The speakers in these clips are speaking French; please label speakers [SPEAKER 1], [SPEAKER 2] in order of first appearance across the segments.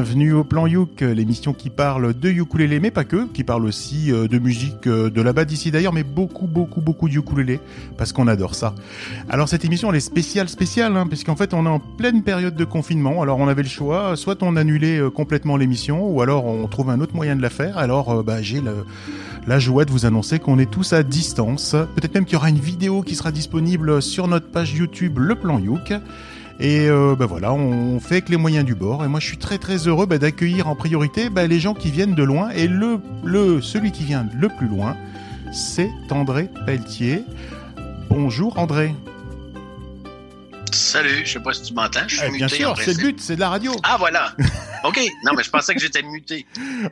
[SPEAKER 1] Bienvenue au Plan Youk, l'émission qui parle de ukulélé, mais pas que, qui parle aussi euh, de musique euh, de là-bas d'ici d'ailleurs, mais beaucoup, beaucoup, beaucoup de ukulélé, parce qu'on adore ça. Alors cette émission, elle est spéciale, spéciale, hein, parce qu'en fait, on est en pleine période de confinement. Alors on avait le choix, soit on annulait euh, complètement l'émission, ou alors on trouve un autre moyen de la faire. Alors bah, j'ai la joie de vous annoncer qu'on est tous à distance. Peut-être même qu'il y aura une vidéo qui sera disponible sur notre page YouTube Le Plan Youk. Et euh, bah voilà, on fait avec les moyens du bord. Et moi, je suis très très heureux bah, d'accueillir en priorité bah, les gens qui viennent de loin. Et le, le, celui qui vient le plus loin, c'est André Pelletier. Bonjour André.
[SPEAKER 2] Salut, je sais pas si tu m'entends. Je suis
[SPEAKER 1] eh,
[SPEAKER 2] muté.
[SPEAKER 1] Bien sûr, c'est le but, c'est de la radio.
[SPEAKER 2] Ah voilà. OK. Non, mais je pensais que j'étais muté.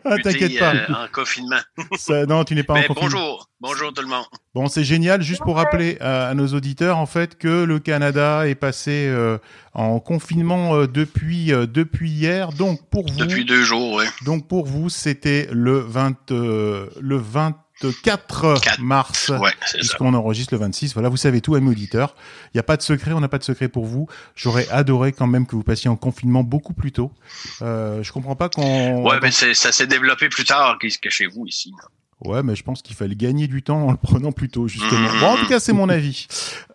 [SPEAKER 1] Ah, t'inquiète pas.
[SPEAKER 2] Euh, en confinement.
[SPEAKER 1] non, tu n'es pas
[SPEAKER 2] mais
[SPEAKER 1] en confinement.
[SPEAKER 2] Bonjour. Bonjour tout le monde.
[SPEAKER 1] Bon, c'est génial. Juste pour rappeler à, nos auditeurs, en fait, que le Canada est passé euh, en confinement euh, depuis depuis hier. Donc pour vous.
[SPEAKER 2] Depuis deux jours, oui.
[SPEAKER 1] Donc pour vous, c'était le 20 le 20 4, mars,
[SPEAKER 2] ouais,
[SPEAKER 1] puisqu'on enregistre le 26. Voilà, vous savez tout, amis auditeurs. Il n'y a pas de secret, on n'a pas de secret pour vous. J'aurais adoré quand même que vous passiez en confinement beaucoup plus tôt. Euh, je comprends pas qu'on...
[SPEAKER 2] Ouais, mais ça s'est développé plus tard que chez vous ici.
[SPEAKER 1] Ouais, mais je pense qu'il fallait gagner du temps en le prenant plus tôt, justement. Bon, en tout cas, c'est mon avis.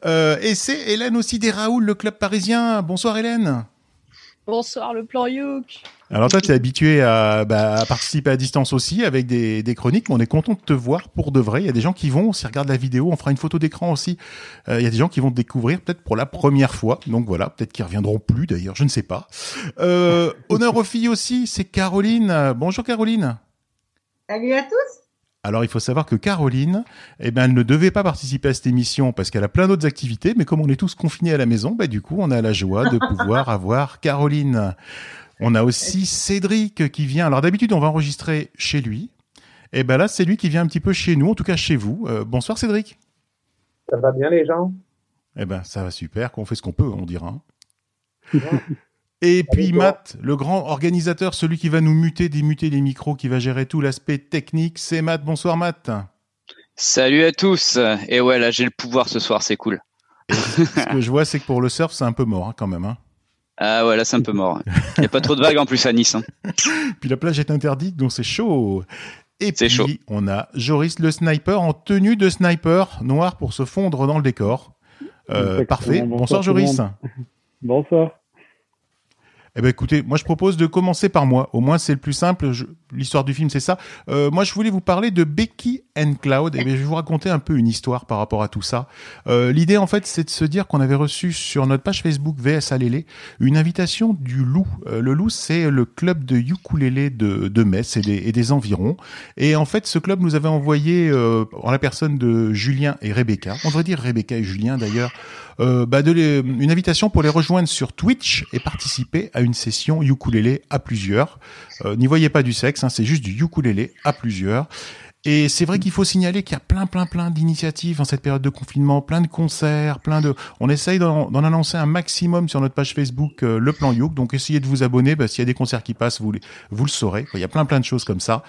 [SPEAKER 1] Euh, et c'est Hélène aussi des Raoul, le club parisien. Bonsoir Hélène.
[SPEAKER 3] Bonsoir le plan Youk.
[SPEAKER 1] Alors toi, tu es habitué à, bah, à, participer à distance aussi avec des, des, chroniques, mais on est content de te voir pour de vrai. Il y a des gens qui vont, s'ils regardent la vidéo, on fera une photo d'écran aussi. Euh, il y a des gens qui vont te découvrir peut-être pour la première fois. Donc voilà, peut-être qu'ils reviendront plus d'ailleurs, je ne sais pas. Euh, honneur aux filles aussi, c'est Caroline. Bonjour Caroline.
[SPEAKER 4] Salut à tous.
[SPEAKER 1] Alors il faut savoir que Caroline, eh ben, elle ne devait pas participer à cette émission parce qu'elle a plein d'autres activités, mais comme on est tous confinés à la maison, bah, du coup on a la joie de pouvoir avoir Caroline. On a aussi Cédric qui vient. Alors d'habitude on va enregistrer chez lui, et eh ben là c'est lui qui vient un petit peu chez nous, en tout cas chez vous. Euh, bonsoir Cédric.
[SPEAKER 5] Ça va bien les gens?
[SPEAKER 1] Eh ben ça va super, qu'on fait ce qu'on peut, on dira. Et puis Matt, le grand organisateur, celui qui va nous muter, démuter les micros, qui va gérer tout l'aspect technique, c'est Matt. Bonsoir Matt.
[SPEAKER 6] Salut à tous. Et ouais, là j'ai le pouvoir ce soir, c'est cool.
[SPEAKER 1] ce que je vois, c'est que pour le surf, c'est un peu mort hein, quand même. Hein.
[SPEAKER 6] Ah ouais, là c'est un peu mort. Il n'y a pas trop de vagues en plus à Nice. Hein.
[SPEAKER 1] puis la plage est interdite, donc c'est chaud. Et puis chaud. on a Joris le sniper en tenue de sniper noir pour se fondre dans le décor. Euh, parfait. Bonsoir Joris.
[SPEAKER 5] Bonsoir.
[SPEAKER 1] Eh ben écoutez, moi je propose de commencer par moi. Au moins c'est le plus simple. L'histoire du film c'est ça. Euh, moi je voulais vous parler de Becky and Cloud. Et eh je vais vous raconter un peu une histoire par rapport à tout ça. Euh, L'idée en fait c'est de se dire qu'on avait reçu sur notre page Facebook VS Alélé une invitation du Loup. Euh, le Loup c'est le club de ukulélé de, de Metz et des, environs. Et en fait ce club nous avait envoyé en la personne de Julien et Rebecca. On devrait dire Rebecca et Julien d'ailleurs. Bah une invitation pour les rejoindre sur Twitch et participer à une session ukulélé à plusieurs. N'y voyez pas du sexe, hein, c'est juste du ukulélé à plusieurs. Et c'est vrai qu'il faut signaler qu'il y a plein, plein, plein d'initiatives en cette période de confinement, plein de concerts, plein de. On essaye d'en annoncer un maximum sur notre page Facebook, euh, le plan Youk. Donc essayez de vous abonner. Bah, S'il y a des concerts qui passent, vous, vous le saurez. Il y a plein, plein de choses comme ça.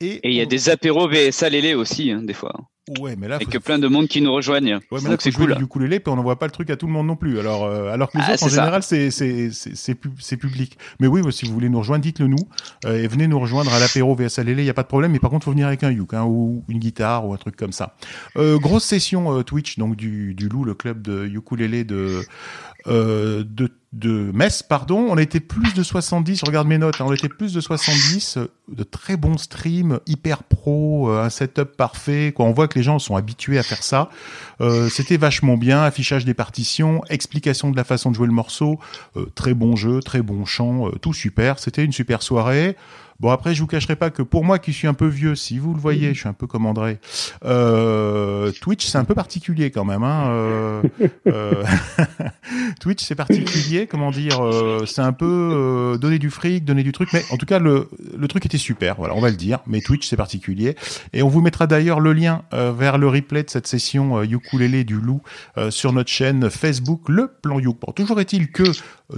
[SPEAKER 6] Et il y a des apéros VSA Lélé aussi, hein, des fois.
[SPEAKER 1] Ouais, mais là,
[SPEAKER 6] et que plein de monde qui nous rejoignent.
[SPEAKER 1] Ouais, mais là, c'est cool. Du ukulélé, puis on n'envoie pas le truc à tout le monde non plus. Alors, euh, alors que les ah, autres, en général, c'est c'est c'est public. Mais oui, si vous voulez nous rejoindre, dites-le nous euh, et venez nous rejoindre à l'apéro VSA Lélé. Il y a pas de problème. Mais par contre, faut venir avec un yuk hein, ou une guitare ou un truc comme ça. Euh, grosse session Twitch, donc du du Loup, le club de ukulélé de de de Metz, pardon, on était plus de 70, je regarde mes notes, hein, on était plus de 70, euh, de très bons streams, hyper pro, un setup parfait, quoi. On voit les gens sont habitués à faire ça. Euh, C'était vachement bien, affichage des partitions, explication de la façon de jouer le morceau, euh, très bon jeu, très bon chant, tout super. C'était une super soirée. Bon après, je vous cacherai pas que pour moi qui suis un peu vieux, si vous le voyez, je suis un peu comme André. Euh, Twitch, c'est un peu particulier quand même. Hein, euh, euh, Twitch, c'est particulier. Comment dire C'est un peu donner du fric, donner du truc. Mais en tout cas, le, le truc était super. Voilà, on va le dire. Mais Twitch, c'est particulier. Et on vous mettra d'ailleurs le lien vers le replay de cette session ukulélé du loup sur notre chaîne Facebook, le Plan Youk. Bon, toujours est-il que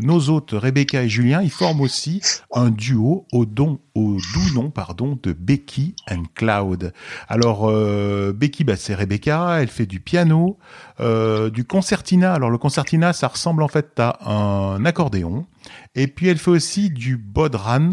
[SPEAKER 1] nos hôtes Rebecca et Julien, ils forment aussi un duo au don au doux nom pardon de Becky and Cloud. Alors euh, Becky, bah, c'est Rebecca, elle fait du piano, euh, du concertina. Alors le concertina, ça ressemble en fait à un accordéon. Et puis elle fait aussi du bodhran.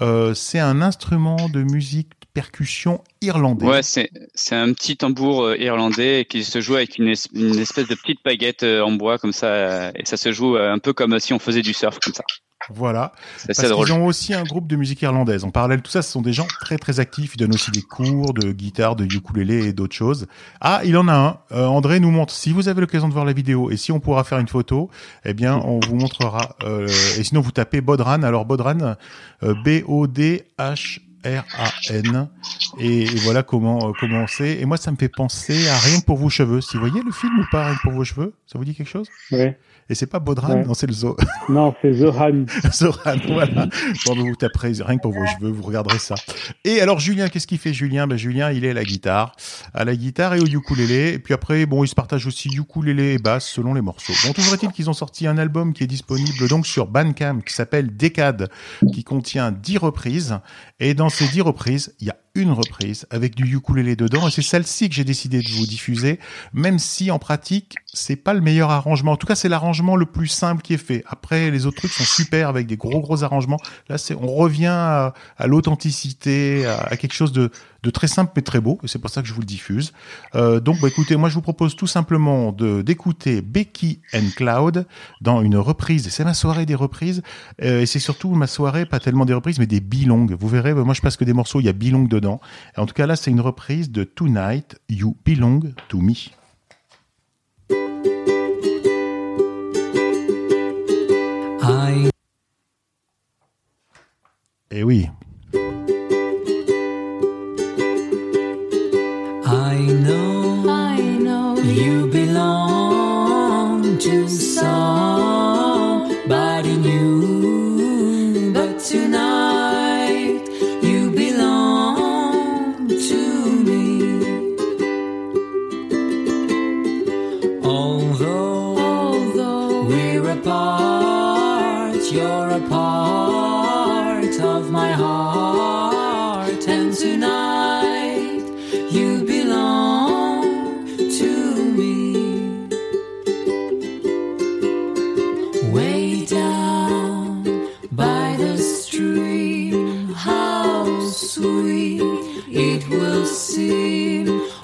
[SPEAKER 1] Euh, c'est un instrument de musique percussion irlandais.
[SPEAKER 6] Ouais, c'est un petit tambour euh, irlandais qui se joue avec une, une espèce de petite baguette euh, en bois comme ça et ça se joue un peu comme si on faisait du surf comme ça.
[SPEAKER 1] Voilà. Parce qu'ils ont aussi un groupe de musique irlandaise. En parallèle, tout ça, ce sont des gens très très actifs. Ils donnent aussi des cours de guitare, de ukulélé et d'autres choses. Ah, il en a un. Euh, André nous montre. Si vous avez l'occasion de voir la vidéo et si on pourra faire une photo, eh bien, on vous montrera. Euh, et sinon, vous tapez Bodran. Alors Bodran, euh, B-O-D-H. R-A-N et, voilà comment comment c'est et moi ça me fait penser à Rien pour vos cheveux. Si vous voyez le film ou pas Rien pour vos cheveux? Ça vous dit quelque chose?
[SPEAKER 5] Oui.
[SPEAKER 1] Et c'est pas Bodran, non, c'est le Zo.
[SPEAKER 5] Non, c'est Zohan.
[SPEAKER 1] Zohan, voilà. Bon, vous taperez rien que pour vos cheveux, vous regarderez ça. Et alors, Julien, qu'est-ce qu'il fait, Julien? Ben, Julien, il est à la guitare. À la guitare et au ukulélé. Et puis après, bon, il se partage aussi ukulélé et basse selon les morceaux. Bon, toujours est-il qu'ils ont sorti un album qui est disponible donc sur Bandcamp, qui s'appelle Décade, qui contient dix reprises. Et dans ces dix reprises, il y a une reprise avec du ukulélé dedans et c'est celle-ci que j'ai décidé de vous diffuser, même si en pratique c'est pas le meilleur arrangement. En tout cas, c'est l'arrangement le plus simple qui est fait. Après, les autres trucs sont super avec des gros gros arrangements. Là, c'est on revient à, l'authenticité, à, quelque chose de, de très simple mais très beau. Et c'est pour ça que je vous le diffuse. Euh, donc, bah, écoutez, moi je vous propose tout simplement de d'écouter Becky and Cloud dans une reprise. C'est ma soirée des reprises euh, et c'est surtout ma soirée pas tellement des reprises mais des bilongs. Vous verrez, moi je passe que des morceaux, il y a bilong dedans. Et en tout cas là, c'est une reprise de Tonight You Belong to Me. Et eh oui, I know,
[SPEAKER 7] I know you belong to someone.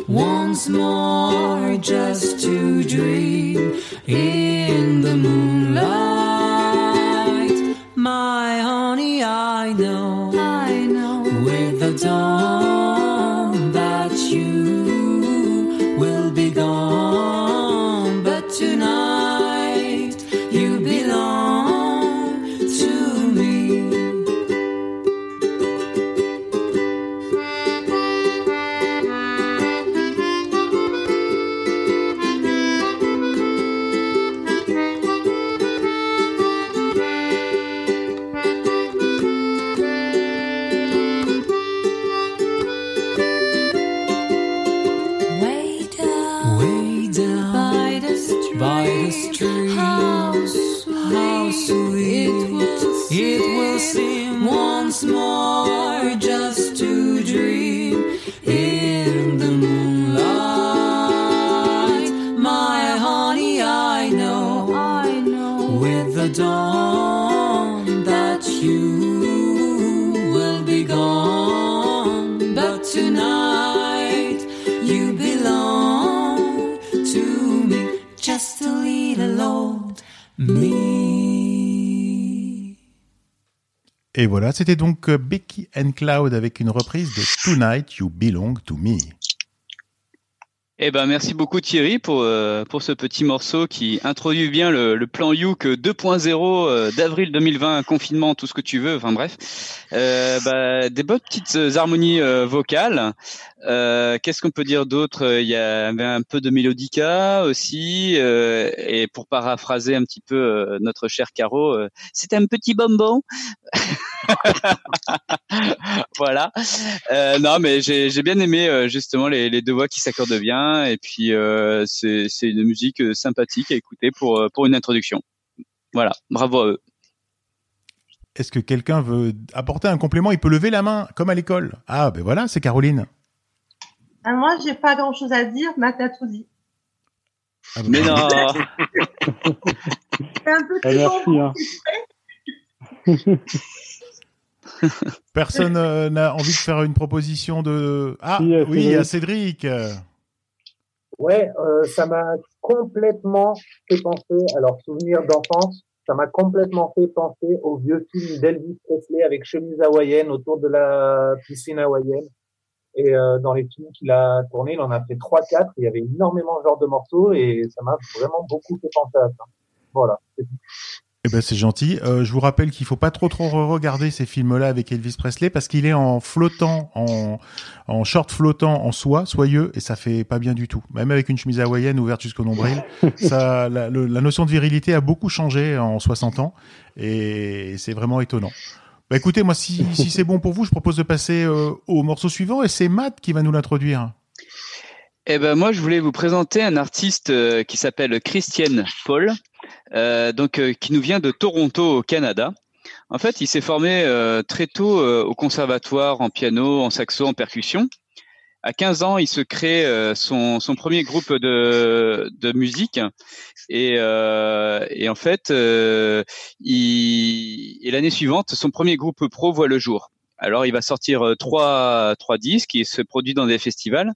[SPEAKER 7] once more just to dream in the moonlight. My honey, I know, I
[SPEAKER 8] know,
[SPEAKER 7] with the dawn.
[SPEAKER 1] C'était donc euh, Becky and Cloud avec une reprise de Tonight You Belong to Me.
[SPEAKER 6] Eh ben merci beaucoup Thierry pour euh, pour ce petit morceau qui introduit bien le, plan Youk 2.0 euh, d'avril 2020 confinement tout ce que tu veux enfin bref. Bah, des bonnes petites harmonies vocales. Qu'est-ce qu'on peut dire d'autre? Il y avait un peu de mélodica aussi et pour paraphraser un petit peu notre cher Caro c'est un petit bonbon voilà euh, non mais j'ai bien aimé justement les, les deux voix qui s'accordent bien et puis euh, c'est une musique euh, sympathique à écouter pour euh, pour une introduction. Voilà, bravo à eux.
[SPEAKER 1] Est-ce que quelqu'un veut apporter un complément? Il peut lever la main, comme à l'école. Ah, ben voilà, c'est Caroline.
[SPEAKER 4] Ah, moi, j'ai pas grand-chose à dire, Matatouzi.
[SPEAKER 6] Ah, ben Mais non
[SPEAKER 4] C'est un petit ah, Merci, hein.
[SPEAKER 1] Personne euh, n'a envie de faire une proposition de. Ah
[SPEAKER 5] euh,
[SPEAKER 1] oui, a Cédric.
[SPEAKER 5] Ouais, euh, ça m'a complètement fait penser, alors souvenir d'enfance, ça m'a complètement fait penser au vieux film d'Elvis Presley avec chemise hawaïenne autour de la piscine hawaïenne. Et euh, dans les films qu'il a tournés, il en a fait trois, quatre. Il y avait énormément de genre de morceaux et ça m'a vraiment beaucoup fait penser à ça. Voilà.
[SPEAKER 1] Eh ben c'est gentil. Euh, je vous rappelle qu'il faut pas trop trop regarder ces films-là avec Elvis Presley parce qu'il est en flottant, en, en short flottant en soie, soyeux, et ça fait pas bien du tout. Même avec une chemise hawaïenne ouverte jusqu'au nombril, ça, la, le- la notion de virilité a beaucoup changé en 60 ans et c'est vraiment étonnant. Bah écoutez, moi si, si c'est bon pour vous, je propose de passer euh, au morceau suivant et c'est Matt qui va nous l'introduire.
[SPEAKER 6] Eh ben moi, je voulais vous présenter un artiste euh, qui s'appelle Christian Paul, donc euh, qui nous vient de Toronto au Canada. En fait, il s'est formé euh, très tôt euh, au conservatoire en piano, en saxo, en percussion. À 15 ans, il se crée euh, son, son premier groupe de, de musique et, euh, et en fait, euh, et l'année suivante, son premier groupe pro voit le jour. Alors, il va sortir euh, trois, trois disques, il se produit dans des festivals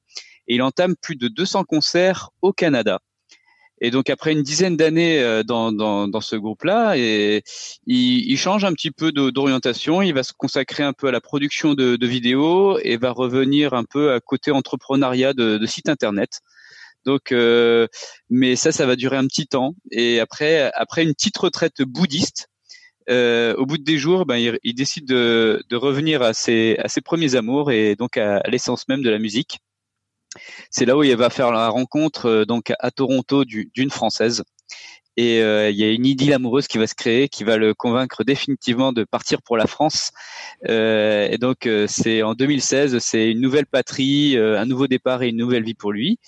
[SPEAKER 6] et il entame plus de 200 concerts au Canada. Et donc après une dizaine d'années euh, dans, dans, dans ce groupe-là, et il, il change un petit peu d'orientation. Il va se consacrer un peu à la production de, de vidéos et va revenir un peu à côté entrepreneuriat de, de site internet. Donc, euh, mais ça, ça va durer un petit temps. Et après, après une petite retraite bouddhiste, euh, au bout de des jours, ben, il, il décide de, de revenir à ses, à ses premiers amours et donc à, à l'essence même de la musique. C'est là où il va faire la rencontre euh, donc à Toronto du- d'une française. Et euh, il y a une idylle amoureuse qui va se créer, qui va le convaincre définitivement de partir pour la France. Euh, et donc c'est en 2016, c'est une nouvelle patrie, un nouveau départ et une nouvelle vie pour lui.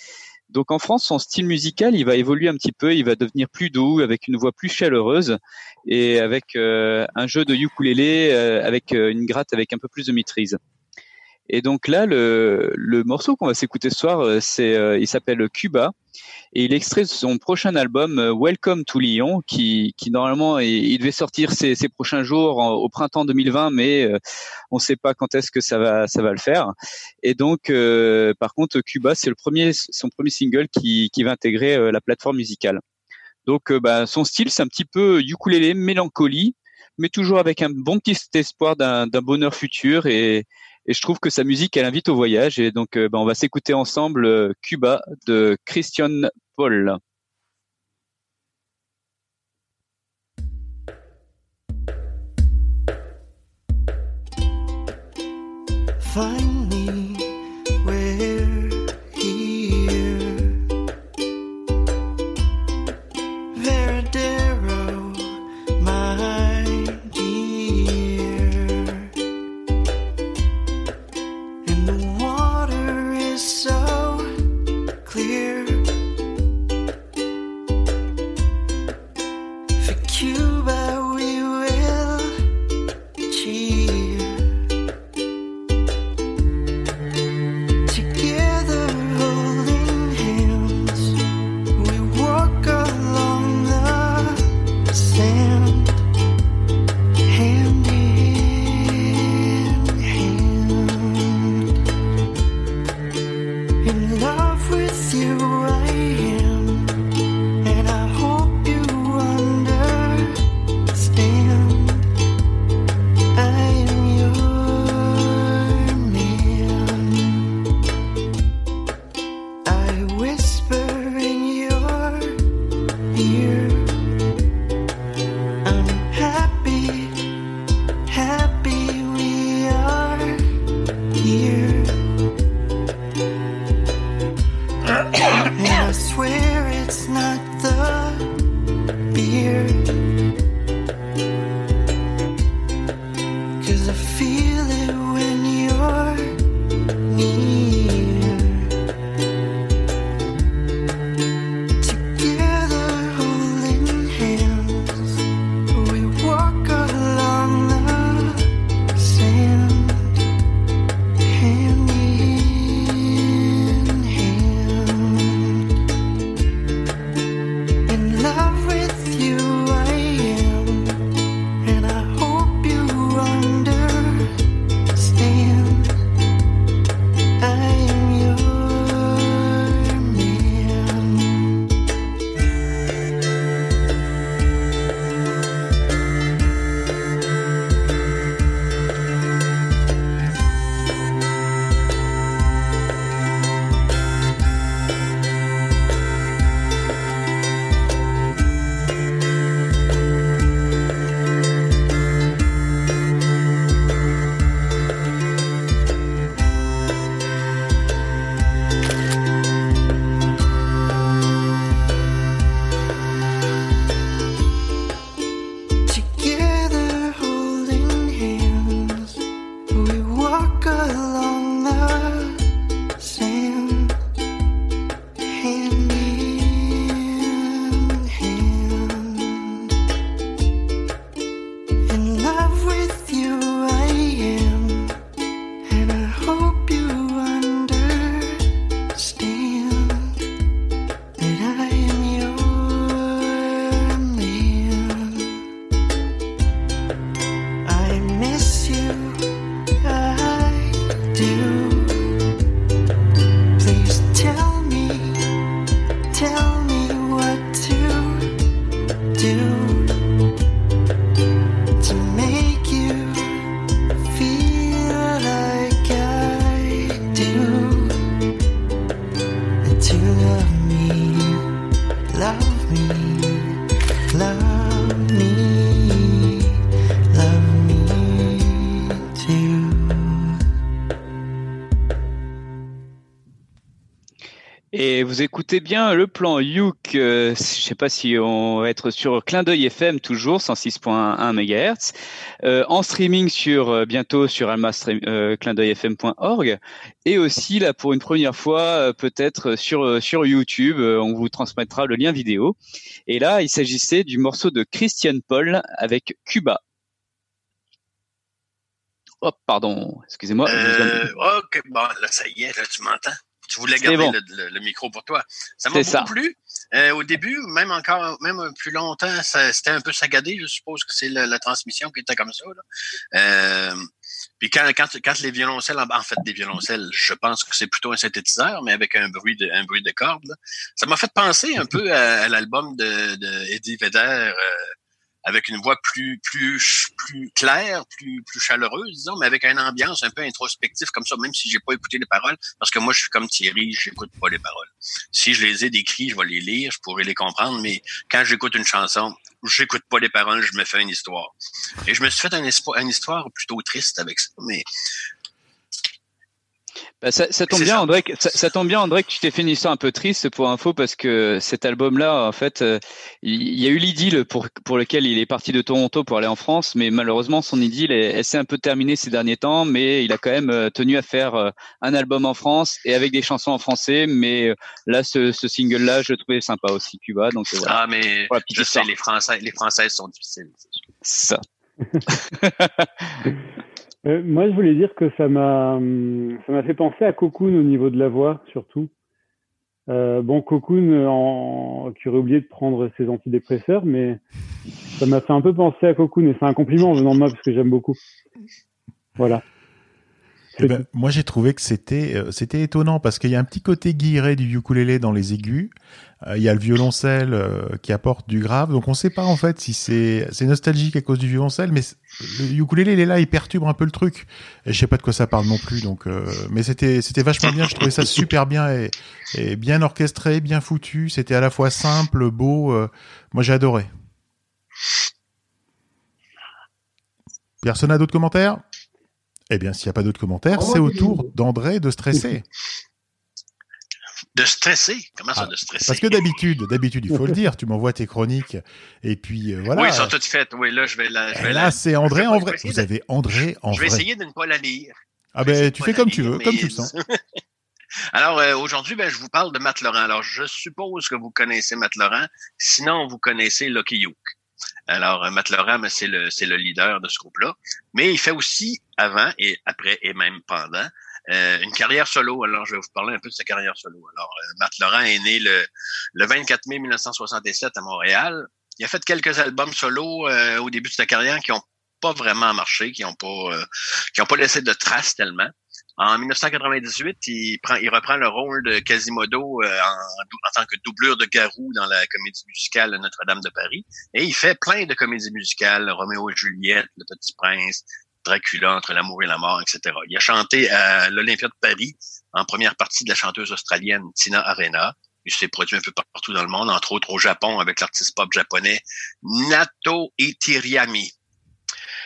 [SPEAKER 6] Donc en France, son style musical, il va évoluer un petit peu, il va devenir plus doux, avec une voix plus chaleureuse et avec un jeu de ukulélé, avec une gratte avec un peu plus de maîtrise. Et donc là, le, le morceau qu'on va s'écouter ce soir, euh, c'est, euh, il s'appelle Cuba et il extrait son prochain album euh, Welcome to Lyon, qui, qui normalement il, devait sortir ces, ces prochains jours au printemps 2020, mais on ne sait pas quand est-ce que ça va ça va le faire. Et donc, euh, par contre, Cuba, c'est le premier son premier single qui, qui va intégrer la plateforme musicale. Donc, bah, son style, c'est un petit peu ukulélé, mélancolie, mais toujours avec un bon petit espoir d'un bonheur futur et et je trouve que sa musique, elle invite au voyage. Et donc, euh, bah, on va s'écouter ensemble euh, Cuba de Christian Paul. Écoutez bien le plan Youk. Euh, je sais pas si on va être sur Clin d'œil FM toujours 106.1 MHz, euh, en streaming sur euh, bientôt sur alma-clindeuilfm.org et aussi là pour une première fois peut-être sur sur YouTube. on vous transmettra le lien vidéo. Et là, il s'agissait du morceau de Christian Paul avec Cuba. Oh, pardon, excusez-moi.
[SPEAKER 2] ok, bon, là, ça y est, là, tu m'entends? Tu voulais garder
[SPEAKER 6] bon.
[SPEAKER 2] le, le- le micro pour toi. Ça m'a beaucoup
[SPEAKER 6] ça.
[SPEAKER 2] plu. Euh, au début, même encore, même plus longtemps, ça- c'était un peu saccadé. Je suppose que c'est la, la transmission qui était comme ça. Là. Euh, puis quand, quand, quand les violoncelles, en, fait, des violoncelles, je pense que c'est plutôt un synthétiseur, mais avec un bruit de, un bruit de cordes. là. Ça m'a fait penser un peu à, à l'album de, de Eddie Vedder, euh, avec une voix plus plus plus claire, plus plus chaleureuse, disons, mais avec une ambiance un peu introspective comme ça, même si j'ai pas écouté les paroles, parce que moi je suis comme Thierry, j'écoute pas les paroles. Si je les ai décrits, je vais les lire, je pourrais les comprendre, mais quand j'écoute une chanson, j'écoute pas les paroles, je me fais une histoire. Et je me suis fait un une histoire plutôt triste avec ça, mais
[SPEAKER 6] Bah, ça, ça tombe
[SPEAKER 2] C'est
[SPEAKER 6] bien,
[SPEAKER 2] ça.
[SPEAKER 6] André. que- Ça, ça tombe bien, André, que tu t'es fait une histoire un peu triste pour info parce que cet album-là, en fait, euh, il y a eu l'idylle pour pour lequel il est parti de Toronto pour aller en France, mais malheureusement, son idylle, elle, elle s'est un peu terminée ces derniers temps. Mais il a quand même euh, tenu à faire euh, un album en France et avec des chansons en français. Mais là, ce, ce single-là, je le trouvais sympa aussi, Cuba. Donc voilà,
[SPEAKER 2] ah mais je sais les Français, les Françaises sont difficiles.
[SPEAKER 6] ça.
[SPEAKER 9] Euh, moi, je voulais dire que ça m'a, hum, ça m'a fait penser à Cocoon au niveau de la voix, surtout. Euh, bon, Cocoon, en... qui aurait oublié de prendre ses antidépresseurs, mais ça m'a fait un peu penser à Cocoon, et c'est un compliment venant de moi parce que j'aime beaucoup. Voilà.
[SPEAKER 1] Eh ben, moi, j'ai trouvé que c'était euh, c'était étonnant parce qu'il y a un petit côté guilleret du ukulélé dans les aigus. Euh, il y a le violoncelle euh, qui apporte du grave. Donc, on sait pas en fait si c'est c'est nostalgique à cause du violoncelle, mais le ukulélé il est là, il perturbe un peu le truc. Et je sais pas de quoi ça parle non plus. Donc, euh, mais c'était c'était vachement bien. Je trouvais ça super bien et, et bien orchestré, bien foutu. C'était à la fois simple, beau. euh, moi, j'ai adoré. Personne n'a d'autres commentaires? Eh bien, s'il n'y a pas d'autres commentaires,
[SPEAKER 5] Oh,
[SPEAKER 1] c'est au tour d'André de stresser.
[SPEAKER 2] De stresser? Comment ça,
[SPEAKER 1] Ah,
[SPEAKER 2] de stresser?
[SPEAKER 1] Parce que d'habitude, d'habitude, il faut le dire, tu m'envoies tes chroniques et puis euh, voilà.
[SPEAKER 2] Oui, ils sont toutes faites. Oui, là, je vais la. Je
[SPEAKER 1] Et
[SPEAKER 2] vais
[SPEAKER 1] là,
[SPEAKER 2] la-
[SPEAKER 1] c'est André en vrai. Vous
[SPEAKER 2] de-
[SPEAKER 1] avez André en
[SPEAKER 2] Je vais
[SPEAKER 1] vrai.
[SPEAKER 2] essayer de ne pas la lire.
[SPEAKER 1] Ah ben, tu fais comme tu veux, comme tu le sens.
[SPEAKER 2] Alors, euh, aujourd'hui, ben, je vous parle de Matt Laurent. Alors, je suppose que vous connaissez Matt Laurent. Sinon, vous connaissez Lucky Luke. Alors, euh, Matt Laurent, c'est le, c'est le leader de ce groupe-là. Mais il fait aussi, avant et après et même pendant, euh, une carrière solo. Alors, je vais vous parler un peu de sa carrière solo. Alors, euh, Matt Laurent est né le, le 24 mai 1967 à Montréal. Il a fait quelques albums solo euh, au début de sa carrière qui ont pas vraiment marché, qui ont pas, euh, qui ont pas laissé de traces tellement. En 1998, il prend, il reprend le rôle de Quasimodo euh, en, en tant que doublure de Garou dans la comédie musicale Notre-Dame de Paris. Et il fait plein de comédies musicales, Roméo et Juliette, Le Petit Prince, Dracula, Entre l'amour et la mort, etc. Il a chanté à l'Olympia de Paris en première partie de la chanteuse australienne Tina Arena. Il s'est produit un peu partout dans le monde, entre autres au Japon avec l'artiste pop japonais Nato Itiriami.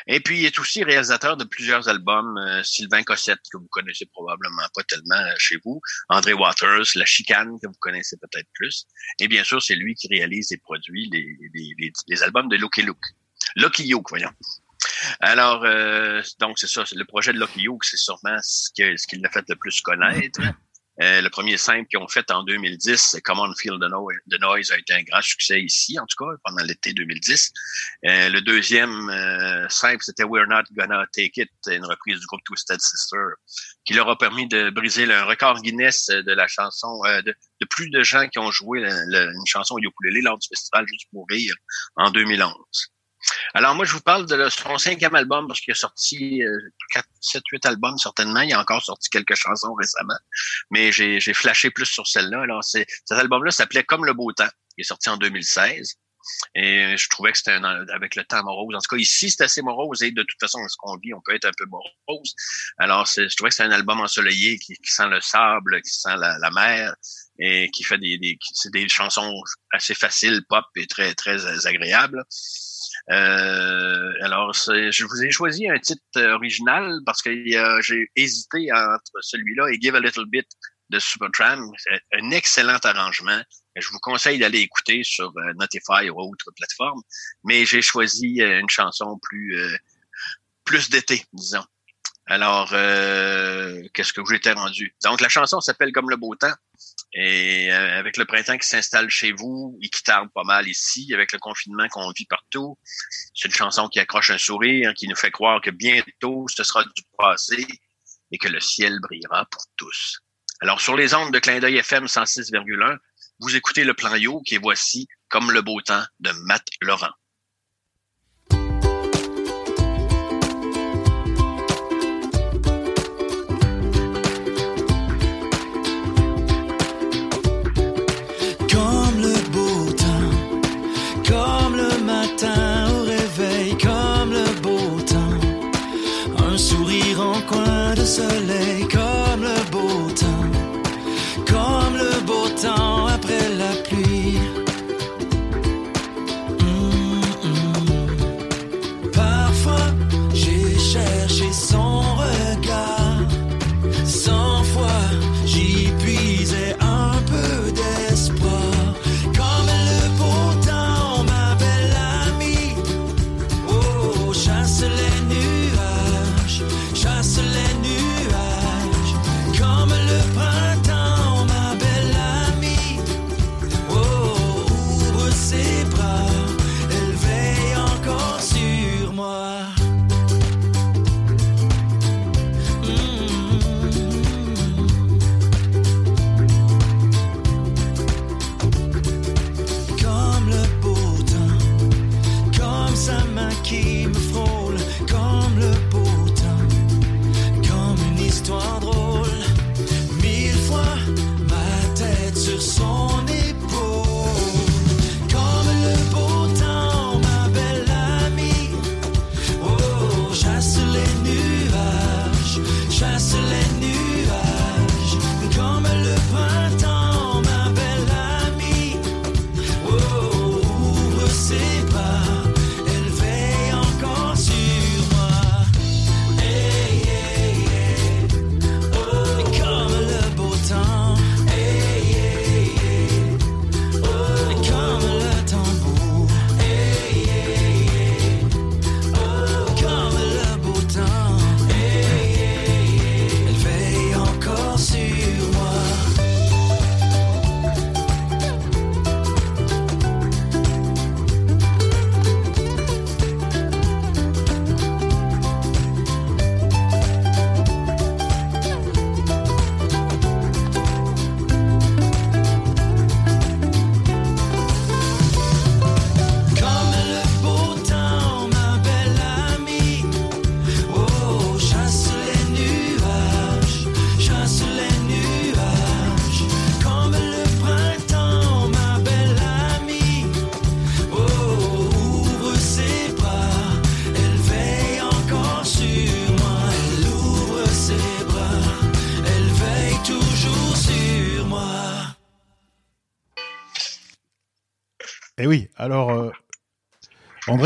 [SPEAKER 2] Et puis, il est aussi réalisateur de plusieurs albums. euh, Sylvain Cossette, que vous connaissez probablement pas tellement euh, chez vous. André Waters, La Chicane, que vous connaissez peut-être plus. Et bien sûr, c'est lui qui réalise et produit les, les, les, albums de Lucky Luke. Lucky Luke, voyons. Alors, euh, donc c'est ça, le projet de Lucky Luke, c'est sûrement ce que- ce qu'il l'a fait le plus connaître. Euh, le premier simple qu'ils ont fait en 2010, c'est Come on Feel the Noise. A été un grand succès ici, en tout cas, pendant l'été 2010. Euh, le deuxième euh, simple, c'était We're Not Gonna Take It, une reprise du groupe Twisted Sister, qui leur a permis de briser le record Guinness de la chanson, de, plus de gens qui ont joué une chanson au ukulélé lors du festival Juste pour rire en 2011. Alors moi, je vous parle de son cinquième album parce qu'il a sorti euh, 4, 7, 8 albums certainement. Il a encore sorti quelques chansons récemment, mais j'ai j'ai flashé plus sur celle-là. Alors c'est cet album-là s'appelait Comme le beau temps. Il est sorti en 2016. Et je trouvais que c'était un, avec le temps morose. En tout cas, ici, c'est assez morose et de toute façon, ce qu'on vit, on peut être un peu morose. Alors, c'est- je trouvais que c'est un album ensoleillé qui, qui sent le sable, qui sent la, la mer et qui fait des, des, c'est des chansons assez faciles, pop et très, très agréables. Euh, alors, je vous ai choisi un titre euh, original parce que euh, j'ai hésité entre celui-là et Give a Little Bit de Supertramp. Un excellent arrangement. Je vous conseille d'aller écouter sur euh, Notify ou autre plateforme. Mais j'ai choisi une chanson plus euh, plus d'été, disons. Alors, qu'est-ce que j'étais rendu? Donc, la chanson s'appelle Comme le beau temps. Et avec le printemps qui s'installe chez vous et qui tarde pas mal ici, avec le confinement qu'on vit partout, c'est une chanson qui accroche un sourire, qui nous fait croire que bientôt ce sera du passé et que le ciel brillera pour tous. Alors, sur les ondes de Clin d'œil FM 106,1, vous écoutez le plan Yo qui est voici comme le beau temps de Matt Laurent.
[SPEAKER 10] the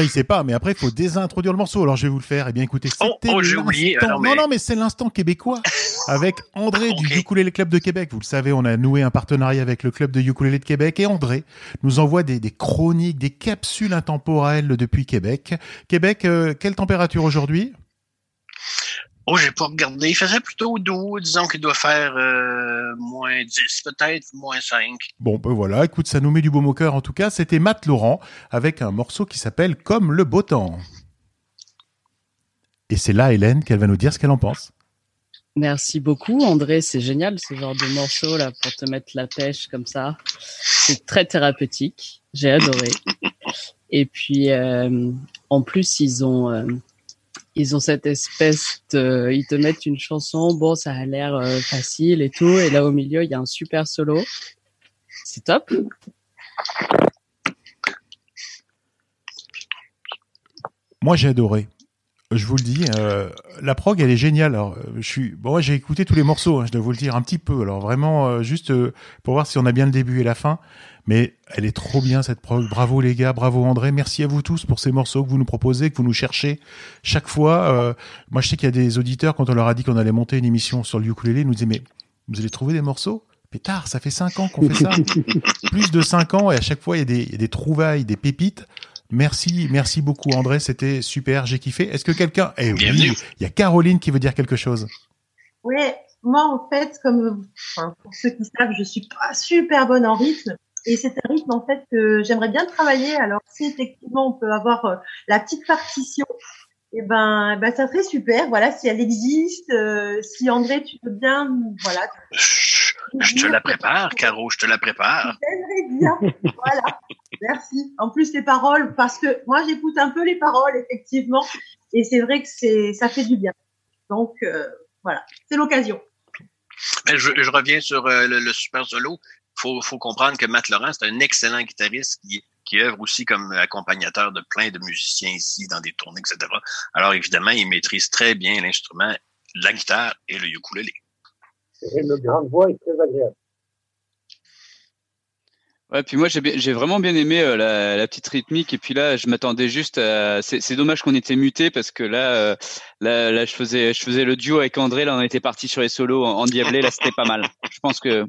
[SPEAKER 10] il sait pas, mais après il faut désintroduire le morceau. Alors je vais vous le faire. Eh bien écoutez,
[SPEAKER 2] Oh,
[SPEAKER 10] c'était
[SPEAKER 2] oh,
[SPEAKER 10] l'instant-
[SPEAKER 2] mais-
[SPEAKER 10] Non non, mais c'est l'instant québécois avec André du
[SPEAKER 2] Ok.
[SPEAKER 10] Ukulele Club de Québec. Vous le savez, on a noué un partenariat avec le club de ukulélé de Québec et André nous envoie des, des chroniques, des capsules intemporelles depuis Québec. Québec, euh, quelle température aujourd'hui?
[SPEAKER 2] Oh, j'ai pas regardé. Il faisait plutôt doux. Disons qu'il doit faire euh, moins 10, peut-être, moins 5.
[SPEAKER 10] Bon, ben voilà, écoute, ça nous met du baume au cœur en tout cas. C'était Matt Laurent avec un morceau qui s'appelle Comme le beau temps. Et c'est là, Hélène, qu'elle va nous dire ce qu'elle en pense.
[SPEAKER 3] Merci beaucoup, André. C'est génial ce genre de morceau là pour te mettre la pêche comme ça. C'est très thérapeutique. J'ai adoré. Et puis euh, en plus ils ont euh, ils ont cette espèce de ils te mettent une chanson. Bon, ça a l'air euh, facile et tout. Et là au milieu il y a un super solo. C'est top.
[SPEAKER 10] Moi, j'ai adoré. Je vous le dis, euh, la prog, elle est géniale. Alors, euh, je suis, bon, j'ai écouté tous les morceaux, hein, je dois vous le dire un petit peu. Alors, vraiment, juste pour voir si on a bien le début et la fin. Mais elle est trop bien cette prog. Bravo les gars, bravo André. Merci à vous tous pour ces morceaux que vous nous proposez, que vous nous cherchez chaque fois. Euh, moi, je sais qu'il y a des auditeurs quand on leur a dit qu'on allait monter une émission sur le ukulélé, ils nous disaient mais
[SPEAKER 1] Vous allez trouver des morceaux? Pétard, ça fait 5 ans qu'on fait ça. Plus de 5 ans et à chaque fois, il y, a des, il y a des trouvailles, des pépites. Merci, merci beaucoup André, c'était super, j'ai kiffé. Est-ce que quelqu'un... Eh oui,
[SPEAKER 2] Bienvenue.
[SPEAKER 1] il y a Caroline qui veut dire quelque chose.
[SPEAKER 4] Ouais, moi en fait, comme enfin, pour ceux qui savent, je suis pas super bonne en rythme. Et c'est un rythme en fait que j'aimerais bien travailler. Alors si effectivement on peut avoir euh, la petite partition, et ben, ben ça serait super. Voilà, si elle existe, euh, si André tu veux bien, voilà.
[SPEAKER 2] Chut, Je te la prépare, Caro, je te la prépare.
[SPEAKER 4] J'aimerais bien. voilà. Merci. En plus les paroles, parce que moi j'écoute un peu les paroles effectivement, et c'est vrai que c'est ça fait du bien. Donc euh, voilà, c'est l'occasion.
[SPEAKER 2] Je, je reviens sur euh, le, le super solo. Faut, faut comprendre que Matt Laurent, c'est un excellent guitariste qui, qui œuvre aussi comme accompagnateur de plein de musiciens ici dans des tournées, etc. Alors évidemment, il maîtrise très bien l'instrument, la guitare et le ukulélé.
[SPEAKER 5] Et le grain de voix est très agréable.
[SPEAKER 6] Ouais, puis moi j'ai bien- j'ai vraiment bien aimé euh, la, la petite rythmique et puis là je m'attendais juste à c'est c'est dommage qu'on était muté parce que là euh, là là je faisais je faisais le duo avec André là on était parti sur les solos en, en diablé là c'était pas mal. Je pense que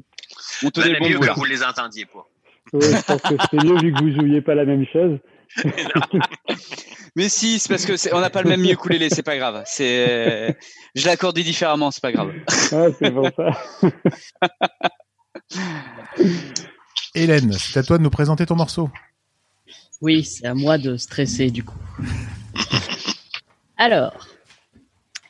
[SPEAKER 6] on tenait le
[SPEAKER 2] Valait
[SPEAKER 6] bon
[SPEAKER 2] mieux
[SPEAKER 6] bout
[SPEAKER 2] que
[SPEAKER 6] là.
[SPEAKER 2] vous les entendiez pas.
[SPEAKER 9] Ouais, je pense que c'est mieux vu que vous jouiez pas la même chose.
[SPEAKER 6] Mais si c'est parce que c'est- on n'a pas le même ukulélé c'est pas grave. C'est je l'ai accordé différemment c'est pas grave.
[SPEAKER 9] Ah, c'est pour ça.
[SPEAKER 1] Hélène, c'est à toi de nous présenter ton morceau.
[SPEAKER 3] Oui, c'est à moi de stresser du coup. Alors,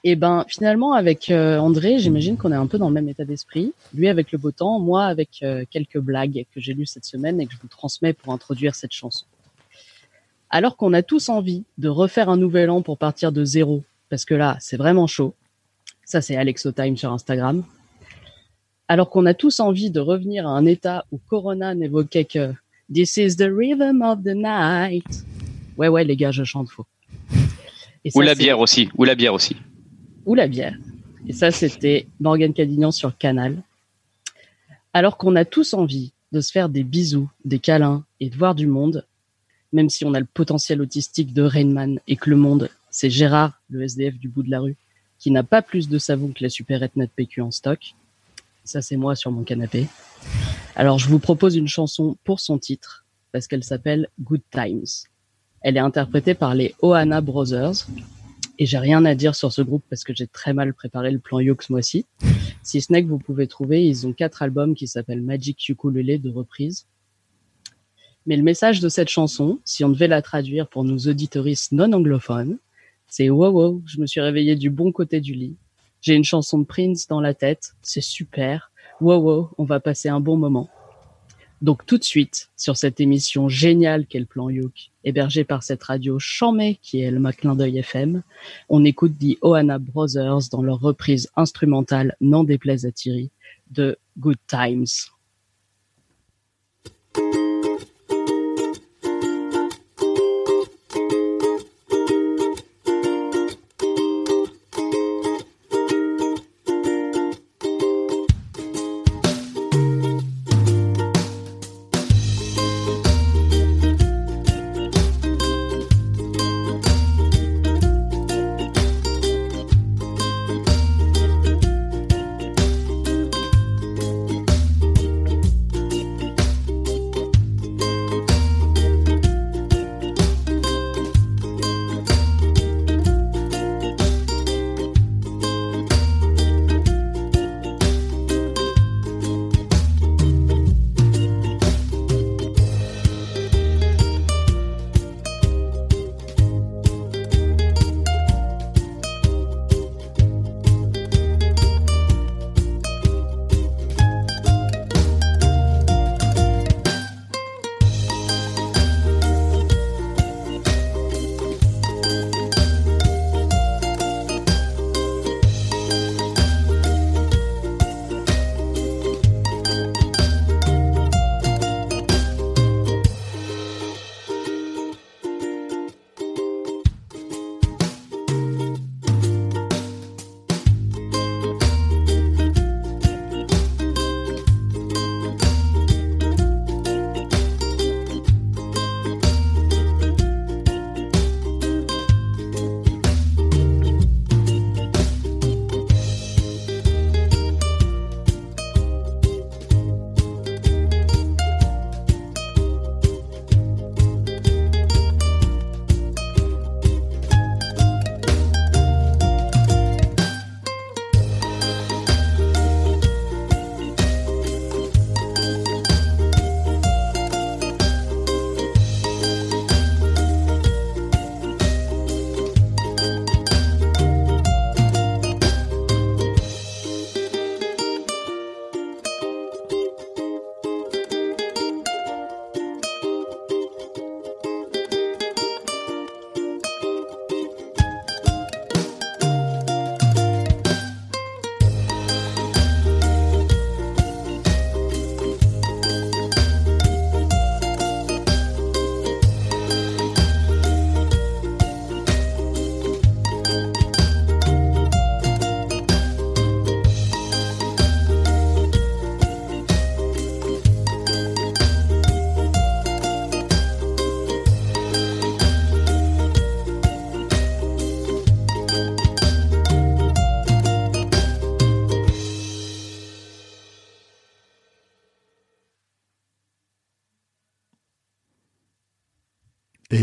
[SPEAKER 3] eh ben finalement avec euh, André, j'imagine qu'on est un peu dans le même état d'esprit. Lui avec le beau temps, moi avec euh, quelques blagues que j'ai lues cette semaine et que je vous transmets pour introduire cette chanson. Alors qu'on a tous envie de refaire un nouvel an pour partir de zéro, parce que là c'est vraiment chaud. Ça c'est Alexo Time sur Instagram. Alors qu'on a tous envie de revenir à un état où Corona n'évoquait que This is the rhythm of the night. Ouais, ouais, les gars, je chante faux. Et
[SPEAKER 6] Ou
[SPEAKER 3] ça,
[SPEAKER 6] la bière aussi ou la bière aussi.
[SPEAKER 3] Ou la bière. Et ça, c'était Morgan Cadignan sur Canal. Alors qu'on a tous envie de se faire des bisous, des câlins et de voir du monde, même si on a le potentiel autistique de Rainman et que le monde, c'est Gérard, le SDF du bout de la rue, qui n'a pas plus de savon que la supérette Net PQ en stock. Ça, c'est moi sur mon canapé. Alors, je vous propose une chanson pour son titre, parce qu'elle s'appelle Good Times. Elle est interprétée par les Ohana Brothers. Et j'ai rien à dire sur ce groupe parce que j'ai très mal préparé le plan Yo ce mois-ci. Si ce n'est que vous pouvez trouver, ils ont quatre albums qui s'appellent Magic Ukulele de reprise. Mais le message de cette chanson, si on devait la traduire pour nos auditoristes non anglophones, c'est wow wow, je me suis réveillé du bon côté du lit. J'ai une chanson de Prince dans la tête, c'est super. Wow wow, on va passer un bon moment. Donc tout de suite, sur cette émission géniale qu'est le plan Youk, hébergée par cette radio chamée qui est le Maclin d'œil FM, on écoute The Ohana Brothers dans leur reprise instrumentale, n'en déplaise à Thierry, de Good Times.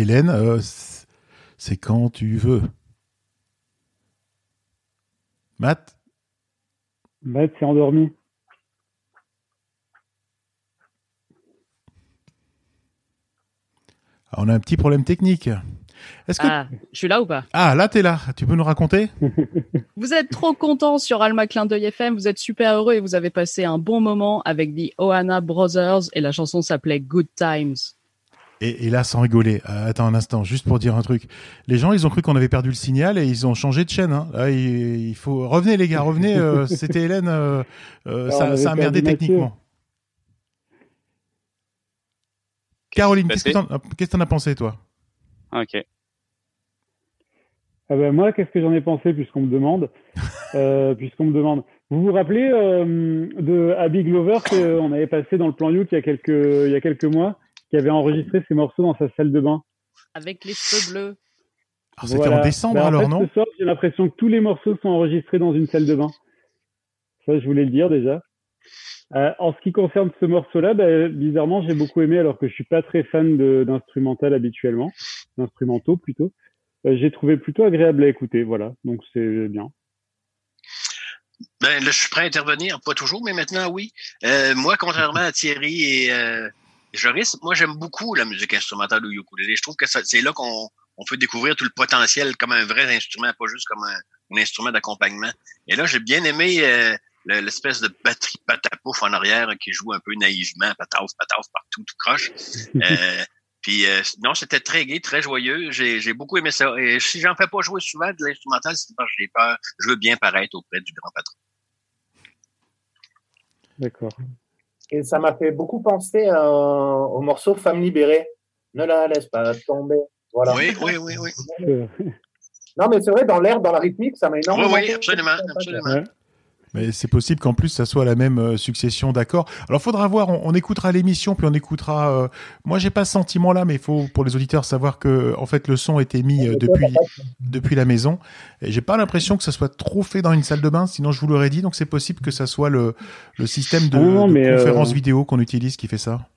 [SPEAKER 1] Hélène, euh, c'est quand tu veux. Matt?
[SPEAKER 9] Matt s'est endormi.
[SPEAKER 1] Ah, on a un petit problème technique.
[SPEAKER 3] Est-ce que... Ah, je suis là ou pas?
[SPEAKER 1] Ah, là, t'es là. Tu peux nous raconter?
[SPEAKER 3] Vous êtes trop content sur Alma Clin d'œil FM. Vous êtes super heureux et vous avez passé un bon moment avec The Ohana Brothers et la chanson s'appelait Good Times.
[SPEAKER 1] Et, là, sans rigoler, euh, attends un instant, juste pour dire un truc. Les gens, ils ont cru qu'on avait perdu le signal et ils ont changé de chaîne. Hein. il, faut revenez les gars, revenez. Euh, c'était Hélène, euh, ça, ça, a merdé techniquement. Caroline, qu'est-ce que t'en as pensé toi?
[SPEAKER 6] Ok.
[SPEAKER 9] Ah ben moi, qu'est-ce que j'en ai pensé puisqu'on me demande? Puisqu'on me demande. Vous vous rappelez de Abby Glover qu'on avait passé dans le plan You il y a quelques il y a quelques mois? Qui avait enregistré ses morceaux dans sa salle de bain.
[SPEAKER 3] Avec les cheveux bleus.
[SPEAKER 1] Ah, c'était en décembre ben, alors, non
[SPEAKER 9] Ce soir, j'ai l'impression que tous les morceaux sont enregistrés dans une salle de bain. Ça, je voulais le dire déjà. Euh, en ce qui concerne ce morceau-là, ben, bizarrement, j'ai beaucoup aimé, alors que je suis pas très fan d'instrumental habituellement, d'instrumentaux plutôt. Euh, j'ai trouvé plutôt agréable à écouter, voilà. Donc c'est bien.
[SPEAKER 2] Ben là, je suis prêt à intervenir, pas toujours, mais maintenant oui. Euh, moi, contrairement à Thierry et Joris, moi j'aime beaucoup la musique instrumentale au ukulélé. Je trouve que c'est là qu'on on peut découvrir tout le potentiel comme un vrai instrument, pas juste comme un, instrument d'accompagnement. Et là, j'ai bien aimé euh, l'espèce de batterie patapouf en arrière qui joue un peu naïvement, patauf, patauf, partout, tout croche. Euh, puis euh, non, c'était très gai, très joyeux. J'ai beaucoup aimé ça. Et si j'en fais pas jouer souvent de l'instrumental, c'est parce que j'ai peur. Je veux bien paraître auprès du grand patron.
[SPEAKER 9] D'accord.
[SPEAKER 5] Et ça m'a fait beaucoup penser euh, au morceau Femme libérée. Ne la laisse pas tomber. Voilà.
[SPEAKER 2] Oui, oui, oui, oui.
[SPEAKER 5] Non, mais c'est vrai, dans l'air, dans la rythmique, ça m'a énormément.
[SPEAKER 2] Oui, oui, absolument, absolument.
[SPEAKER 1] Mais c'est possible qu'en plus ça soit la même euh, succession d'accords. Alors faudra voir, on, écoutera l'émission puis on écoutera. Euh, moi j'ai pas ce sentiment là, mais il faut pour les auditeurs savoir que en fait le son était mis euh, depuis depuis la maison. Et j'ai pas l'impression que ça soit trop fait dans une salle de bain, sinon je vous l'aurais dit. Donc c'est possible que ça soit le le système de, conférence vidéo qu'on utilise qui fait ça.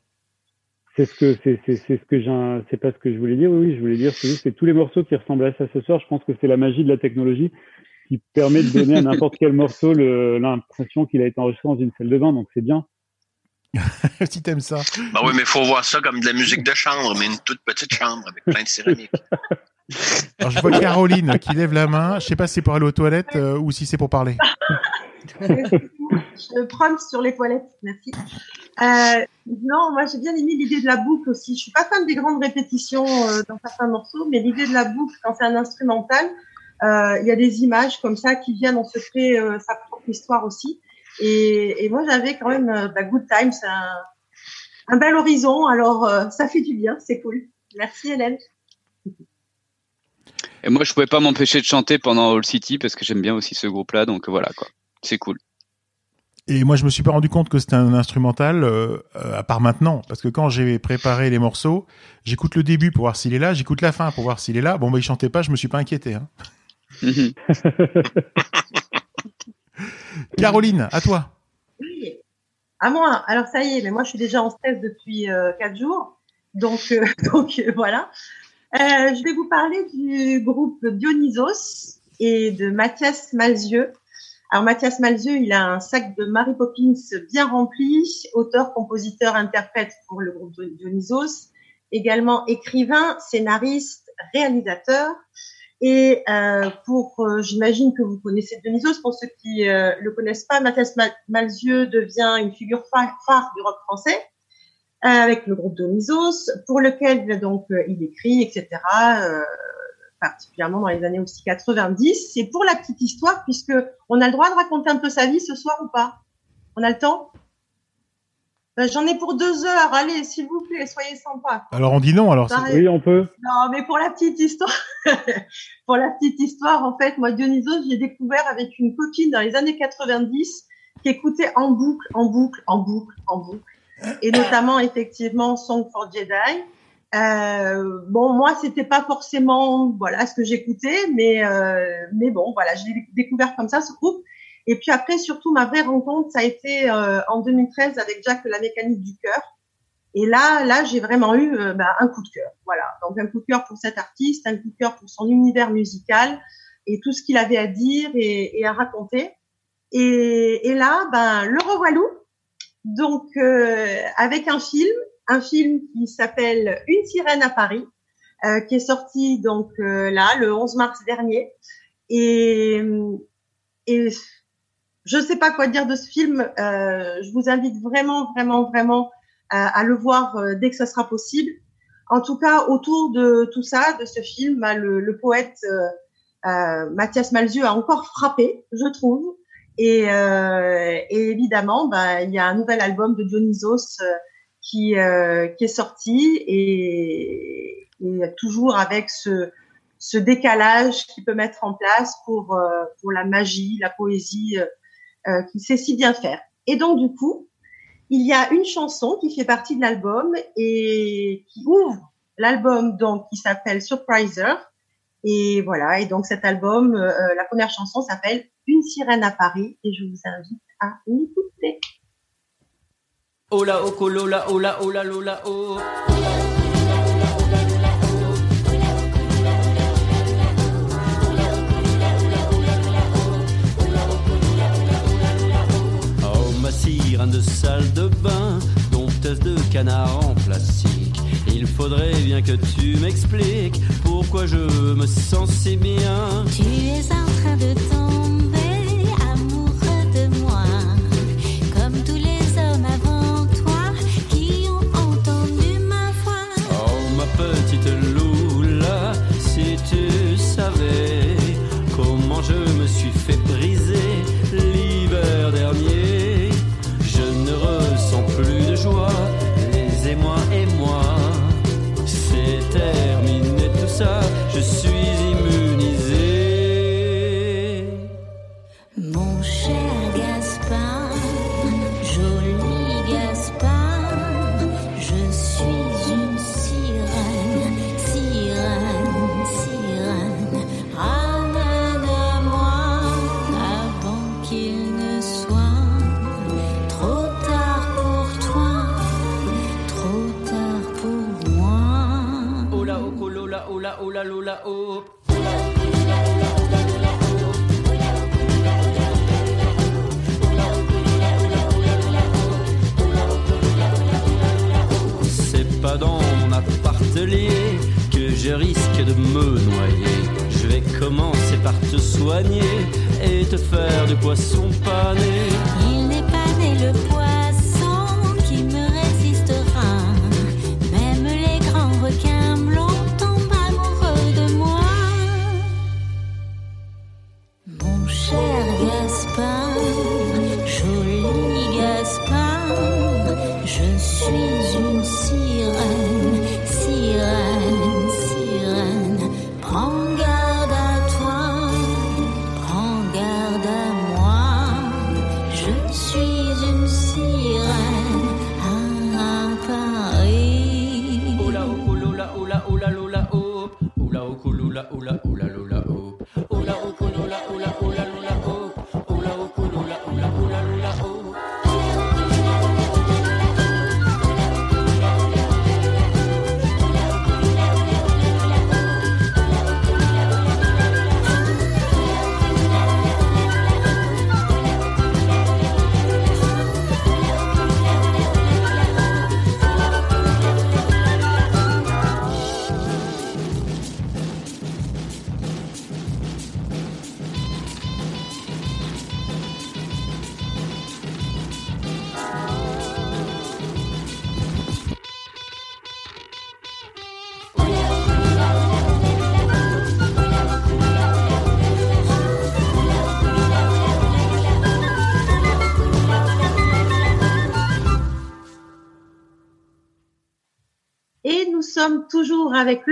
[SPEAKER 9] C'est ce que c'est c'est ce que j'ai c'est pas ce que je voulais dire. Oui, je voulais dire c'est tous les morceaux qui ressemblent à ça ce soir. Je pense que c'est la magie de la technologie qui permet de donner à n'importe quel morceau l'impression qu'il a été enregistré dans une salle de bain, donc c'est bien.
[SPEAKER 1] si t'aimes ça.
[SPEAKER 2] Bah oui, mais il faut voir ça comme de la musique de chambre, mais une toute petite chambre avec plein de céramique.
[SPEAKER 1] Alors je vois Caroline qui lève la main. Je sais pas si c'est pour aller aux toilettes euh, ou si c'est pour parler.
[SPEAKER 4] je prends sur les toilettes, merci. Euh, non, moi j'ai bien aimé l'idée de la boucle aussi. Je suis pas fan des grandes répétitions euh, dans certains morceaux, mais l'idée de la boucle quand c'est un instrumental, euh, il y a des images comme ça qui viennent, on se crée euh, sa propre histoire aussi. Et, et moi, j'avais quand même euh, bah, Good Time, c'est un, un, bel horizon. Alors, ça fait du bien, c'est cool. Merci Hélène.
[SPEAKER 6] Et moi, je pouvais pas m'empêcher de chanter pendant All City parce que j'aime bien aussi ce groupe-là, donc voilà quoi. C'est cool.
[SPEAKER 1] Et moi, je me suis pas rendu compte que c'était un instrumental, euh, à part maintenant, parce que quand j'ai préparé les morceaux, j'écoute le début pour voir s'il est là, j'écoute la fin pour voir s'il est là. Bon, bah, il chantait pas, je me suis pas inquiété. Hein. Mhm. Caroline, à toi.
[SPEAKER 4] Oui, à moi. Alors ça y est, mais moi je suis déjà en stress depuis euh, quatre jours, donc euh, donc euh, voilà. je vais vous parler du groupe Dionysos et de Mathias Malzieux. Alors Mathias Malzieux, il a un sac de Mary Poppins bien rempli, auteur, compositeur, interprète pour le groupe Dionysos, également écrivain, scénariste, réalisateur. Et euh, pour, euh, j'imagine que vous connaissez Dionysos, pour ceux qui euh, le connaissent pas, Mathias Malzieux devient une figure phare, du rock français euh, avec le groupe Dionysos, pour lequel donc il écrit, etc. particulièrement dans les années aussi 90. C'est pour la petite histoire, puisque on a le droit de raconter un peu sa vie ce soir ou pas? On a le temps? J'en ai pour deux heures. Allez, s'il vous plaît, soyez sympa.
[SPEAKER 1] Alors on dit non. Alors
[SPEAKER 9] oui, on peut.
[SPEAKER 4] Non, mais pour la petite histoire, pour la petite histoire, en fait, moi Dionysos, j'ai découvert avec une copine dans les années 90 qui écoutait en boucle, en boucle, en boucle, en boucle, et notamment effectivement Song for Jedi. Euh, bon, moi, c'était pas forcément voilà ce que j'écoutais, mais euh, mais bon, voilà, j'ai découvert comme ça ce groupe. Et puis après, surtout, ma vraie rencontre, ça a été euh, en 2013 avec Jack la mécanique du cœur. Et là, là, j'ai vraiment eu euh, bah, un coup de cœur. Voilà, donc un coup de cœur pour cet artiste, un coup de cœur pour son univers musical et tout ce qu'il avait à dire et, et à raconter. Et, et, là, ben, le revoilou. Donc, euh, avec un film, un film qui s'appelle Une sirène à Paris, euh, qui est sorti donc euh, là le 11 mars dernier. Et, et je ne sais pas quoi dire de ce film. Euh, je vous invite vraiment, vraiment, vraiment à, le voir euh, dès que ça sera possible. En tout cas, autour de tout ça, de ce film, bah, le, le poète euh, euh, Mathias Malzieu a encore frappé, je trouve. Et, et évidemment, bah, il y a un nouvel album de Dionysos qui, qui est sorti et, et toujours avec ce, ce décalage qu'il peut mettre en place pour, pour la magie, la poésie euh, qu'il sait si bien faire. Et donc, du coup, il y a une chanson qui fait partie de l'album et qui ouvre l'album donc qui s'appelle Surpriser. Et voilà, et donc cet album, euh, euh, la première chanson s'appelle Une sirène à Paris et je vous invite à l'écouter.
[SPEAKER 11] Oh là, oh, là, oh là, oh là, oh de salle de bain, dompteuse de canard en plastique. Il faudrait bien que tu m'expliques pourquoi je me sens si bien. Poisson pané.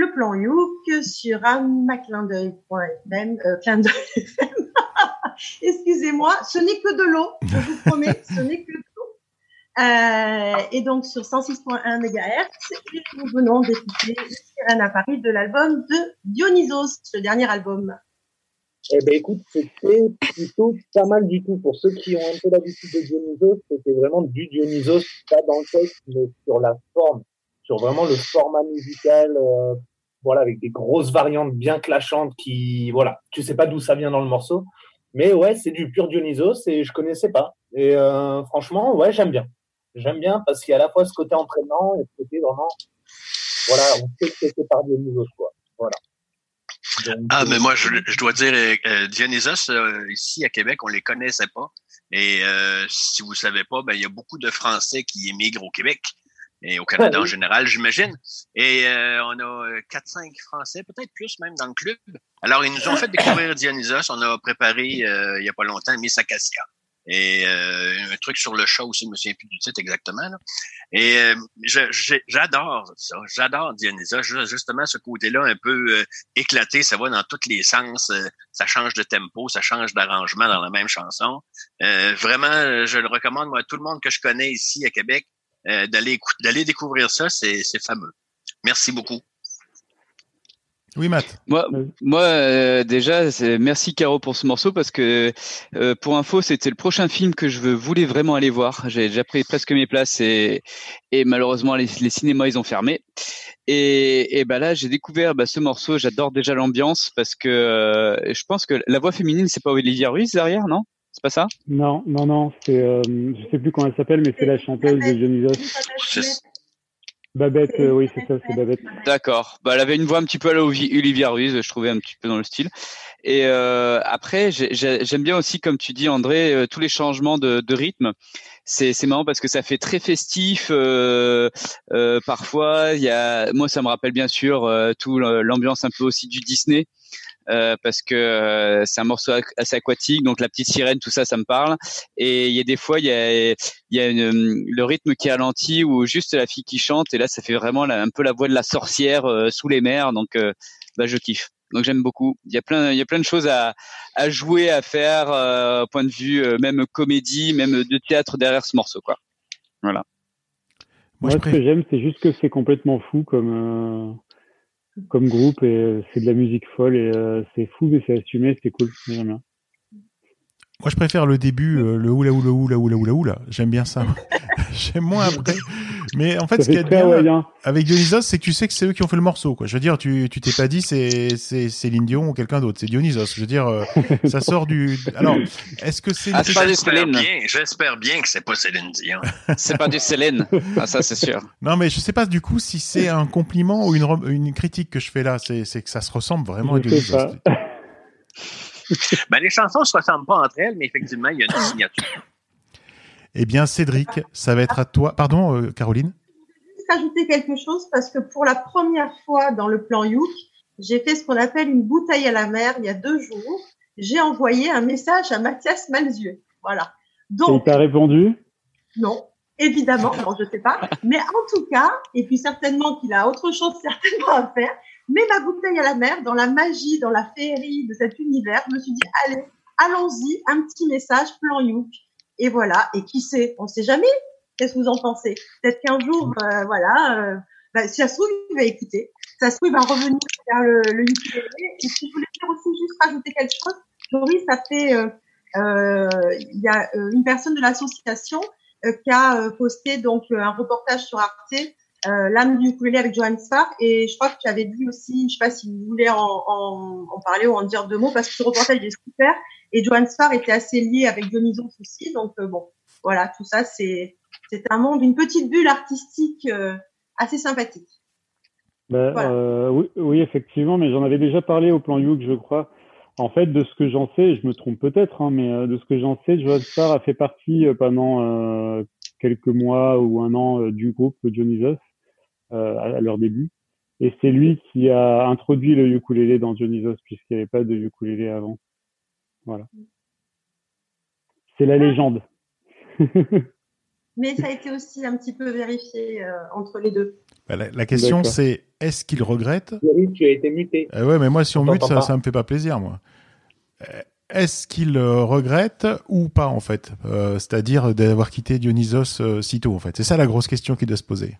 [SPEAKER 12] Le
[SPEAKER 4] plan Youk sur amaclindeuil.fm. Euh, Excusez-moi, ce n'est que de l'eau, je vous promets, ce n'est que de l'eau. Euh, et donc sur 106.1 MHz, et nous venons d'écouter Sirène à Paris de l'album de Dionysos, le dernier album.
[SPEAKER 5] Eh ben écoute, c'était plutôt pas mal du tout. Pour ceux qui ont un peu l'habitude de Dionysos, c'était vraiment du Dionysos, pas dans le texte, mais sur la forme, sur vraiment le format musical, euh, voilà, avec des grosses variantes bien clashantes qui, voilà, tu sais pas d'où ça vient dans le morceau. Mais ouais, c'est du pur Dionysos et je connaissais pas. Et euh, franchement, ouais, j'aime bien. J'aime bien parce qu'il y a à la fois ce côté entraînant et ce côté vraiment, voilà, on sait que c'est par Dionysos, quoi. Voilà. Donc,
[SPEAKER 2] Ah, mais
[SPEAKER 5] euh,
[SPEAKER 2] moi, je, je dois dire, euh, euh, Dionysos, euh, ici à Québec, on les connaissait pas. Et euh, si vous savez pas, ben il y a beaucoup de Français qui émigrent au Québec et au Canada en général, j'imagine. Et euh, on a euh, 4-5 Français, peut-être plus même dans le club. Alors, ils nous ont fait découvrir Dionysos. On a préparé, euh, il y a pas longtemps, Miss Acacia. Et euh, un truc sur le chat aussi, je me souviens plus du titre exactement. là. Et euh, j'adore ça. J'adore Dionysos. Ju- Justement, ce côté-là un peu euh, éclaté, ça va dans tous les sens. euh, ça change de tempo, ça change d'arrangement dans la même chanson. Euh, vraiment, euh, je le recommande moi, à tout le monde que je connais ici à Québec euh, d'aller d'aller découvrir ça. C'est c'est fameux. Merci beaucoup.
[SPEAKER 1] Oui, Matt.
[SPEAKER 6] Moi, moi euh, déjà, c'est- merci Caro pour ce morceau parce que euh, pour info, c'était le prochain film que je veux- voulais vraiment aller voir. J'ai déjà pris presque mes places et, et malheureusement les, les cinémas ils ont fermé. Et, et bah là, j'ai découvert bah, ce morceau. J'adore déjà l'ambiance parce que euh, je pense que la voix féminine, c'est pas Olivia Ruiz derrière, non? C'est pas ça?
[SPEAKER 9] Non, non, non, c'est, euh, je sais plus comment elle s'appelle, mais c'est la chanteuse de Dionysos. Babette, euh, oui, c'est ça, c'est Babette.
[SPEAKER 6] D'accord. Bah, elle avait une voix un petit peu à la Olivia Ruiz, je trouvais un petit peu dans le style. Et euh, après, j'ai- j'ai- j'aime bien aussi, comme tu dis, André, euh, tous les changements de, de rythme. C'est marrant parce que ça fait très festif. euh, euh, parfois, il y a, moi, ça me rappelle bien sûr euh, tout l'ambiance un peu aussi du Disney. Euh, parce que euh, c'est un morceau assez aquatique, donc la petite sirène, tout ça, ça me parle. Et il y a des fois, il y a, il y a une- le rythme qui ralentit ou juste la fille qui chante, et là, ça fait vraiment la- un peu la voix de la sorcière euh, sous les mers, donc euh, bah, je kiffe. Donc j'aime beaucoup. Il y a plein, il y a plein de choses à, à jouer, à faire, euh, au point de vue euh, même comédie, même de théâtre derrière ce morceau, quoi. Voilà.
[SPEAKER 9] Moi,
[SPEAKER 1] Moi,
[SPEAKER 9] ce que j'aime, c'est juste que c'est complètement fou comme, euh, comme groupe et euh, c'est de la musique folle et euh, c'est fou, mais c'est assumé, c'est cool. J'aime bien.
[SPEAKER 1] Moi, je préfère le début, euh, le oula oula oula oula oula oula. J'aime bien ça. J'aime moins après. Mais en fait,
[SPEAKER 9] Ça
[SPEAKER 1] ce qui
[SPEAKER 9] fait
[SPEAKER 1] est
[SPEAKER 9] très
[SPEAKER 1] bien
[SPEAKER 9] hawaïen.
[SPEAKER 1] avec Dionysos, c'est que tu sais que c'est eux qui ont fait le morceau. Quoi. Je veux dire, tu tu t'es pas dit c'est c'est Céline Dion ou quelqu'un d'autre. C'est Dionysos. Je veux dire, euh, ça sort du. Alors, est-ce que c'est
[SPEAKER 6] Ah, c'est pas du
[SPEAKER 2] J'espère
[SPEAKER 6] Céline.
[SPEAKER 2] bien, j'espère bien que c'est pas Céline Dion.
[SPEAKER 6] C'est pas du Célène. Ah, ça, c'est sûr.
[SPEAKER 1] Non, mais je sais pas du coup si c'est un compliment ou une une critique que je fais là. C'est c'est que ça se ressemble vraiment à Dionysos.
[SPEAKER 2] Ben, les chansons se ressemblent pas entre elles, mais effectivement, il y a une signature.
[SPEAKER 1] Eh bien, Cédric, ça va être à toi. Pardon, euh, Caroline?
[SPEAKER 4] juste rajouter quelque chose parce que pour la première fois dans le plan Youk, j'ai fait ce qu'on appelle une bouteille à la mer il y a deux jours. J'ai envoyé un message à Mathias Malzieux. Voilà.
[SPEAKER 9] Et il
[SPEAKER 4] Donc,
[SPEAKER 9] t'a répondu?
[SPEAKER 4] Non, évidemment, non, je sais pas. Mais en tout cas, et puis certainement qu'il a autre chose certainement à faire, mais ma bouteille à la mer, dans la magie, dans la féerie de cet univers, je me suis dit, allez, allons-y, un petit message, plan Youk. Et voilà. Et qui sait? On sait jamais. Qu'est-ce que vous en pensez? Peut-être qu'un jour, euh, voilà, euh, bah, si ça se trouve, il va écouter. Si ça se trouve, il va revenir vers le, le ukulélé. Et si je voulais dire aussi juste rajouter quelque chose, Joris, ça fait, euh, euh, il y a euh, une personne de l'association euh, qui a euh, posté donc euh, un reportage sur Arte, euh, l'âme du ukulélé avec Johan Sfar, et je crois que tu avais dit aussi, je sais pas si vous voulez en, en, en parler ou en dire deux mots, parce que ce reportage est super, et Johan Sfar était assez lié avec Dionysos aussi, donc euh, bon, voilà, tout ça c'est c'est un monde, une petite bulle artistique euh, assez sympathique. Voilà.
[SPEAKER 9] euh, oui, oui, effectivement, mais j'en avais déjà parlé au plan Youk, je crois. En fait, de ce que j'en sais, je me trompe peut-être, hein, mais euh, de ce que j'en sais, Johan Star a fait partie euh, pendant euh, quelques mois ou un an du groupe Dionysos à, à leur début. Et c'est lui qui a introduit le ukulélé dans Dionysos, puisqu'il n'y avait pas de ukulélé avant. Voilà. C'est la légende.
[SPEAKER 4] Mais ça a été aussi un petit peu vérifié euh, entre les deux.
[SPEAKER 1] Bah, La, la question, c'est est-ce qu'il regrette?
[SPEAKER 5] Thierry, tu as été muté.
[SPEAKER 1] Eh ouais, mais moi, si on
[SPEAKER 5] On
[SPEAKER 1] mute, ça, ça me fait pas plaisir, moi. Euh, Est-ce qu'il euh, regrette ou pas, en fait? Euh, C'est-à-dire d'avoir quitté Dionysos euh, si tôt, en fait. C'est ça la grosse question qui doit se poser.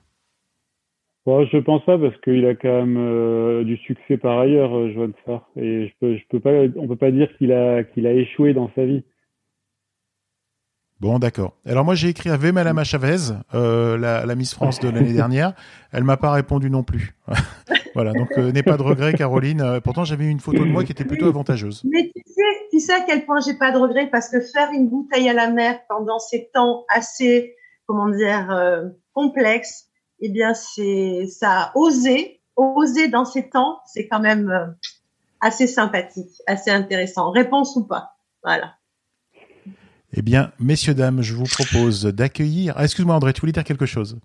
[SPEAKER 9] Bon, je pense pas parce qu'il a quand même euh, du succès par ailleurs, euh, Joan Sarr. Et je peux, je peux pas, on peut pas dire qu'il a, qu'il a échoué dans sa vie.
[SPEAKER 1] Bon, d'accord. Alors moi, j'ai écrit à Vemalama Chavez, euh, la, la Miss France de l'année dernière. Elle m'a pas répondu non plus. voilà, donc euh, n'aie pas de regret, Caroline. Euh, pourtant, j'avais une photo de moi qui était plutôt avantageuse.
[SPEAKER 4] Mais tu sais, tu sais à quel point j'ai pas de regrets parce que faire une bouteille à la mer pendant ces temps assez, comment dire, euh, complexes, eh bien, c'est, ça a osé, osé dans ces temps, c'est quand même euh, assez sympathique, assez intéressant. Réponse ou pas. Voilà.
[SPEAKER 1] Eh bien, messieurs, dames, je vous propose d'accueillir. Ah, excuse-moi, André, tu voulais dire quelque chose?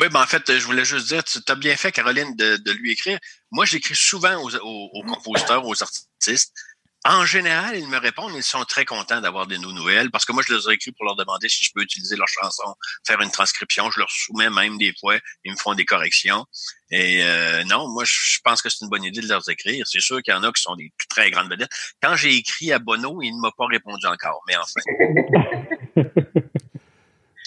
[SPEAKER 2] Oui, ben en fait, je voulais juste dire, tu as bien fait, Caroline, de, de lui écrire. Moi, j'écris souvent aux, aux- aux compositeurs, aux artistes. En général, ils me répondent, ils sont très contents d'avoir des nou- nouvelles parce que moi, je les ai écrits pour leur demander si je peux utiliser leur chanson, faire une transcription. Je leur soumets même des fois, ils me font des corrections. Et euh, non, moi, je pense que c'est une bonne idée de leur écrire. C'est sûr qu'il y en a qui sont des très grandes vedettes. Quand j'ai écrit à Bono, il ne m'a pas répondu encore, mais enfin.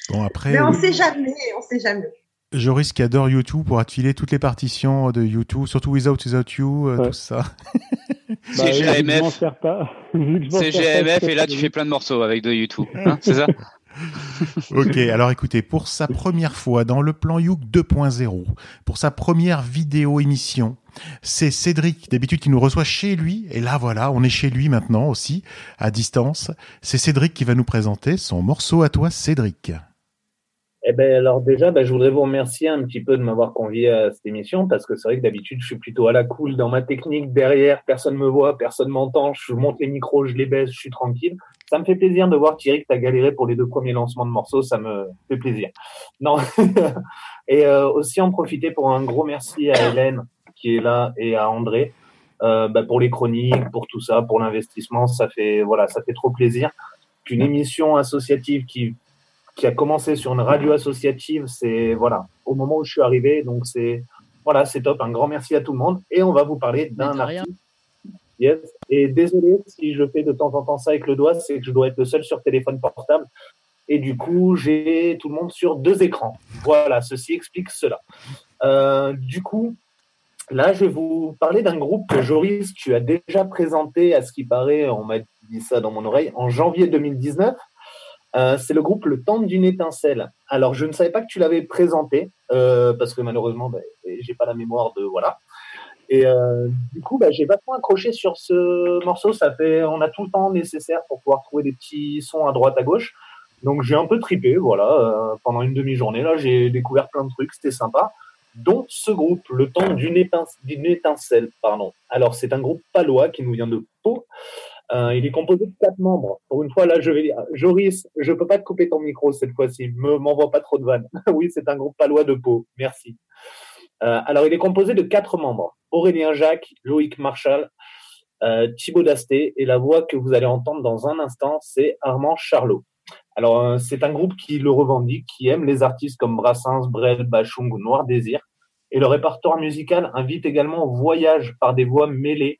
[SPEAKER 1] Bon, après,
[SPEAKER 4] Mais on sait jamais, on sait jamais.
[SPEAKER 1] Joris qui adore YouTube pourra te filer toutes les partitions de YouTube, surtout Without Without You, euh,
[SPEAKER 9] Ouais.
[SPEAKER 1] tout ça.
[SPEAKER 9] Bah,
[SPEAKER 6] C'est GMF. GMF et là tu fais plein de morceaux avec de YouTube, hein, c'est ça?
[SPEAKER 1] Ok, alors écoutez, pour sa première fois dans le plan Youk 2.0, pour sa première vidéo émission, c'est Cédric, d'habitude qui nous reçoit chez lui, et là voilà, on est chez lui maintenant aussi, à distance. C'est Cédric qui va nous présenter son morceau à toi, Cédric.
[SPEAKER 5] Eh ben alors déjà, ben, je voudrais vous remercier un petit peu de m'avoir convié à cette émission parce que c'est vrai que d'habitude je suis plutôt à la cool dans ma technique derrière, personne me voit, personne m'entend, je monte les micros, je les baisse, je suis tranquille. Ça me fait plaisir de voir Thierry que tu as galéré pour les deux premiers lancements de morceaux, ça me fait plaisir. Non. et euh, aussi en profiter pour un gros merci à Hélène qui est là et à André euh, bah, pour les chroniques, pour tout ça, pour l'investissement, ça fait voilà, ça fait trop plaisir. Qu'une émission associative qui qui a commencé sur une radio associative, c'est voilà, au moment où je suis arrivé, donc c'est voilà, c'est top. Un grand merci à tout le monde et on va vous parler d'un artiste. Yes. Et désolé si je fais de temps en temps ça avec le doigt, c'est que je dois être le seul sur téléphone portable. Et du coup, j'ai tout le monde sur deux écrans. Voilà, ceci explique cela. Euh, du coup, là, je vais vous parler d'un groupe que Joris, tu as déjà présenté, à ce qui paraît, on m'a dit ça dans mon oreille, en janvier 2019. Euh, c'est le groupe Le Temps d'une étincelle. Alors, je ne savais pas que tu l'avais présenté, euh, parce que malheureusement, ben, j'ai pas la mémoire de voilà. Et euh, du coup, ben, j'ai vachement accroché sur ce morceau. Ça fait, on a tout le temps nécessaire pour pouvoir trouver des petits sons à droite, à gauche. Donc, j'ai un peu tripé, voilà, euh, pendant une demi-journée. Là, j'ai découvert plein de trucs, c'était sympa. Dont ce groupe, Le Temps d'une étincelle, d'une étincelle, pardon. Alors, c'est un groupe palois qui nous vient de Pau. Euh, il est composé de quatre membres. Pour une fois, là, je vais dire, Joris, je peux pas te couper ton micro cette fois-ci. Me m'envoie pas trop de vannes. oui, c'est un groupe palois de Pau. Merci. Euh, alors, il est composé de quatre membres. Aurélien Jacques, Loïc Marchal, euh, Thibaut Dasté et la voix que vous allez entendre dans un instant, c'est Armand Charlot. Alors, euh, c'est un groupe qui le revendique, qui aime les artistes comme Brassens, Brel, Bachung ou Noir Désir. Et le répertoire musical invite également au voyage par des voix mêlées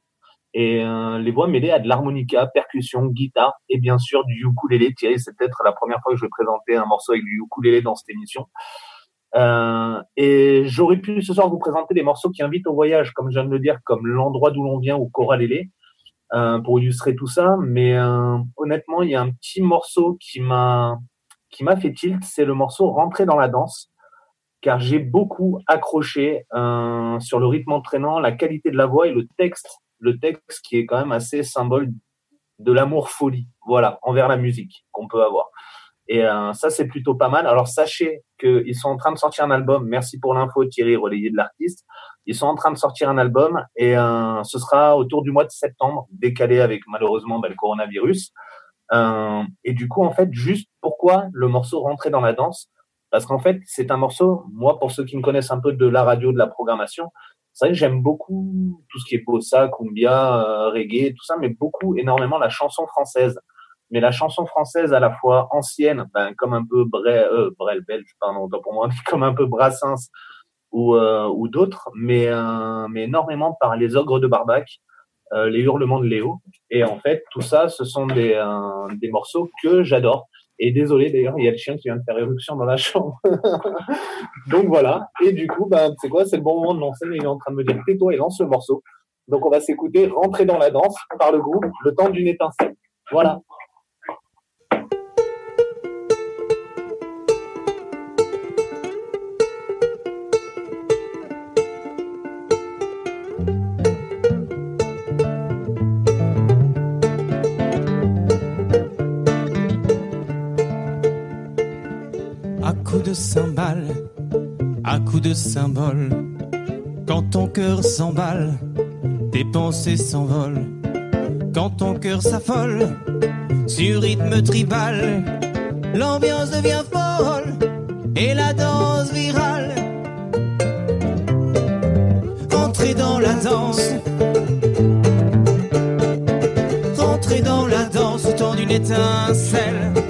[SPEAKER 5] et euh, les voix mêlées à de l'harmonica, percussion, guitare et bien sûr du ukulélé. Thierry, c'est peut-être la première fois que je vais présenter un morceau avec du ukulélé dans cette émission. Euh, et j'aurais pu ce soir vous présenter des morceaux qui invitent au voyage, comme je viens de le dire, comme l'endroit d'où l'on vient ou Coralélé, euh, pour illustrer tout ça. Mais euh, honnêtement, il y a un petit morceau qui m'a qui m'a fait tilt, c'est le morceau Rentrer dans la danse car j'ai beaucoup accroché euh, sur le rythme entraînant, la qualité de la voix et le texte, le texte qui est quand même assez symbole de l'amour folie, voilà, envers la musique qu'on peut avoir. Et euh, ça, c'est plutôt pas mal. Alors sachez qu'ils sont en train de sortir un album. Merci pour l'info, Thierry, relayé de l'artiste. Ils sont en train de sortir un album et euh, ce sera autour du mois de septembre, décalé avec malheureusement bah, le coronavirus. Euh, et du coup, en fait, juste pourquoi le morceau rentrer dans la danse? Parce qu'en fait, c'est un morceau, moi, pour ceux qui me connaissent un peu de la radio, de la programmation, c'est vrai que j'aime beaucoup tout ce qui est bossa, cumbia, euh, reggae, tout ça, mais beaucoup, énormément la chanson française. Mais la chanson française à la fois ancienne, ben, comme un peu Brel, euh, Brel belge, pardon, pour moi, comme un peu Brassens ou, euh, ou d'autres, mais, euh, mais énormément par les ogres de Barbac, euh, les hurlements de Léo. Et en fait, tout ça, ce sont des, euh, des morceaux que j'adore. Et désolé d'ailleurs, il y a le chien qui vient de faire éruption dans la chambre. Donc voilà. Et du coup, ben, c'est quoi? C'est le bon moment de lancer, il est en train de me dire tais-toi et lance le morceau. Donc on va s'écouter Rentrer dans la danse par le groupe Le temps d'une étincelle. Voilà.
[SPEAKER 13] De cymbales, à coups de symboles. Quand ton cœur s'emballe, tes pensées s'envolent. Quand ton cœur s'affole, sur rythme tribal, l'ambiance devient folle et la danse virale. Entrez dans la danse, rentrez dans la danse au temps d'une étincelle.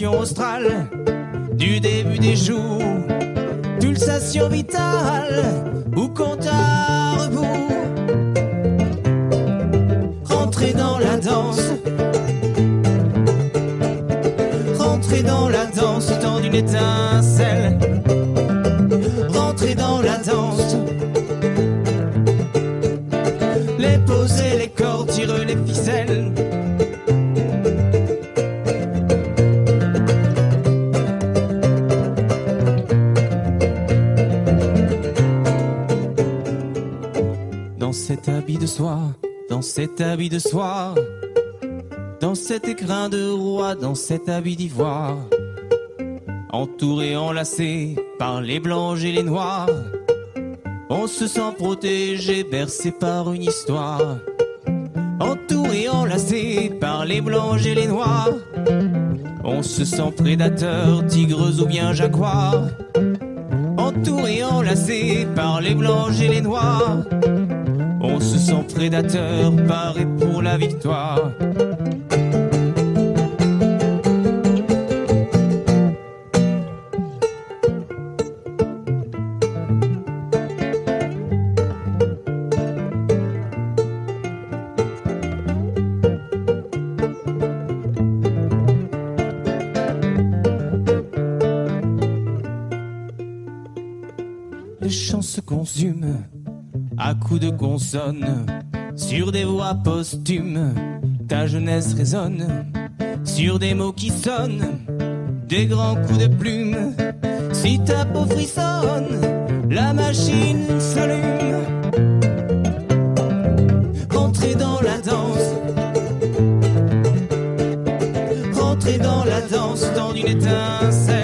[SPEAKER 13] Vibration australe de soie, dans cet écrin de roi, dans cet habit d'ivoire, entouré, enlacé par les blancs et les noirs, on se sent protégé, bercé par une histoire. Entouré, enlacé par les blancs et les noirs, on se sent prédateur, tigre ou bien jaguar. Entouré, enlacé par les blancs et les noirs, on se sent prédateur, paré la victoire. Les chants se consument à coups de consonnes sur des voix posthumes. Ta jeunesse résonne sur des mots qui sonnent, des grands coups de plume. Si ta peau frissonne, la machine s'allume. Rentrez dans la danse, rentrez dans la danse dans une étincelle.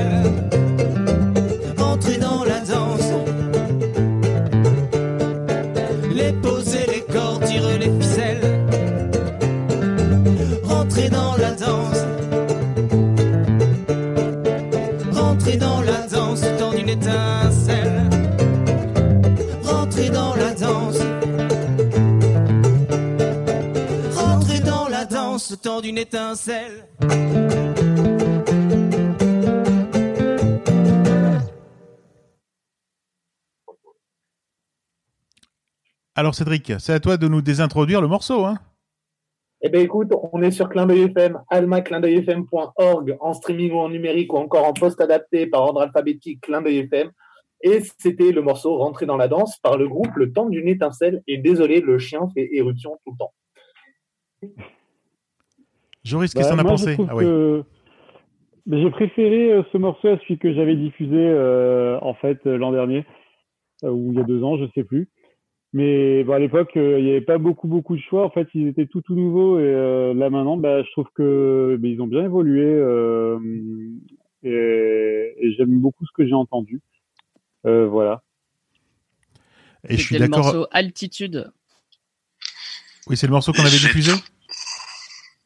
[SPEAKER 13] D'une étincelle.
[SPEAKER 1] Alors Cédric, c'est à toi de nous désintroduire le morceau. Hein
[SPEAKER 5] Eh ben écoute, on est sur Clin d'œil FM, almaclindeuilfm.org, en streaming ou en numérique ou encore en post adapté par ordre alphabétique Clin d'œil FM. Et c'était le morceau Rentré dans la danse par le groupe Le Temps d'une étincelle. Et désolé, le chien fait éruption tout le temps.
[SPEAKER 1] Joris,
[SPEAKER 9] Bah,
[SPEAKER 1] qu'est-ce as
[SPEAKER 9] moi, je
[SPEAKER 1] pensé Ah
[SPEAKER 9] que- J'ai préféré euh, ce morceau à celui que j'avais diffusé euh, en fait euh, l'an dernier, euh, ou il y a deux ans, je sais plus. Mais bon, à l'époque, euh, il n'y avait pas beaucoup beaucoup de choix. En fait, ils étaient tout tout nouveaux et euh, là maintenant, bah, je trouve que bah, ils ont bien évolué euh, et, et j'aime beaucoup ce que j'ai entendu. Euh, voilà.
[SPEAKER 1] Et je suis
[SPEAKER 3] C'était le
[SPEAKER 1] d'accord.
[SPEAKER 3] morceau Altitude.
[SPEAKER 1] Oui, c'est le morceau qu'on avait diffusé?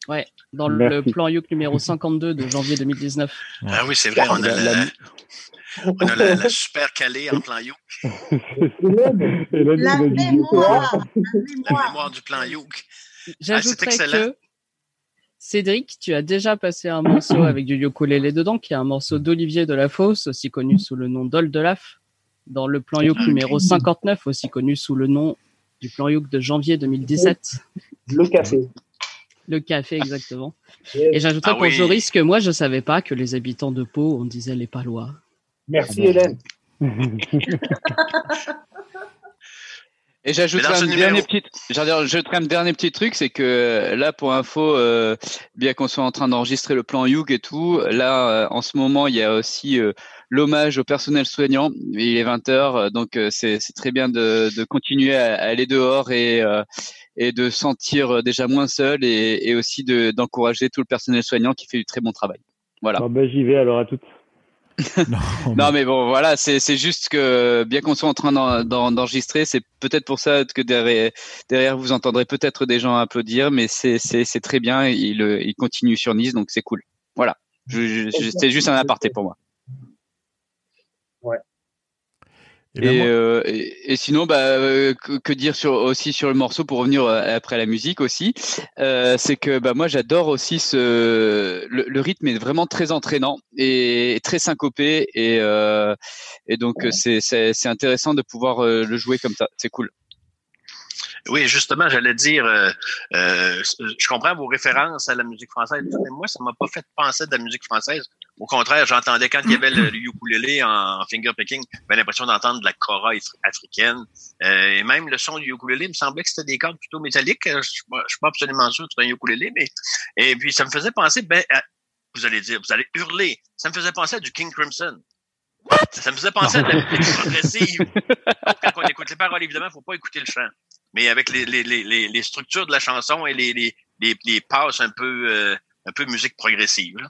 [SPEAKER 3] Ouais. Dans le plan Youk numéro 52 de janvier 2019.
[SPEAKER 2] Ah oui, c'est vrai, on a
[SPEAKER 9] La-
[SPEAKER 2] la,
[SPEAKER 9] la-
[SPEAKER 2] on a la, la super calée en plan Youk,
[SPEAKER 9] Hélène, Hélène,
[SPEAKER 4] La mémoire, la
[SPEAKER 2] la
[SPEAKER 4] mémoire.
[SPEAKER 2] mémoire du plan Youk.
[SPEAKER 3] J'ajouterais
[SPEAKER 2] excellent.
[SPEAKER 3] que Cédric, tu as déjà passé un morceau avec du ukulélé dedans, qui est un morceau d'Olivier de la Fosse, aussi connu sous le nom d'Ol de Laf, dans le plan Youk numéro 59, aussi connu sous le nom du plan Youk de janvier 2017.
[SPEAKER 5] Le café.
[SPEAKER 3] Le café, exactement.
[SPEAKER 5] Yes.
[SPEAKER 3] Et j'ajouterais
[SPEAKER 2] Ah
[SPEAKER 3] pour
[SPEAKER 2] oui.
[SPEAKER 3] Joris que moi, je savais pas que les habitants de Pau, on disait les Palois.
[SPEAKER 5] Merci Hélène.
[SPEAKER 6] Et j'ajouterai un dernier petit, j'ajouterai un dernier petit truc, c'est que euh, là, pour info, euh, bien qu'on soit en train d'enregistrer le plan Youg et tout, là, euh, en ce moment, il y a aussi euh, l'hommage au personnel soignant. Il est 20 h donc euh, c'est c'est très bien de, de continuer à, à aller dehors et euh, et de se sentir euh, déjà moins seul et, et aussi de d'encourager tout le personnel soignant qui fait du très bon travail. Voilà.
[SPEAKER 9] Bon, bah, j'y vais alors à toutes.
[SPEAKER 1] Non,
[SPEAKER 6] Non, mais bon, voilà, c'est c'est juste que bien qu'on soit en train d'en- d'en- d'enregistrer, c'est peut-être pour ça que derrière, derrière vous entendrez peut-être des gens applaudir, mais c'est c'est c'est très bien. Il euh, il continue sur Nice, donc c'est cool. Voilà, Je- je- je- c'était juste un aparté pour moi.
[SPEAKER 1] Eh ben,
[SPEAKER 6] Et, euh, et, et sinon, bah, euh, que, que dire sur aussi sur le morceau pour revenir euh, après la musique aussi, euh, c'est que bah moi j'adore aussi ce le, le rythme est vraiment très entraînant et très syncopé et euh, et donc euh, c'est c'est c'est intéressant de pouvoir le jouer comme ça, c'est cool.
[SPEAKER 2] Oui, justement, j'allais dire, euh, euh, je comprends vos références à la musique française, mais moi, ça m'a pas fait penser de la musique française. Au contraire, j'entendais quand il y avait le, le ukulélé en, en finger picking, j'avais l'impression d'entendre de la kora af- africaine. Euh, et même le son du ukulélé, il me semblait que c'était des cordes plutôt métalliques. Euh, Je suis pas, je suis pas absolument sûr que c'est un ukulélé, mais et puis ça me faisait penser, ben, à- vous allez dire, vous allez hurler. Ça me faisait penser à du King Crimson. What? Ça me faisait penser à de la musique progressive. Quand on écoute les paroles, évidemment, faut pas écouter le chant. Mais avec les, les, les, structures de la chanson et les, les, les, les passes un peu, euh, un peu musique progressive. là.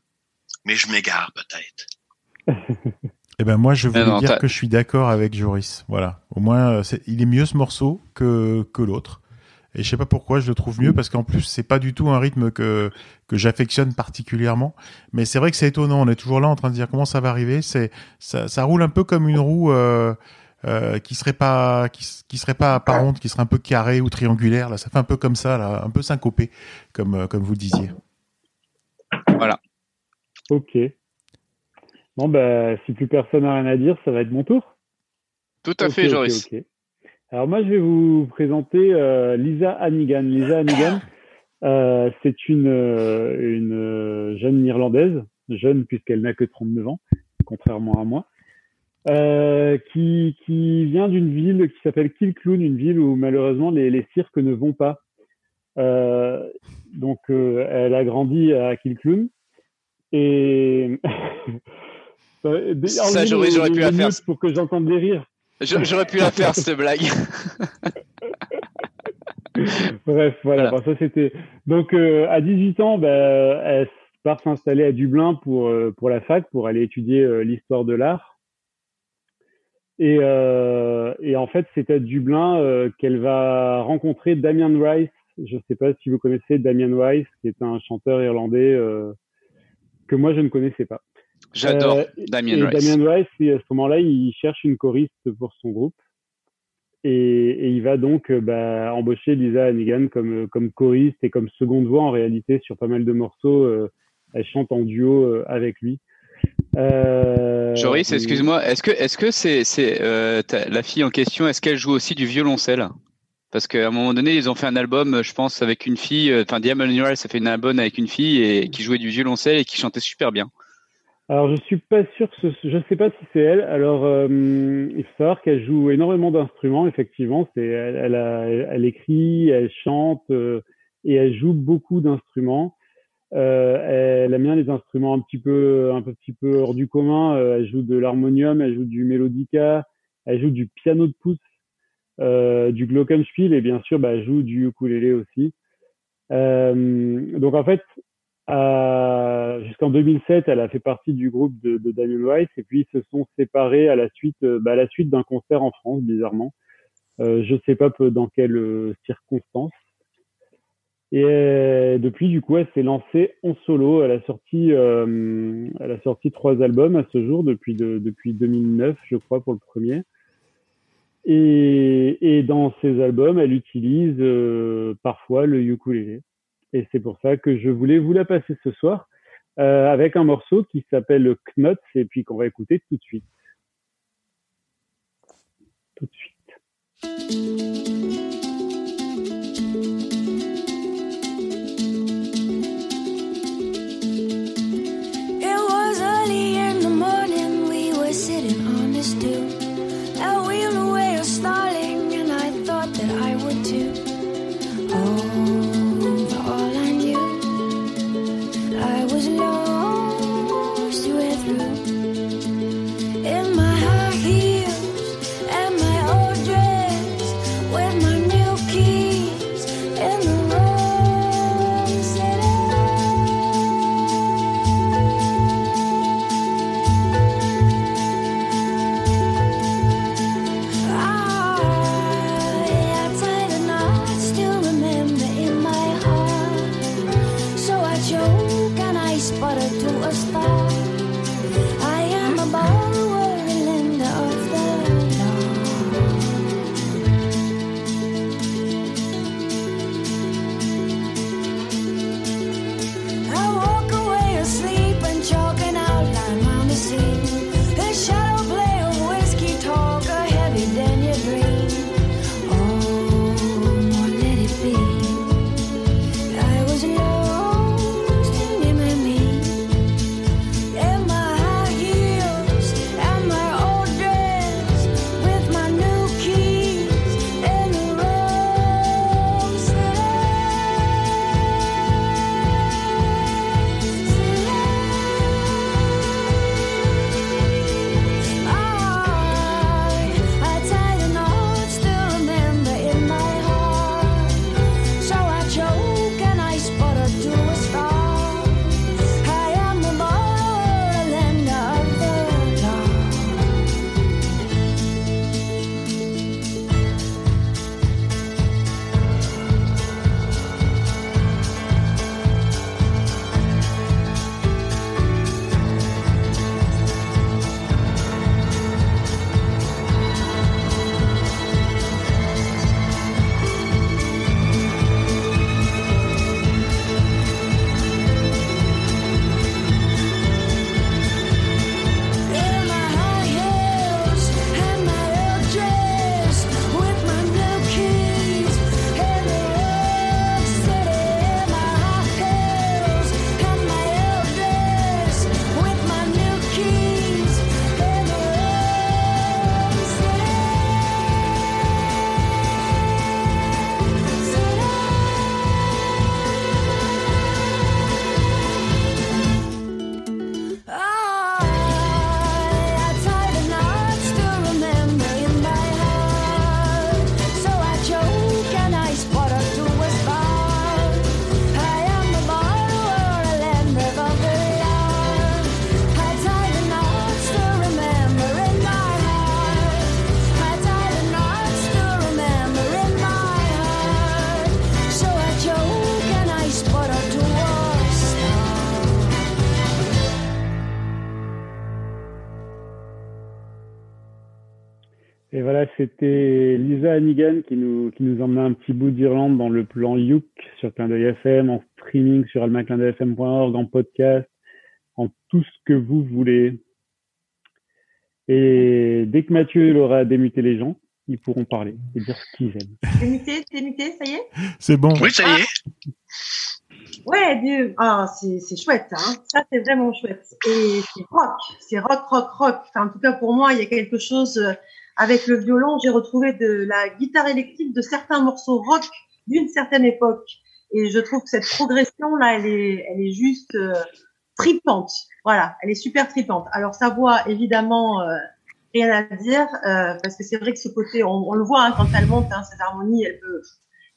[SPEAKER 2] Mais je m'égare peut-être.
[SPEAKER 1] Eh ben moi, je voulais
[SPEAKER 6] non,
[SPEAKER 1] dire que je suis d'accord avec Joris. Voilà. Au moins, euh, il est mieux ce morceau que que l'autre. Et je sais pas pourquoi je le trouve mieux parce qu'en plus c'est pas du tout un rythme que que j'affectionne particulièrement. Mais c'est vrai que c'est étonnant. On est toujours là en train de dire comment ça va arriver. C'est ça, ça roule un peu comme une roue euh, euh, qui serait pas qui, serait pas apparente, qui serait un peu carrée ou triangulaire. Là, ça fait un peu comme ça, là, un peu syncopé, comme euh, comme vous le disiez.
[SPEAKER 9] Ok. Bon, bah, si plus personne n'a rien à dire, ça va être mon tour.
[SPEAKER 6] Tout à fait, Joris.
[SPEAKER 9] Alors moi, je vais vous présenter euh, Lisa Hannigan. Lisa Hannigan, euh, c'est une, une jeune Irlandaise, jeune puisqu'elle n'a que 39 ans, contrairement à moi, euh, qui, qui vient d'une ville qui s'appelle Kilcloon, une ville où malheureusement les, les cirques ne vont pas. Euh, donc, euh, elle a grandi à Kilcloon et Euh, des-
[SPEAKER 6] Ça, j'aurais- j'aurais pu la faire.
[SPEAKER 9] pour que j'entende les rires.
[SPEAKER 6] J'aurais pu la faire cette blague.
[SPEAKER 9] Bref, voilà.
[SPEAKER 6] Voilà.
[SPEAKER 9] Bon, ça c'était. Donc euh, à 18 ans, bah, elle part s'installer à Dublin pour euh, pour la fac pour aller étudier l'histoire de l'art. Et euh, et en fait, c'est à Dublin euh, qu'elle va rencontrer Damien Rice. Je ne sais pas si vous connaissez Damien Rice, qui est un chanteur irlandais euh, que moi je ne connaissais pas.
[SPEAKER 6] J'adore
[SPEAKER 9] Euh,
[SPEAKER 6] Damien
[SPEAKER 9] et
[SPEAKER 6] Rice.
[SPEAKER 9] Damien Rice, et à ce moment-là, il cherche une choriste pour son groupe. Et, et il va donc euh, bah, embaucher Lisa Hannigan comme, euh, comme choriste et comme seconde voix en réalité sur pas mal de morceaux. elle chante en duo avec lui. Euh,
[SPEAKER 6] Joris, excuse-moi, est-ce que est-ce que c'est c'est euh, la fille en question, est-ce qu'elle joue aussi du violoncelle? Parce qu'à un moment donné, ils ont fait un album, je pense, avec une fille. euh, Enfin, Diamond Rice a fait un album avec une fille et qui jouait du violoncelle et qui chantait super bien.
[SPEAKER 9] Alors, je suis pas sûr que ce, je sais pas si c'est elle. Alors, euh, il faut savoir qu'elle joue énormément d'instruments, effectivement. C'est, elle, elle, a- elle écrit, elle chante euh, et elle joue beaucoup d'instruments. Euh, elle aime bien les instruments un petit peu, un petit peu hors du commun. Euh, elle joue de l'harmonium, elle joue du mélodica, elle joue du piano de pouce, euh, du glockenspiel et bien sûr, bah, elle joue du ukulélé aussi. Euh, donc en fait, à- jusqu'en 2007, elle a fait partie du groupe de, de Damien Rice et puis ils se sont séparés à la suite, euh, bah, à la suite d'un concert en France, bizarrement. Euh, je sais pas dans quelles euh, circonstances. Et euh, depuis, du coup, elle s'est lancée en solo. Elle a sorti, euh, elle a sorti trois albums à ce jour depuis de, depuis 2009, je crois, pour le premier. Et, dans ces albums, elle utilise euh, parfois le ukulélé. Et c'est pour ça que je voulais vous la passer ce soir avec un morceau qui s'appelle Knots et puis qu'on va écouter tout de suite. Tout de suite.
[SPEAKER 14] On
[SPEAKER 9] c'était Lisa Hannigan qui nous, qui nous emmenait un petit bout d'Irlande dans le plan Youk sur Clin d'œil FM, en streaming sur almaclindeuilfm.org, en podcast, en tout ce que vous voulez. Et dès que Mathieu aura démuté les gens, ils pourront parler et dire ce qu'ils aiment.
[SPEAKER 4] T'es muté, t'es muté, ça y est?
[SPEAKER 1] C'est bon.
[SPEAKER 2] Oui, ça y est.
[SPEAKER 4] Ouais, Dieu. Ah, c'est c'est chouette, hein. Ça, c'est vraiment chouette. Et c'est rock. C'est rock, rock, rock. Enfin, en tout cas, pour moi, il y a quelque chose euh, avec le violon. J'ai retrouvé de la guitare électrique de certains morceaux rock d'une certaine époque. Et je trouve que cette progression là, elle est, elle est juste euh, tripante. Voilà, elle est super tripante. Alors sa voix, évidemment, euh, rien à dire, euh, parce que c'est vrai que ce côté, on, on le voit hein, quand elle monte, hein, cette harmonie, elle peut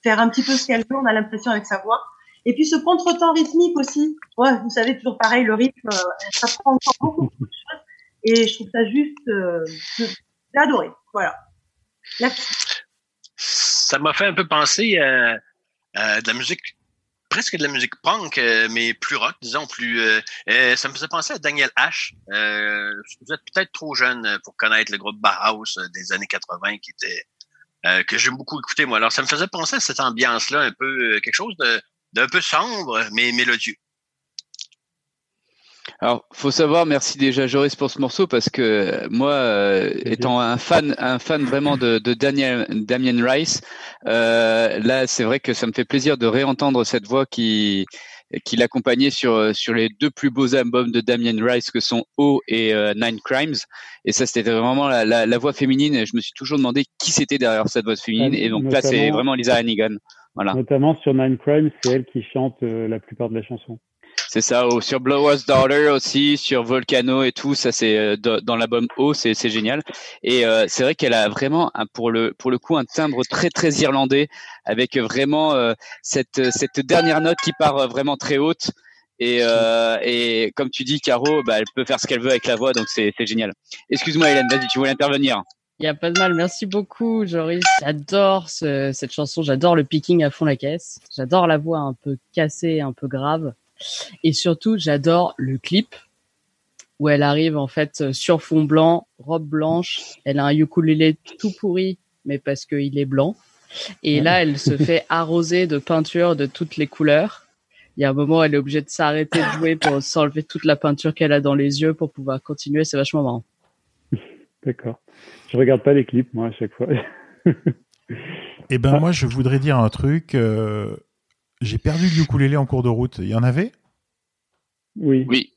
[SPEAKER 4] faire un petit peu ce qu'elle veut. On a l'impression avec sa voix. Et puis ce contretemps rythmique aussi. Ouais, vous savez toujours pareil, le rythme, euh, ça prend encore beaucoup, de choses. Et je trouve ça juste, euh, j'ai adoré. Voilà.
[SPEAKER 2] Ça m'a fait un peu penser à, de la musique presque de la musique punk, euh, mais plus rock, disons, plus. euh, euh, ça me faisait penser à Daniel H. Euh, vous êtes peut-être trop jeune pour connaître le groupe Bauhaus euh, des années 80 qui était euh, que j'aime beaucoup écouter moi. Alors ça me faisait penser à cette ambiance-là, un peu quelque chose de d'un peu sombre mais mélodieux.
[SPEAKER 6] Alors, faut savoir, merci déjà Joris pour ce morceau parce que euh, moi, euh, étant un fan, un fan vraiment de, de Daniel, Damien Rice, euh, là, c'est vrai que ça me fait plaisir de réentendre cette voix qui qui l'accompagnait sur euh, sur les deux plus beaux albums de Damien Rice que sont O et euh, Nine Crimes. Et ça, c'était vraiment la, la, la voix féminine. Et je me suis toujours demandé qui c'était derrière cette voix féminine. Et donc là, c'est vraiment Lisa Hannigan. Voilà.
[SPEAKER 9] Notamment sur Nine Crimes, c'est elle qui chante la plupart de la chanson.
[SPEAKER 6] C'est ça, oh, sur Blower's Daughter aussi, sur Volcano et tout, ça c'est euh, dans l'album O, c'est génial. Et euh, c'est vrai qu'elle a vraiment pour le pour le coup un timbre très très irlandais avec vraiment euh, cette cette dernière note qui part euh, vraiment très haute. Et, euh, et comme tu dis, Caro, bah, elle peut faire ce qu'elle veut avec la voix, donc c'est génial. Excuse-moi, Hélène, vas-y, tu voulais intervenir.
[SPEAKER 3] Il y a pas de mal. Merci beaucoup, Joris. J'adore ce- cette chanson. J'adore le picking à fond la caisse. J'adore la voix un peu cassée, un peu grave. Et surtout, j'adore le clip où elle arrive en fait euh, sur fond blanc, robe blanche. Elle a un ukulélé tout pourri, mais parce qu'il est blanc. Et là, elle se fait arroser de peinture de toutes les couleurs. Il y a un moment, elle est obligée de s'arrêter de jouer pour s'enlever toute la peinture qu'elle a dans les yeux pour pouvoir continuer. C'est vachement marrant.
[SPEAKER 9] D'accord. Je regarde pas les clips, moi, à chaque fois.
[SPEAKER 1] Eh ben moi, je voudrais dire un truc. euh, J'ai perdu le ukulélé en cours de route. Il y en avait?
[SPEAKER 9] Oui.
[SPEAKER 6] Oui.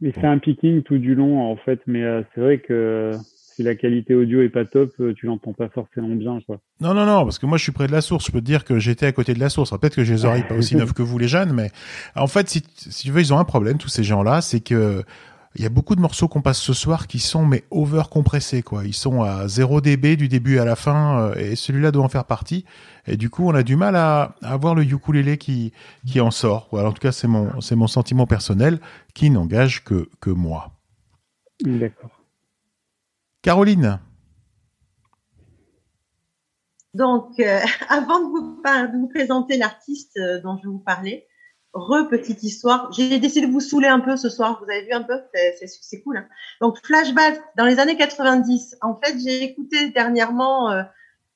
[SPEAKER 9] Mais c'est un picking tout du long, en fait. Mais euh, c'est vrai que si la qualité audio est pas top, euh, tu l'entends pas forcément bien, quoi.
[SPEAKER 1] Non, non, non, parce que moi je suis près de la source. Je peux te dire que j'étais à côté de la source. Peut-être que j'ai les oreilles pas aussi neuves que vous les jeunes, mais en fait, si, si tu veux, ils ont un problème, tous ces gens-là, c'est que il y a beaucoup de morceaux qu'on passe ce soir qui sont mais over compressés quoi. Ils sont à 0 dB du début à la fin euh, et celui-là doit en faire partie. Et du coup, on a du mal à, à avoir le ukulélé qui qui en sort. Voilà, en tout cas, c'est mon c'est mon sentiment personnel qui n'engage que que moi.
[SPEAKER 9] D'accord.
[SPEAKER 1] Caroline.
[SPEAKER 4] Donc, euh, avant de vous, par- de vous présenter l'artiste euh, dont je vais vous parler, re petite histoire. J'ai décidé de vous saouler un peu ce soir. Vous avez vu un peu, c'est cool. hein. Donc, flashback dans les années 90. En fait, j'ai écouté dernièrement euh,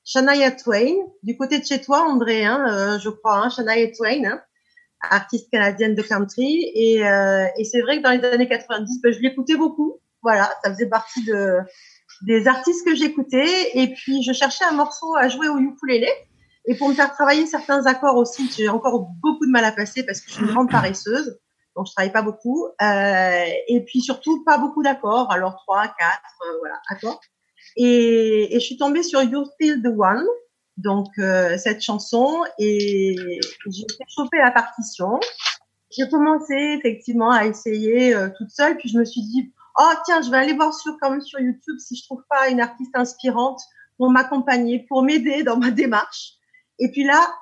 [SPEAKER 4] Shania Twain du côté de chez toi, André, hein, euh, je crois, hein, Shania Twain, hein, artiste canadienne de country. Et, euh, et c'est vrai que dans les années 90, ben, je l'écoutais beaucoup. Voilà, ça faisait partie de des artistes que j'écoutais. Et puis, je cherchais un morceau à jouer au ukulélé. Et pour me faire travailler certains accords aussi, j'ai encore beaucoup de mal à passer parce que je suis une grande paresseuse. Donc, je travaille pas beaucoup. Euh, et puis, surtout, pas beaucoup d'accords. Alors, trois, quatre, euh, voilà, accords. Et, et je suis tombée sur You're Still the One. Donc, euh, cette chanson. Et j'ai choper la partition. J'ai commencé effectivement à essayer euh, toute seule. Puis, je me suis dit, oh, tiens, je vais aller voir sur, quand même sur YouTube si je trouve pas une artiste inspirante pour m'accompagner, pour m'aider dans ma démarche. Et puis là,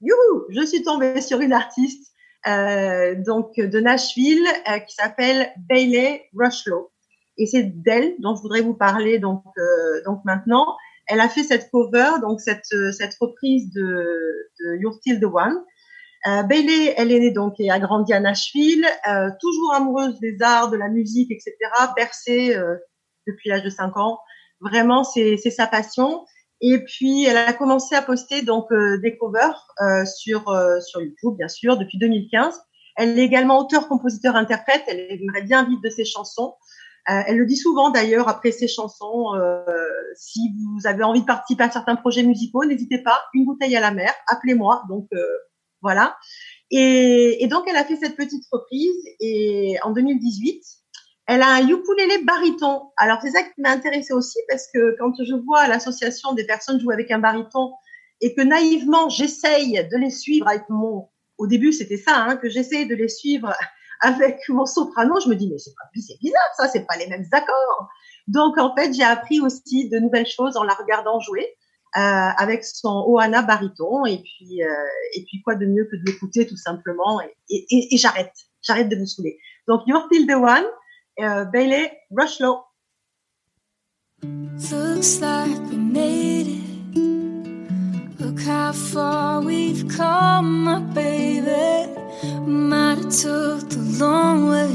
[SPEAKER 4] youhou, je suis tombée sur une artiste euh, donc de Nashville euh, qui s'appelle Bailey Rushlow. Et c'est d'elle dont je voudrais vous parler donc euh, donc maintenant. Elle a fait cette cover, donc cette euh, cette reprise de, de You're Still the One. Euh, Bailey, elle est née donc et a grandi à Nashville, euh, toujours amoureuse des arts, de la musique, etc. Bercée depuis l'âge de 5 ans. Vraiment, c'est c'est sa passion. Et puis, elle a commencé à poster donc euh, des covers euh, sur euh, sur YouTube, bien sûr, depuis 2015. Elle est également auteur, compositeur, interprète. Elle aimerait bien vivre de ses chansons. Euh, elle le dit souvent d'ailleurs après ses chansons. euh, si vous avez envie de participer à certains projets musicaux, n'hésitez pas. Une bouteille à la mer, appelez-moi. Donc euh, voilà. Et, et donc, elle a fait cette petite reprise. Et en 2018, elle a un ukulélé baryton. Alors, c'est ça qui m'a intéressée aussi parce que quand je vois l'association des personnes jouer avec un baryton et que naïvement, j'essaye de les suivre avec mon... Au début, c'était ça, hein, que j'essaye de les suivre avec mon soprano. Je me dis, mais c'est pas c'est bizarre, ça, c'est pas les mêmes accords. Donc, en fait, j'ai appris aussi de nouvelles choses en la regardant jouer. Euh, avec son Ohana baryton et puis euh, et puis quoi de mieux que de l'écouter tout simplement et, et, j'arrête j'arrête de vous saouler donc You're Still the One uh, Bailey Rushlow.
[SPEAKER 14] Looks like we made it Look how far we've come, my baby. Might have took the long way.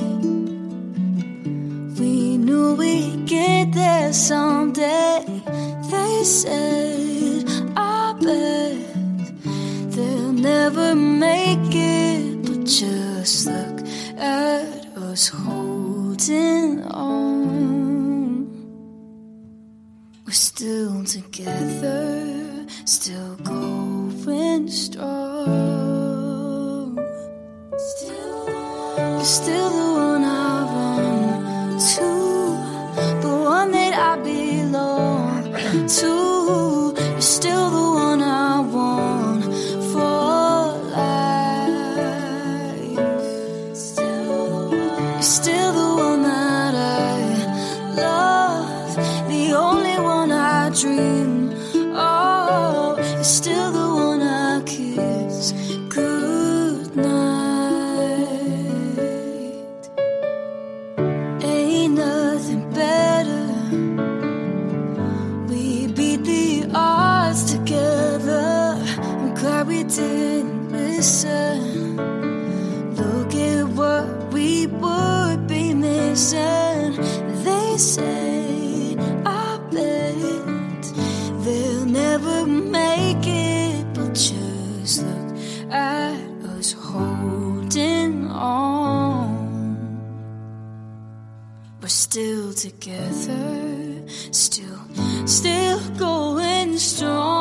[SPEAKER 14] We knew we'd get there someday. They said, I bet they'll never make it. But just look at us holding on. We're still together, still going strong. Still, you're still the one I run to, the one that I belong to. Together, still, still going strong.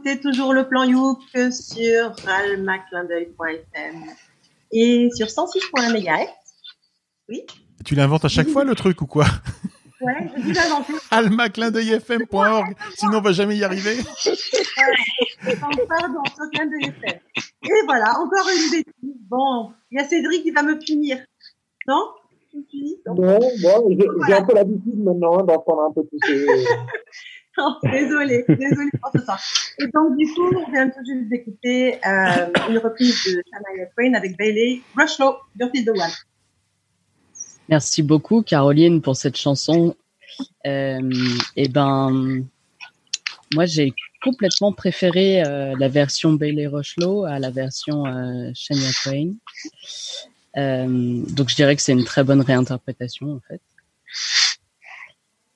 [SPEAKER 4] Écoutez toujours le plan Youk sur ralmaclindeuil.fm et sur 106.1 MHz. Oui,
[SPEAKER 1] Tu l'inventes à chaque fois le truc ou quoi?
[SPEAKER 4] Ouais, je inventé.
[SPEAKER 1] almaclindeuilfm.org, sinon on va jamais y arriver.
[SPEAKER 4] Pardon, FM. Et voilà, encore une bêtise. Bon, il y a Cédric qui va me punir. Non? Non
[SPEAKER 5] bon, j'ai un peu l'habitude maintenant hein, d'entendre un peu tout ces...
[SPEAKER 4] Non, désolé, désolé pour tout ça. Et donc, du coup, on vient tout juste d'écouter euh, une reprise de Shania Twain avec Bailey, Rush Low, Dirty the One.
[SPEAKER 3] Merci beaucoup, Caroline, pour cette chanson. Euh, et ben, moi, j'ai complètement préféré euh, la version Bailey Rushlow à la version euh, Shania Twain. Donc, je dirais que c'est une très bonne réinterprétation, en fait.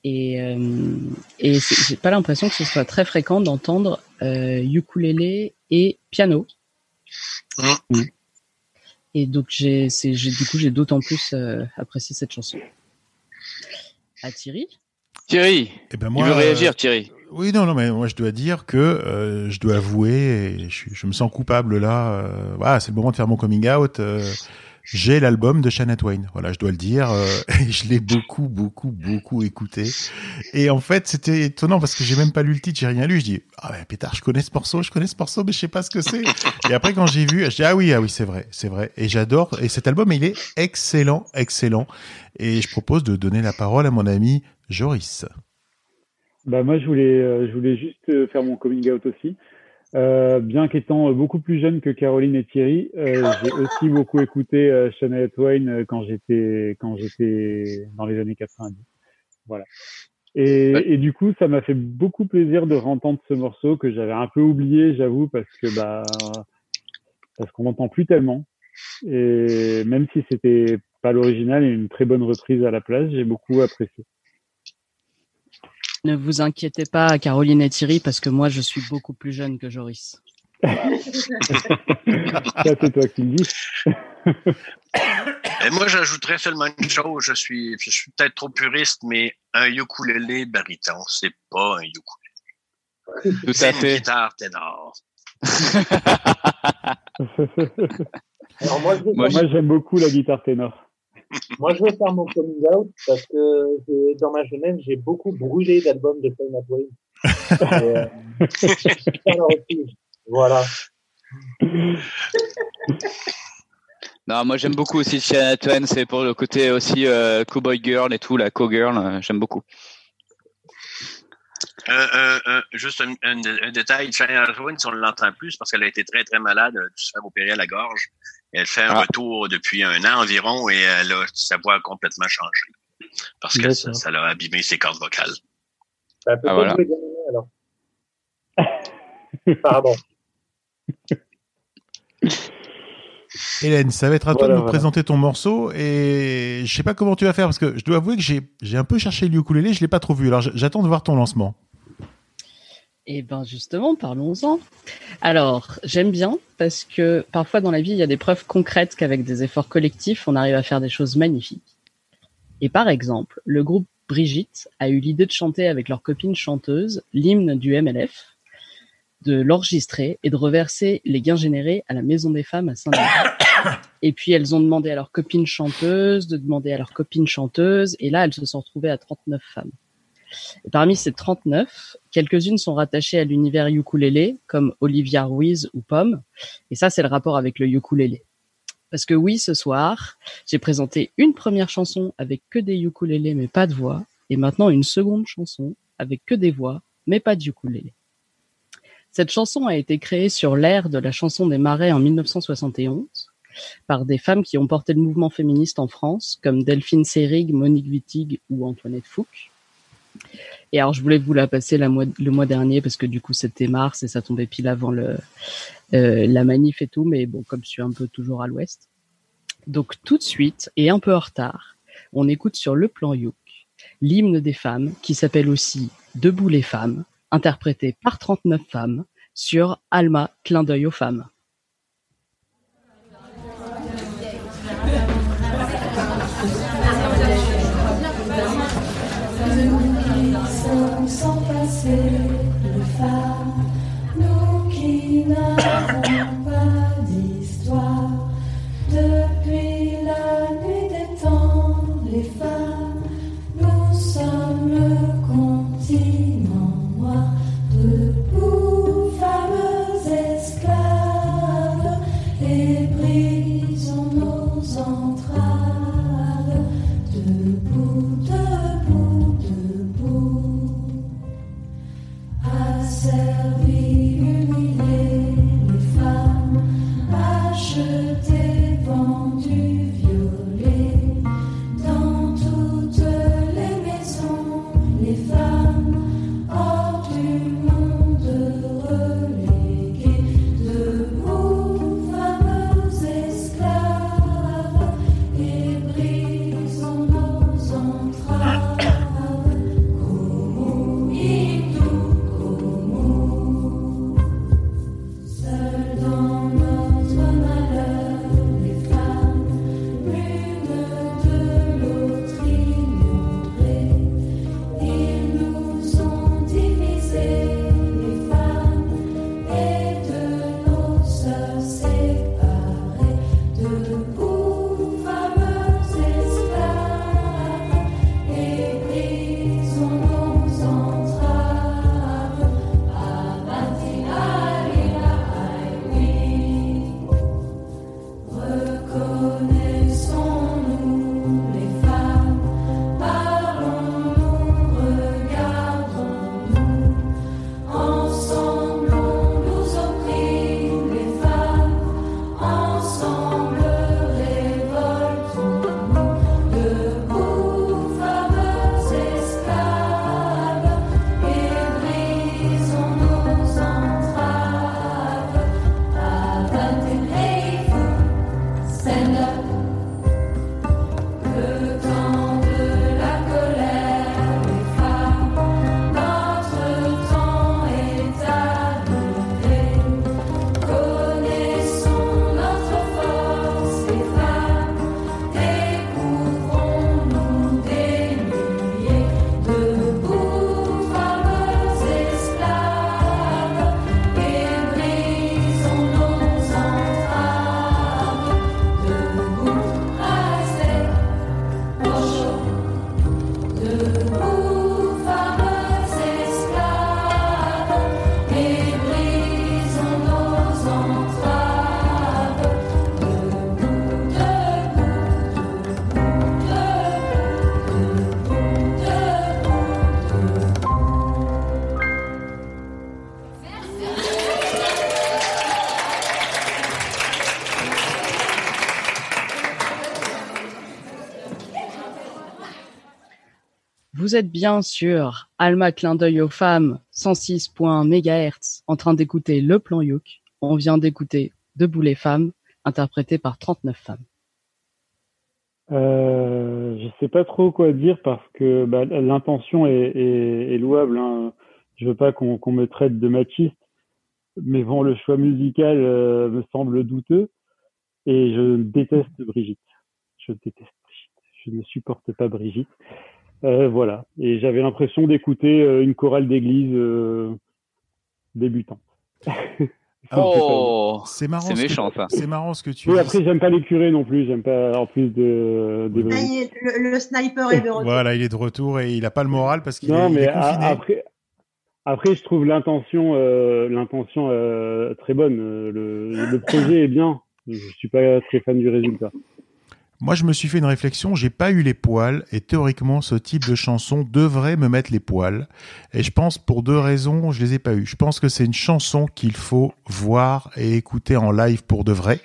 [SPEAKER 3] Et, euh, et j'ai pas l'impression que ce soit très fréquent d'entendre euh, ukulélé et piano.
[SPEAKER 2] Mm.
[SPEAKER 3] Et donc j'ai, c'est, j'ai, du coup j'ai d'autant plus euh, apprécié cette chanson. À Thierry?
[SPEAKER 6] Thierry,
[SPEAKER 1] Eh ben
[SPEAKER 6] il
[SPEAKER 1] moi,
[SPEAKER 6] veut
[SPEAKER 1] euh,
[SPEAKER 6] réagir, Thierry.
[SPEAKER 1] Oui, non, non, mais moi je dois dire que euh, je dois avouer, et je, je me sens coupable là. Euh, voilà, c'est le moment de faire mon coming out. euh, j'ai l'album de Shania Twain. Voilà, je dois le dire. euh, je l'ai beaucoup, beaucoup, beaucoup écouté. Et en fait, c'était étonnant parce que j'ai même pas lu le titre, j'ai rien lu. Je dis, ah ouais, pétard, je connais ce morceau, je connais ce morceau, mais je sais pas ce que c'est. et après, quand j'ai vu, je dis, ah oui, ah oui, c'est vrai, c'est vrai. Et j'adore. Et cet album, il est excellent, excellent. Et je propose de donner la parole à mon ami Joris.
[SPEAKER 9] Bah moi je voulais euh, je voulais juste euh, faire mon coming out aussi. Euh, bien qu'étant beaucoup plus jeune que Caroline et Thierry, euh, j'ai aussi beaucoup écouté euh, Shania Twain euh, quand j'étais quand j'étais dans les années 90. Voilà. Et, et du coup, ça m'a fait beaucoup plaisir de rentendre ce morceau que j'avais un peu oublié, j'avoue, parce que bah parce qu'on n'entend plus tellement. Et même si c'était pas l'original et une très bonne reprise à la place, j'ai beaucoup apprécié.
[SPEAKER 3] Ne vous inquiétez pas, Caroline et Thierry, parce que moi je suis beaucoup plus jeune que Joris.
[SPEAKER 9] C'est toi qui le dis.
[SPEAKER 2] Et moi, j'ajouterais seulement une chose. Je suis, je suis peut-être trop puriste, mais un ukulélé baryton, c'est pas un ukulélé.
[SPEAKER 6] Tout
[SPEAKER 2] C'est
[SPEAKER 6] à
[SPEAKER 2] une
[SPEAKER 6] fait.
[SPEAKER 2] guitare ténor.
[SPEAKER 5] Alors Moi,
[SPEAKER 9] j'aime beaucoup la guitare ténor.
[SPEAKER 5] Moi, je vais faire mon coming out parce que dans ma jeunesse, j'ai beaucoup brûlé d'albums de Shania Twain. Et, euh. Voilà.
[SPEAKER 6] Non, moi j'aime beaucoup aussi Shania Twain, c'est pour le côté aussi euh, cowboy girl et tout, la cowgirl, euh, j'aime beaucoup.
[SPEAKER 2] Un- un- un- juste un, un- un détail, Shania Twain, si on ne l'entend plus, parce qu'elle a été très, très malade, elle a dû se faire opérer à la gorge. Elle fait un
[SPEAKER 6] Ah.
[SPEAKER 2] retour depuis un an environ et elle a, sa voix a complètement changé. Parce que ça, l'a abîmé ses cordes vocales.
[SPEAKER 5] Peut-être
[SPEAKER 6] Ah, voilà.
[SPEAKER 5] alors. Pardon.
[SPEAKER 1] Hélène, ça va être à toi de nous
[SPEAKER 9] voilà.
[SPEAKER 1] présenter ton morceau et je sais pas comment tu vas faire parce que je dois avouer que j'ai j'ai un peu cherché le ukulélé, je l'ai pas trop vu. Alors j'attends de voir ton lancement.
[SPEAKER 3] Eh ben justement, parlons-en. Alors, j'aime bien parce que parfois dans la vie, il y a des preuves concrètes qu'avec des efforts collectifs, on arrive à faire des choses magnifiques. Et par exemple, le groupe Brigitte a eu l'idée de chanter avec leur copine chanteuse l'hymne du MLF, de l'enregistrer et de reverser les gains générés à la Maison des Femmes à Saint-Denis. Et puis elles ont demandé à leur copine chanteuse de demander à leur copine chanteuse, et là elles se sont retrouvées à 39 femmes. Parmi ces 39, quelques-unes sont rattachées à l'univers ukulélé, comme Olivia Ruiz ou Pomme. Et ça, c'est le rapport avec le ukulélé. Parce que oui, ce soir, j'ai présenté une première chanson avec que des ukulélés mais pas de voix, et maintenant une seconde chanson avec que des voix mais pas de ukulélé. Cette chanson a été créée sur l'air de la chanson des marais en 1971 par des femmes qui ont porté le mouvement féministe en France, comme Delphine Seyrig, Monique Wittig ou Antoinette Fouque. Et alors, je voulais vous la passer le mois dernier parce que du coup, c'était mars et ça tombait pile avant le, euh, la manif et tout. Mais bon, comme je suis un peu toujours à l'ouest. Donc, tout de suite et un peu en retard, on écoute sur le plan Youk l'hymne des femmes qui s'appelle aussi Debout les femmes, interprété par 39 femmes sur Alma, clin d'œil aux femmes.
[SPEAKER 8] Sans
[SPEAKER 3] vous êtes bien sur Alma Clin d'œil aux femmes 106.1 MHz en train d'écouter Le Plan Youk. On vient d'écouter Debout les femmes, interprété par 39 femmes.
[SPEAKER 9] Euh, je sais pas trop quoi dire parce que bah, l'intention est, louable. Hein. Je veux pas qu'on qu'on me traite de machiste, mais bon, le choix musical euh, me semble douteux et je déteste Brigitte. Je déteste Brigitte. Je ne supporte pas Brigitte. Euh, voilà. Et j'avais l'impression d'écouter euh, une chorale d'église euh, débutante.
[SPEAKER 6] Oh,
[SPEAKER 1] C'est marrant.
[SPEAKER 6] c'est
[SPEAKER 1] ce que-
[SPEAKER 6] méchant ça.
[SPEAKER 1] C'est marrant ce que tu
[SPEAKER 9] Oui, après, j'aime pas les curés non plus. J'aime pas, en plus de,
[SPEAKER 4] est, le, le sniper est de retour.
[SPEAKER 1] Voilà, il est de retour et il a pas le moral parce qu'il
[SPEAKER 9] Non,
[SPEAKER 1] est, il
[SPEAKER 9] mais
[SPEAKER 1] est
[SPEAKER 9] a-
[SPEAKER 1] confiné.
[SPEAKER 9] après, après, je trouve l'intention, euh, l'intention euh, très bonne. Le, le projet est bien. Je suis pas très fan du résultat.
[SPEAKER 1] Moi, je me suis fait une réflexion. J'ai pas eu les poils et théoriquement, ce type de chanson devrait me mettre les poils. Et je pense pour deux raisons, je les ai pas eu. Je pense que c'est une chanson qu'il faut voir et écouter en live pour de vrai.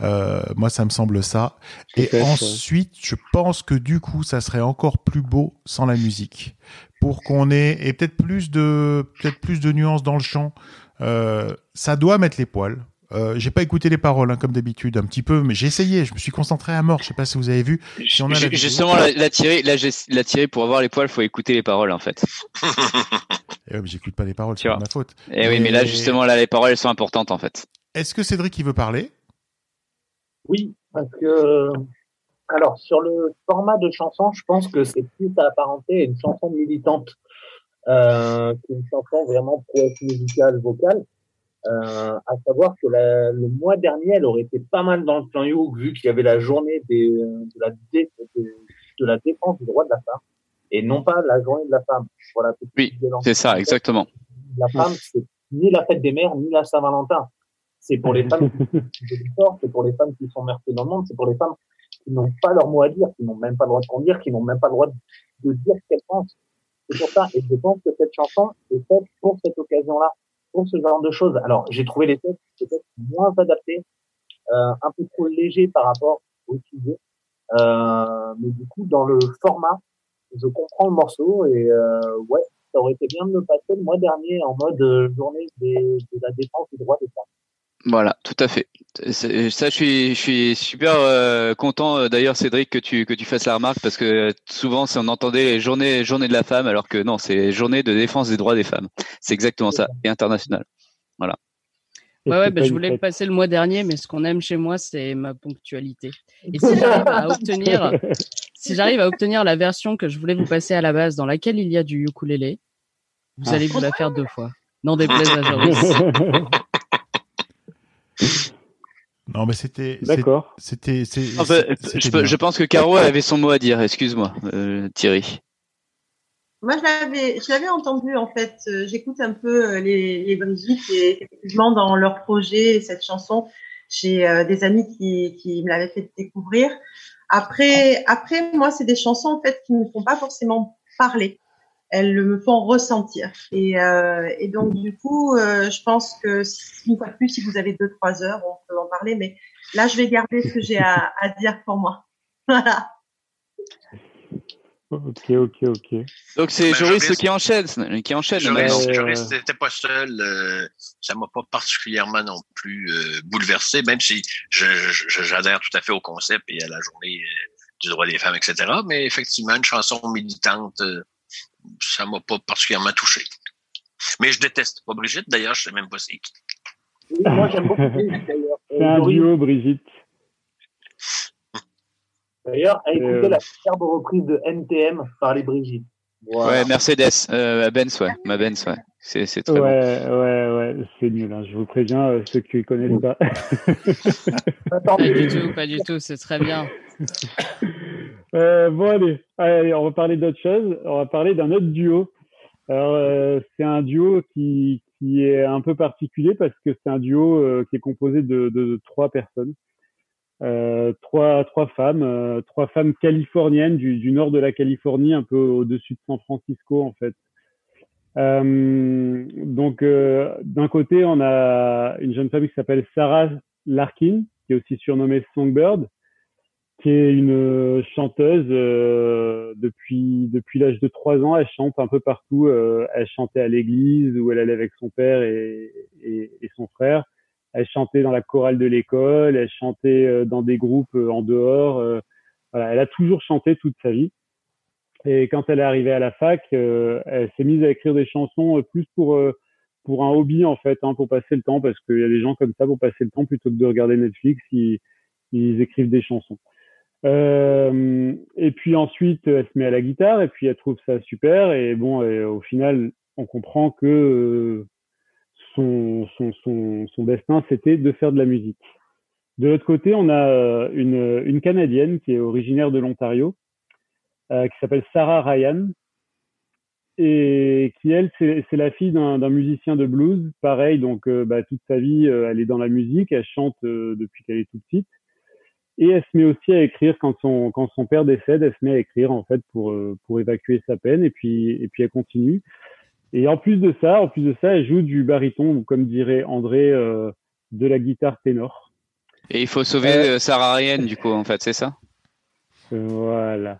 [SPEAKER 1] Euh, moi, ça me semble ça. Et
[SPEAKER 9] ouais.
[SPEAKER 1] ensuite, je pense que du coup, ça serait encore plus beau sans la musique, pour qu'on ait et peut-être plus de peut-être plus de nuances dans le chant. Euh, ça doit mettre les poils. Euh, j'ai pas écouté les paroles hein, comme d'habitude, un petit peu, mais j'ai essayé. Je me suis concentré à mort. Je sais pas si vous avez vu. Si on a la
[SPEAKER 6] Ju-
[SPEAKER 1] vidéo-
[SPEAKER 6] Justement, la, la tirer, la, la tirer pour avoir les poils, faut écouter les paroles en fait.
[SPEAKER 1] Eh ouais, mais j'écoute pas les paroles, c'est
[SPEAKER 6] Tu
[SPEAKER 1] pas
[SPEAKER 6] vois.
[SPEAKER 1] ma faute.
[SPEAKER 6] Et oui, mais là justement, là, les paroles elles sont importantes en fait.
[SPEAKER 1] Est-ce que Cédric il veut parler?
[SPEAKER 5] Oui, parce que alors sur le format de chanson, je pense que c'est plus à apparenter à une chanson militante euh, qu'une chanson vraiment prouesse musicale vocale. Euh, à savoir que la- le mois dernier, elle aurait été pas mal dans le plan You vu qu'il y avait la journée des, de, la dé- de, de la défense du droit de la femme et non pas la journée de la femme. Voilà,
[SPEAKER 6] Oui, c'est ça, exactement.
[SPEAKER 5] la femme, c'est ni la fête des mères, ni la Saint-Valentin. C'est pour les femmes qui sont fortes, c'est pour les femmes qui sont dans le monde, c'est pour les femmes qui n'ont pas leur mot à dire, qui n'ont même pas le droit de conduire, qui n'ont même pas le droit de, de dire ce qu'elles pensent. C'est pour ça. Et je pense que cette chanson est faite pour cette occasion-là, ce genre de choses. Alors, j'ai trouvé les textes peut-être moins adaptés, euh, un peu trop légers par rapport au sujet. Euh, mais du coup, dans le format, je comprends le morceau et euh, ouais, ça aurait été bien de le passer le mois dernier en mode journée de la défense des droits des femmes.
[SPEAKER 6] Voilà, tout à fait. Ça, je suis, je suis super euh, content euh, d'ailleurs, Cédric, que tu que tu fasses la remarque parce que souvent, c'est on entendait les journées journée de la femme, alors que non, c'est journée de défense des droits des femmes. C'est exactement ça, et international. Voilà.
[SPEAKER 3] Ouais, ouais, bah, je voulais le passer le mois dernier, mais ce qu'on aime chez moi, c'est ma ponctualité. Et si j'arrive à obtenir, si j'arrive à obtenir la version que je voulais vous passer à la base, dans laquelle il y a du ukulélé, vous
[SPEAKER 9] Ah.
[SPEAKER 3] allez vous la faire deux fois. N'en déplaise à Joris.
[SPEAKER 1] Non, mais c'était.
[SPEAKER 9] D'accord.
[SPEAKER 1] C'était.
[SPEAKER 6] En fait, je, pense que Caro avait son mot à dire. Excuse-moi, euh, Thierry.
[SPEAKER 4] Moi, je l'avais, je l'avais entendu en fait. Euh, J'écoute un peu euh, les, les Brigitte et effectivement dans leur projet, cette chanson, j'ai euh, des amis qui, qui me l'avaient fait découvrir. Après, après, moi, c'est des chansons en fait qui ne me font pas forcément parler. Elles me font ressentir. Et, euh, et donc du coup, euh, je pense que si- une fois de plus, si vous avez deux trois heures, on peut en parler. Mais là, je vais garder ce que j'ai à, à dire pour moi. Voilà.
[SPEAKER 9] Ok, ok, ok.
[SPEAKER 6] Donc c'est
[SPEAKER 2] Ben,
[SPEAKER 6] Joris qui enchaîne, qui enchaîne.
[SPEAKER 2] Joris. Joris n'était pas seul. euh, ça m'a pas particulièrement non plus euh, bouleversé, même si j'adhère tout à fait au concept et à la journée euh, du droit des femmes, etc. Mais effectivement, une chanson militante, euh, ça m'a pas particulièrement touché. Mais je déteste pas Brigitte, d'ailleurs, je sais même pas c'est qui.
[SPEAKER 5] Oui, moi, j'aime beaucoup Brigitte, d'ailleurs.
[SPEAKER 9] C'est un duo, Brigitte.
[SPEAKER 5] D'ailleurs, à écouter
[SPEAKER 9] Euh.
[SPEAKER 5] la superbe reprise de NTM par les Brigitte. Voilà.
[SPEAKER 6] Ouais, Mercedes, euh, Benz, ouais, ma Benz, ouais. C'est c'est très bon.
[SPEAKER 9] Ouais, ouais, ouais, c'est nul. Hein. Je vous préviens, euh, ceux qui ne connaissent pas.
[SPEAKER 3] Pas du tout, pas du tout, c'est très bien.
[SPEAKER 9] Euh, bon, allez. allez, on va parler d'autre chose. On va parler d'un autre duo. Alors, euh, c'est un duo qui, qui est un peu particulier parce que c'est un duo euh, qui est composé de, de, trois personnes. Euh, trois, trois femmes, euh, trois femmes californiennes du, du nord de la Californie, un peu au-dessus de San Francisco, en fait. Euh, donc, d'un côté, on a une jeune femme qui s'appelle Sarah Larkin, qui est aussi surnommée Songbird, qui est une euh, chanteuse euh, depuis l'âge de trois ans. Elle chante un peu partout. Euh, elle chantait à l'église où elle allait avec son père et, son frère. Elle chantait dans la chorale de l'école. Elle chantait dans des groupes en dehors. voilà, elle a toujours chanté toute sa vie. Et quand elle est arrivée à la fac, elle s'est mise à écrire des chansons plus pour un hobby en fait, hein, pour passer le temps, parce qu'il y a des gens comme ça pour passer le temps plutôt que de regarder Netflix, ils écrivent des chansons. Euh, et puis ensuite, elle se met à la guitare et puis elle trouve ça super. Et bon, au final, on comprend que euh, son, destin, c'était de faire de la musique. De l'autre côté, on a euh, une, Canadienne qui est originaire de l'Ontario, euh, qui s'appelle Sarah Ryan, et qui, elle, c'est la fille d'un musicien de blues. Pareil, donc euh, bah, toute sa vie, euh, elle est dans la musique, elle chante euh, depuis qu'elle est toute petite. Et elle se met aussi à écrire quand son quand son père décède, elle se met à écrire en fait pour euh, pour évacuer sa peine et puis et puis elle continue. Et en plus de ça, en plus de ça, elle joue du baryton ou comme dirait André euh, de la guitare ténor.
[SPEAKER 6] Et il faut sauver euh, Sarah Ryan, du coup, en fait, c'est ça?
[SPEAKER 9] Voilà.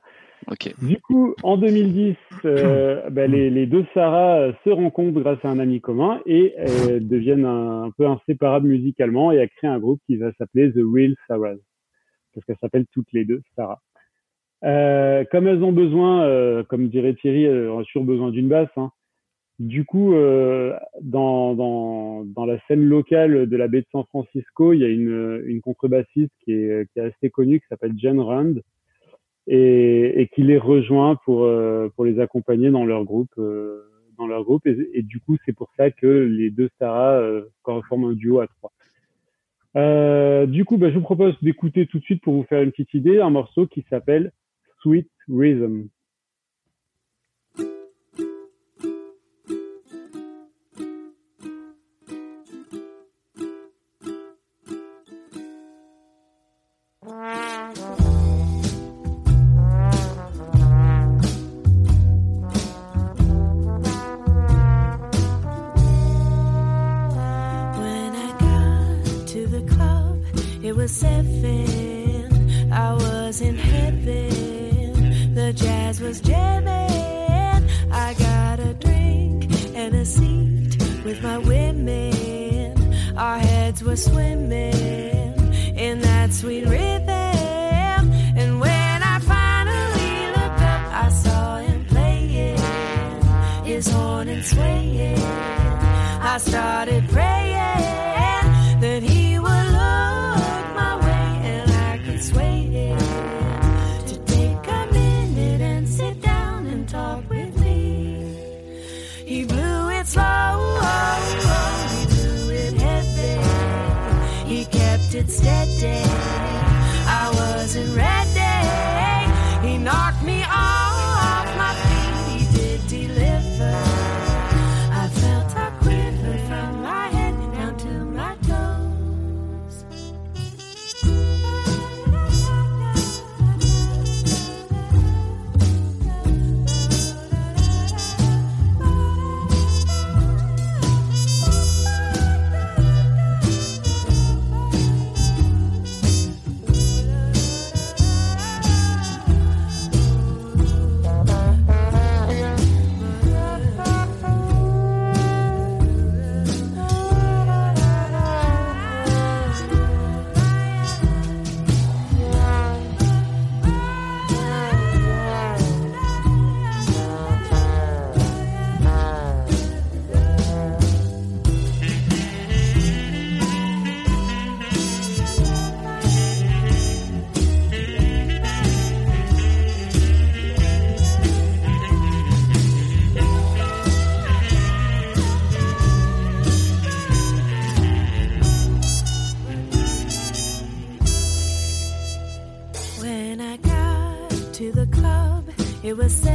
[SPEAKER 6] Ok.
[SPEAKER 9] Du coup, en 2010, euh, ben, les, les deux Sarah se rencontrent grâce à un ami commun et deviennent un, un peu inséparables musicalement et elles créent un groupe qui va s'appeler The Real Sarahs parce qu'elles s'appellent toutes les deux Sarah. Euh, comme elles ont besoin, euh, comme dirait Thierry, elles ont besoin d'une basse. hein. Du coup, euh, dans, la scène locale de la baie de San Francisco, il y a une, contrebassiste qui est, assez connue qui s'appelle Jen Rand et, qui les rejoint pour les accompagner dans leur groupe dans leur groupe et, du coup c'est pour ça que les deux Sarah forment un duo à trois. Euh, du coup, bah, je vous propose d'écouter tout de suite pour vous faire une petite idée un morceau qui s'appelle Sweet Rhythm.
[SPEAKER 8] Seven. I was in heaven. The jazz was jamming. I got a drink and a seat with my women. Our heads were swimming in that sweet rhythm. And when I finally looked up, I saw him playing his horn and swaying. I started praying was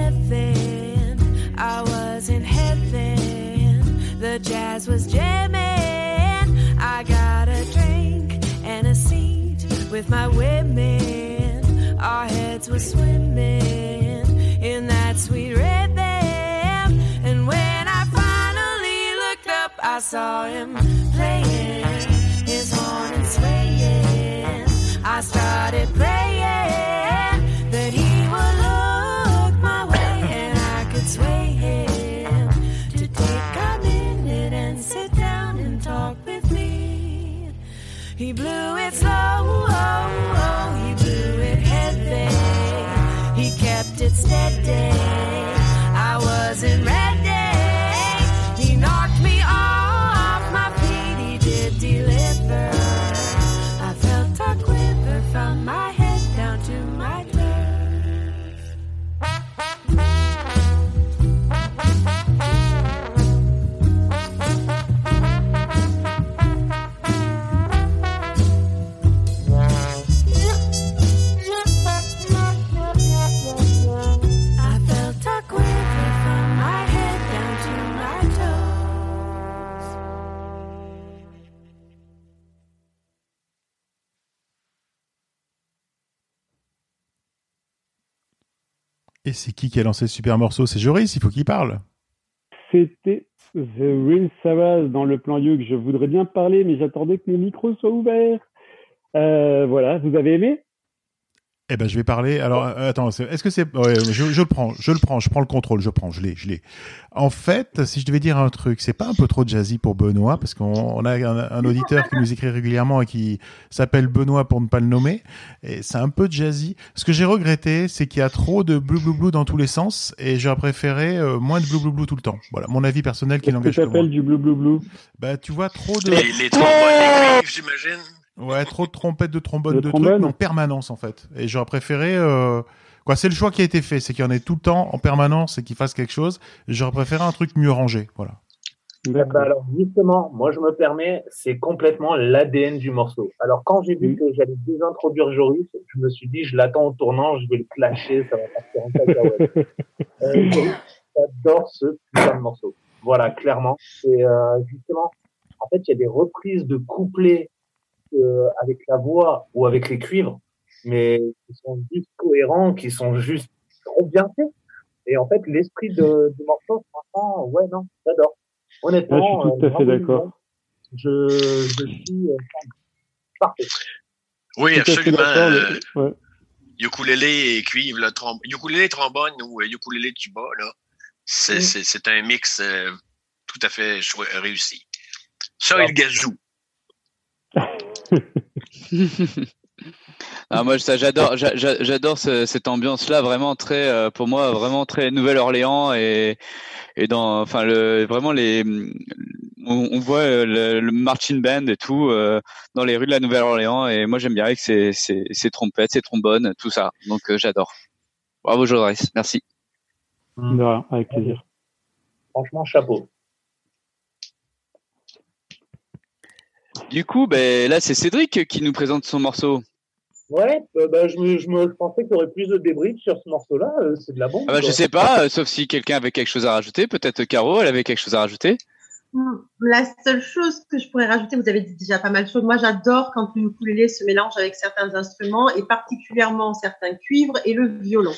[SPEAKER 1] c'est qui qui a lancé ce super morceau? C'est Joris, il faut qu'il parle.
[SPEAKER 9] C'était The Real Savage dans le plan Youk. Je voudrais bien parler, mais j'attendais que mon micro soit ouvert. Euh, voilà, vous avez aimé?
[SPEAKER 1] Eh ben, je vais parler. Alors, euh, attends, est-ce que c'est ouais, je, je le prends, je le prends, je prends le contrôle, je prends, je l'ai, je l'ai. En fait, si je devais dire un truc, c'est pas un peu trop jazzy pour Benoît, parce qu'on on a un, un auditeur qui nous écrit régulièrement et qui s'appelle Benoît pour ne pas le nommer, et c'est un peu jazzy. Ce que j'ai regretté, c'est qu'il y a trop de blue blue blue dans tous les sens, et j'aurais préféré euh, moins de blue blue blue tout le temps. Voilà, mon avis personnel qui
[SPEAKER 9] Qu'est-ce que t'appelles du bleu bleu bleu
[SPEAKER 1] Bah, tu vois, trop de.
[SPEAKER 2] Les, les cuivres, j'imagine.
[SPEAKER 1] Ouais, trop de trompettes, de trombones,
[SPEAKER 9] De
[SPEAKER 1] de,
[SPEAKER 9] trombones
[SPEAKER 1] trucs en permanence en fait. Et j'aurais préféré. Euh... Quoi, c'est le choix qui a été fait, c'est qu'il y en ait tout le temps en permanence et qu'il fasse quelque chose. J'aurais préféré un truc mieux rangé, voilà.
[SPEAKER 5] Eh ben alors justement, moi je me permets, c'est complètement l'ADN du morceau. Alors quand j'ai vu que j'allais désintroduire Joris, je me suis dit je l'attends au tournant, je vais le clasher, ça va partir en cacahuète. euh, Joris, j'adore ce putain de morceau. Voilà, clairement. Et euh, justement, en fait, il y a des reprises de couplets euh, avec la voix ou avec les cuivres, mais qui sont juste cohérents, qui sont juste trop bien faits. Et en fait, l'esprit de, du morceau, franchement, ouais, non, j'adore. Honnêtement,
[SPEAKER 9] Ah, je suis tout
[SPEAKER 5] euh,
[SPEAKER 9] à fait
[SPEAKER 5] bravo,
[SPEAKER 9] d'accord.
[SPEAKER 5] Je, je suis euh, parfait.
[SPEAKER 2] Oui,
[SPEAKER 9] Tout fait
[SPEAKER 2] absolument. euh,
[SPEAKER 9] le- ouais.
[SPEAKER 2] ukulélé et cuivre, là, trom- ukulélé trombone ou euh, ukulélé tuba, là, c'est
[SPEAKER 5] Mm.
[SPEAKER 2] c'est- c'est un mix euh, tout à fait réussi. Ça et le gazou.
[SPEAKER 6] Ah, moi, ça, j'adore, j'a- j'a- j'adore ce- cette ambiance-là, vraiment très, euh, pour moi, vraiment très Nouvelle-Orléans et et dans, enfin, le, vraiment les, on, on voit euh, le, le marching band et tout euh, dans les rues de la Nouvelle-Orléans et moi j'aime bien avec ces, ces, ces trompettes, ces trombones, tout ça. Donc euh, j'adore. Bravo Joris, merci.
[SPEAKER 9] Rien, avec plaisir.
[SPEAKER 5] Franchement, chapeau.
[SPEAKER 6] Du coup, ben là c'est Cédric qui nous présente son morceau.
[SPEAKER 5] Ouais, euh, bah, je, me, je, me, je pensais qu'il y aurait plus de débriefs sur ce morceau-là. euh, c'est de la bombe.
[SPEAKER 6] Ah bah, je sais pas, euh, sauf si quelqu'un avait quelque chose à rajouter. Peut-être Caro, elle avait quelque chose à rajouter.
[SPEAKER 4] Hmm, La seule chose que je pourrais rajouter, vous avez dit déjà pas mal de choses. Moi, j'adore quand le ukulélé se mélange avec certains instruments et particulièrement certains cuivres et le violon.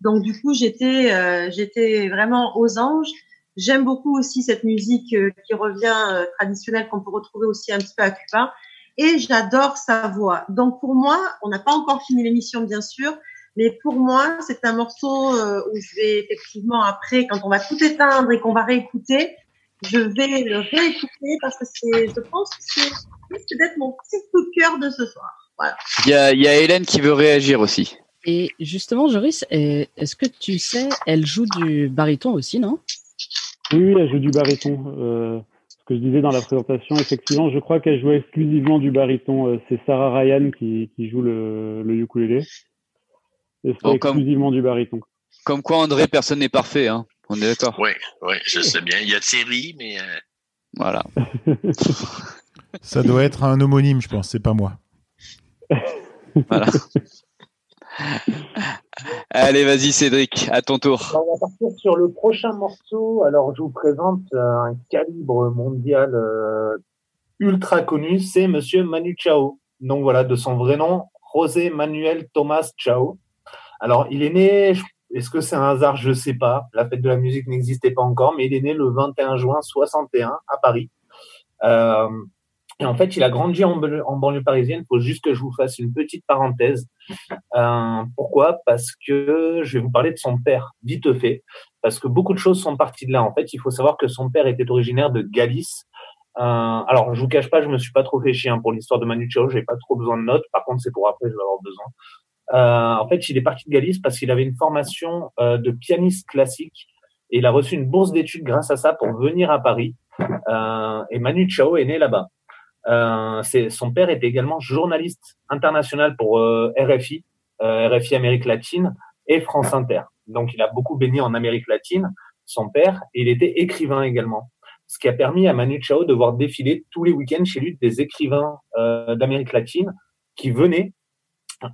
[SPEAKER 4] Donc, du coup, j'étais, euh, j'étais vraiment aux anges. J'aime beaucoup aussi cette musique euh, qui revient euh, traditionnelle qu'on peut retrouver aussi un petit peu à Cuba. Et j'adore sa voix. Donc, pour moi, on n'a pas encore fini l'émission, bien sûr. Mais pour moi, c'est un morceau euh, où je vais effectivement après, quand on va tout éteindre et qu'on va réécouter, je vais le réécouter parce que c'est, je pense que c'est risque d'être mon petit coup de cœur de ce soir. Voilà.
[SPEAKER 6] Il y a, il y a Hélène qui veut réagir aussi.
[SPEAKER 3] Et justement, Joris, est- est-ce que tu sais, elle joue du baryton aussi, non?
[SPEAKER 9] Oui, oui, elle joue du baryton. Euh, ce que je disais dans la présentation, effectivement, je crois qu'elle joue exclusivement du baryton. Euh, c'est Sarah Ryan qui, qui joue le, le ukulélé. Et c'est
[SPEAKER 6] Bon, comme-
[SPEAKER 9] exclusivement du baryton.
[SPEAKER 6] Comme quoi, André, personne n'est parfait. Hein. On est d'accord.
[SPEAKER 2] Oui, oui, je sais bien. Il y a Thierry, mais euh,
[SPEAKER 6] Voilà.
[SPEAKER 1] Ça doit être un homonyme, je pense, c'est pas moi.
[SPEAKER 6] voilà. Allez, vas-y Cédric, à ton tour.
[SPEAKER 5] On va partir sur le prochain morceau. Alors, je vous présente euh, un calibre mondial euh, ultra connu. C'est Monsieur Manu Chao. Donc voilà, de son vrai nom, José Manuel Thomas Chao. Alors, il est né. Est-ce que c'est un hasard? Je sais pas. La fête de la musique n'existait pas encore, mais il est né le 21 juin 61 à Paris. Euh, et en fait, il a grandi en, banlieue- en banlieue parisienne. Il faut juste que je vous fasse une petite parenthèse. Euh, pourquoi? Parce que je vais vous parler de son père, vite fait. Parce que beaucoup de choses sont parties de là. En fait, il faut savoir que son père était originaire de Galice. Euh, alors, je vous cache pas, je me suis pas trop fait chier hein, pour l'histoire de Manu Chao. J'ai pas trop besoin de notes. Par contre, c'est pour après, je vais avoir besoin. Euh, en fait, il est parti de Galice parce qu'il avait une formation de pianiste classique et il a reçu une bourse d'études grâce à ça pour venir à Paris. Et Manu Chao est né là-bas. Euh, son père était également journaliste international pour euh, RFI, euh, RFI Amérique latine et France Inter. Donc, il a beaucoup baigné en Amérique latine, son père, et il était écrivain également. Ce qui a permis à Manu Chao de voir défiler tous les week-ends chez lui des écrivains d'Amérique latine qui venaient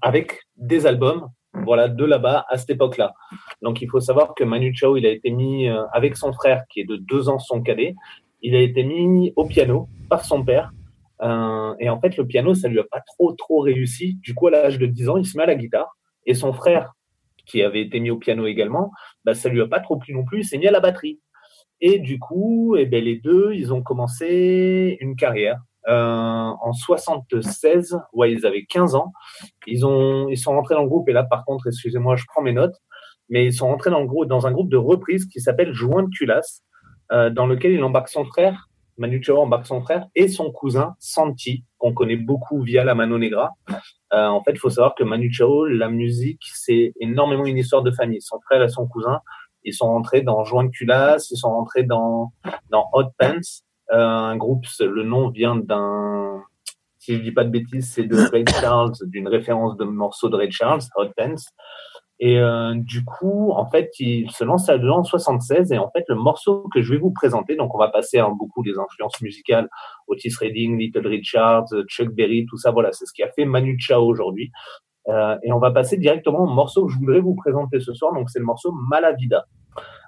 [SPEAKER 5] avec des albums voilà de là-bas à cette époque-là. Donc il faut savoir que Manu Chao, il a été mis avec son frère qui est de deux ans son cadet, il a été mis au piano par son père. Euh, et en fait le piano ça lui a pas trop trop réussi. Du coup à l'âge de 10 ans, il se met à la guitare et son frère qui avait été mis au piano également, bah, ça lui a pas trop plu non plus, il s'est mis à la batterie. Et du coup, eh ben, les deux, ils ont commencé une carrière. Euh, en 76, ouais, ils avaient 15 ans. Ils ont, ils sont rentrés dans le groupe. Et là, par contre, excusez-moi, je prends mes notes. Mais ils sont rentrés dans groupe, dans un groupe de reprise qui s'appelle Joint de Culasse, euh, dans lequel il embarque son frère, Manu Chao embarque son frère et son cousin Santi, qu'on connaît beaucoup via la Mano Negra. Euh, en fait, il faut savoir que Manu Chao, la musique, c'est énormément une histoire de famille. Son frère et son cousin, ils sont rentrés dans Joint Culasse, ils sont rentrés dans, dans Hot Pants, euh, un groupe, le nom vient d'un, si je dis pas de bêtises, c'est de Ray Charles, d'une référence de morceau de Ray Charles, Hot Pants. Et euh, du coup, en fait, il se lance là-dedans en 76. Et en fait, le morceau que je vais vous présenter, donc on va passer à beaucoup des influences musicales, Otis Redding, Little Richard, Chuck Berry, tout ça. Voilà, c'est ce qui a fait Manu Chao aujourd'hui. Euh, et on va passer directement au morceau que je voudrais vous présenter ce soir. Donc c'est le morceau Malavida.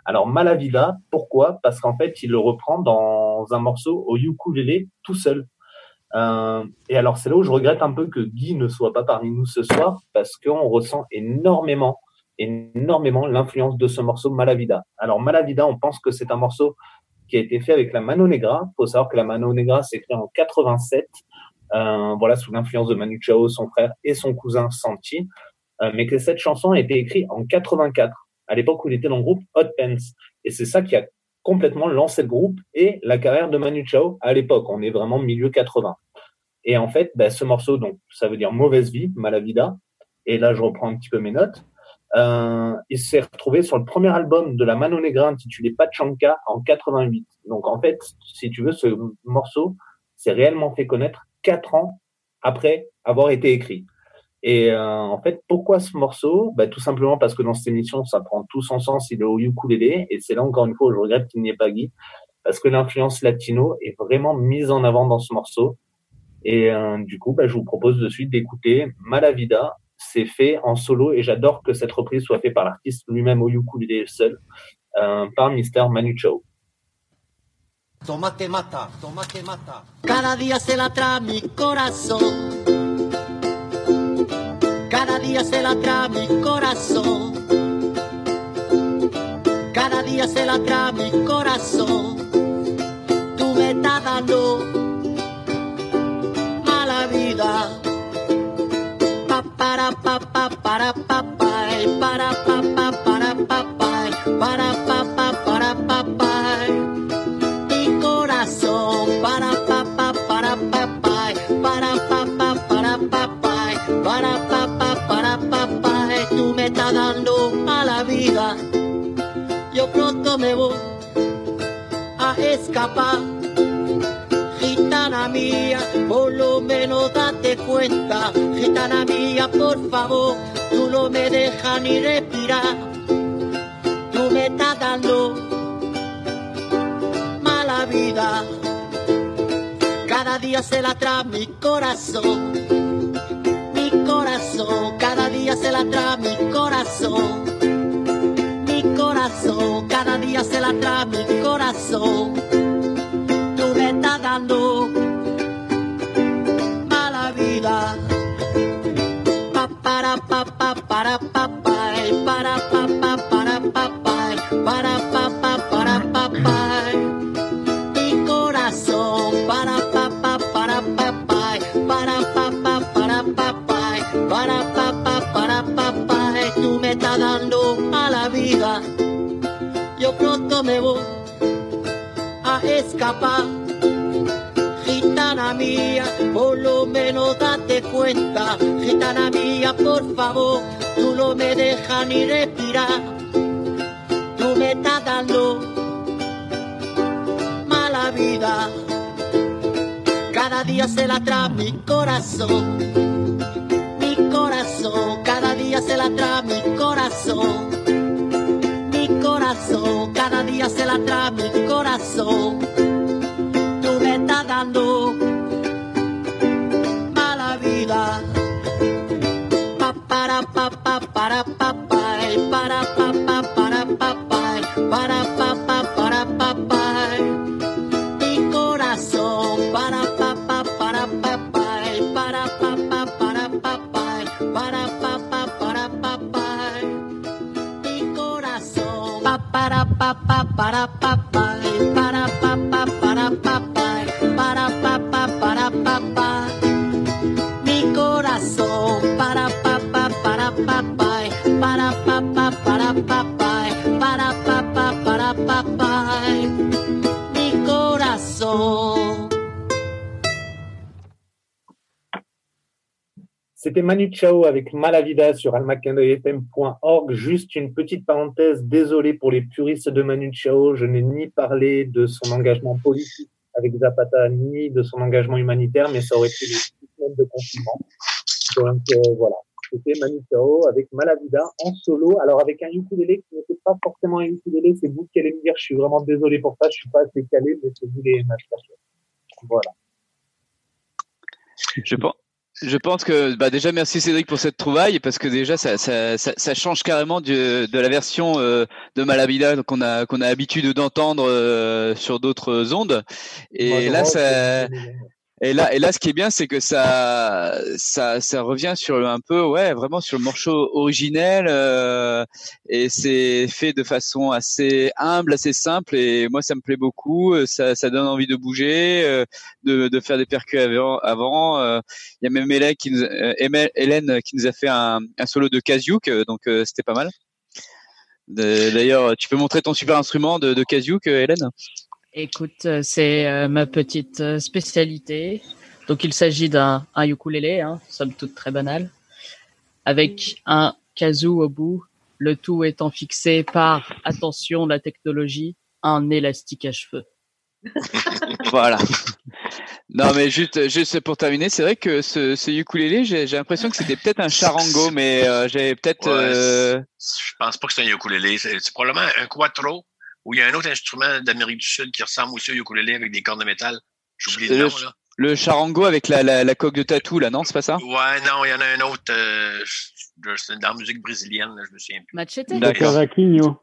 [SPEAKER 5] Alors Malavida, pourquoi? Parce qu'en fait, il le reprend dans un morceau au ukulélé tout seul. Euh, et alors c'est là où je regrette un peu que Guy ne soit pas parmi nous ce soir parce qu'on ressent énormément, énormément l'influence de ce morceau Malavida. Alors Malavida, on pense que c'est un morceau qui a été fait avec la Mano Negra. faut savoir que la Mano Negra s'est créée en 87, euh, voilà sous l'influence de Manu Chao, son frère et son cousin Santi, euh, mais que cette chanson a été écrite en 84, à l'époque où il était dans le groupe Hot Pants. Et c'est ça qui a complètement lancé le groupe et la carrière de Manu Chao à l'époque. On est vraiment milieu 80. Et en fait, bah, ce morceau, donc, ça veut dire mauvaise vie, malavida. Et là, je reprends un petit peu mes notes. Euh, il s'est retrouvé sur le premier album de la Mano Negra intitulé Pachanka en 88. Donc, en fait, si tu veux, ce morceau s'est réellement fait connaître quatre ans après avoir été écrit. Et euh, en fait, pourquoi ce morceau? Bah, Tout simplement parce que dans cette émission, ça prend tout son sens, il est au ukulélé. Et c'est là, encore une fois, je regrette qu'il n'y ait pas Guy. Parce que l'influence latino est vraiment mise en avant dans ce morceau. Et euh, du coup, bah, je vous propose de suite d'écouter Malavida. C'est fait en solo et j'adore que cette reprise soit faite par l'artiste lui-même au ukulélé seul, euh, par Mr. Manu Chao.
[SPEAKER 15] Tomate mata, tomate mata.
[SPEAKER 16] Cada día se la trae mi corazón. Cada día se la trae mi corazón. Cada día se la trae mi corazón. Tú me estás dando para pa pa eh, para pa pa para pa pa eh, para pa pa para pa pa eh. mi corazón para pa pa para pa pa eh, para pa pa para pa pa eh, para pa pa para pa pa eh. tú me estás dando a la vida yo pronto me voy a escapar gitana mía por lo menos cuenta gitana mía por favor tú no me dejas ni respirar tú me estás dando mala vida. Cada día se la trae mi corazón, mi corazón, cada día se la trae mi corazón, mi corazón, cada día se la trae mi corazón. Tú me estás dando vida. Pa para pa pa para pa pa eh, para pa pa para pa pa eh, para pa pa para pa pa eh. mi corazón para pa pa para pa pa eh, para pa pa para pa pa eh, para pa pa para pa pa eh. tú me estás dando a la vida yo pronto me voy a escapar gitana mía, por lo menos date cuenta. Gitana mía, por favor, tú no me dejas ni respirar. Tú me estás dando mala vida. Cada día se la trae mi corazón. Mi corazón, cada día se la trae mi corazón. Mi corazón, cada día se la trae mi corazón. Tú me estás dando
[SPEAKER 5] Manu Chao avec Malavida sur almacandoyfm.org. Juste une petite parenthèse, désolé pour les puristes de Manu Chao, je n'ai ni parlé de son engagement politique avec Zapata, ni de son engagement humanitaire, mais ça aurait été six semaines de confinement. Donc euh, voilà, c'était Manu Chao avec Malavida en solo, alors avec un ukulélé qui n'était pas forcément un ukulélé, c'est vous qui allez me dire, je suis vraiment désolé pour ça, je suis pas assez calé, mais c'est vous les masters. Voilà.
[SPEAKER 6] Je pense. Je pense que bah déjà merci Cédric pour cette trouvaille parce que déjà ça, ça, ça, ça change carrément du- de la version euh, de Malabida qu'on a qu'on a l'habitude d'entendre euh, sur d'autres ondes. Et là ça et là et là ce qui est bien c'est que ça ça ça revient sur un peu ouais vraiment sur le morceau originel euh, et c'est fait de façon assez humble assez simple et moi ça me plaît beaucoup euh, ça ça donne envie de bouger euh, de de faire des percus avant euh, il y a même Hélène qui nous, euh, Hélène- qui nous a fait un, un solo de Kaziuk, euh, donc c'était pas mal. D'ailleurs, tu peux montrer ton super instrument de, de Hélène?
[SPEAKER 3] Écoute, euh, c'est euh, ma petite euh, spécialité. Donc, il s'agit d'un un ukulélé, hein, somme toute très banal, avec un kazoo au bout, le tout étant fixé par, attention, la technologie, un élastique à cheveux.
[SPEAKER 6] Voilà. Non, mais juste, juste pour terminer, c'est vrai que ce, ce ukulélé, j'ai j'ai l'impression que c'était peut-être un charango, mais euh, j'avais peut-être.
[SPEAKER 2] Ouais,
[SPEAKER 6] euh,
[SPEAKER 2] Je pense pas que c'est un ukulélé. C'est c'est probablement un quattro ou il y a un autre instrument d'Amérique du Sud qui ressemble aussi au ukulélé avec des cordes de métal. J'oublie le
[SPEAKER 6] le,
[SPEAKER 2] nom, là.
[SPEAKER 6] le charango avec la, la, la coque de tatou, là, non C'est pas ça?
[SPEAKER 2] Ouais, non, il y en a un autre. Euh, dans la musique brésilienne, là, je me souviens plus.
[SPEAKER 3] Machete?
[SPEAKER 9] Le cavaquinho.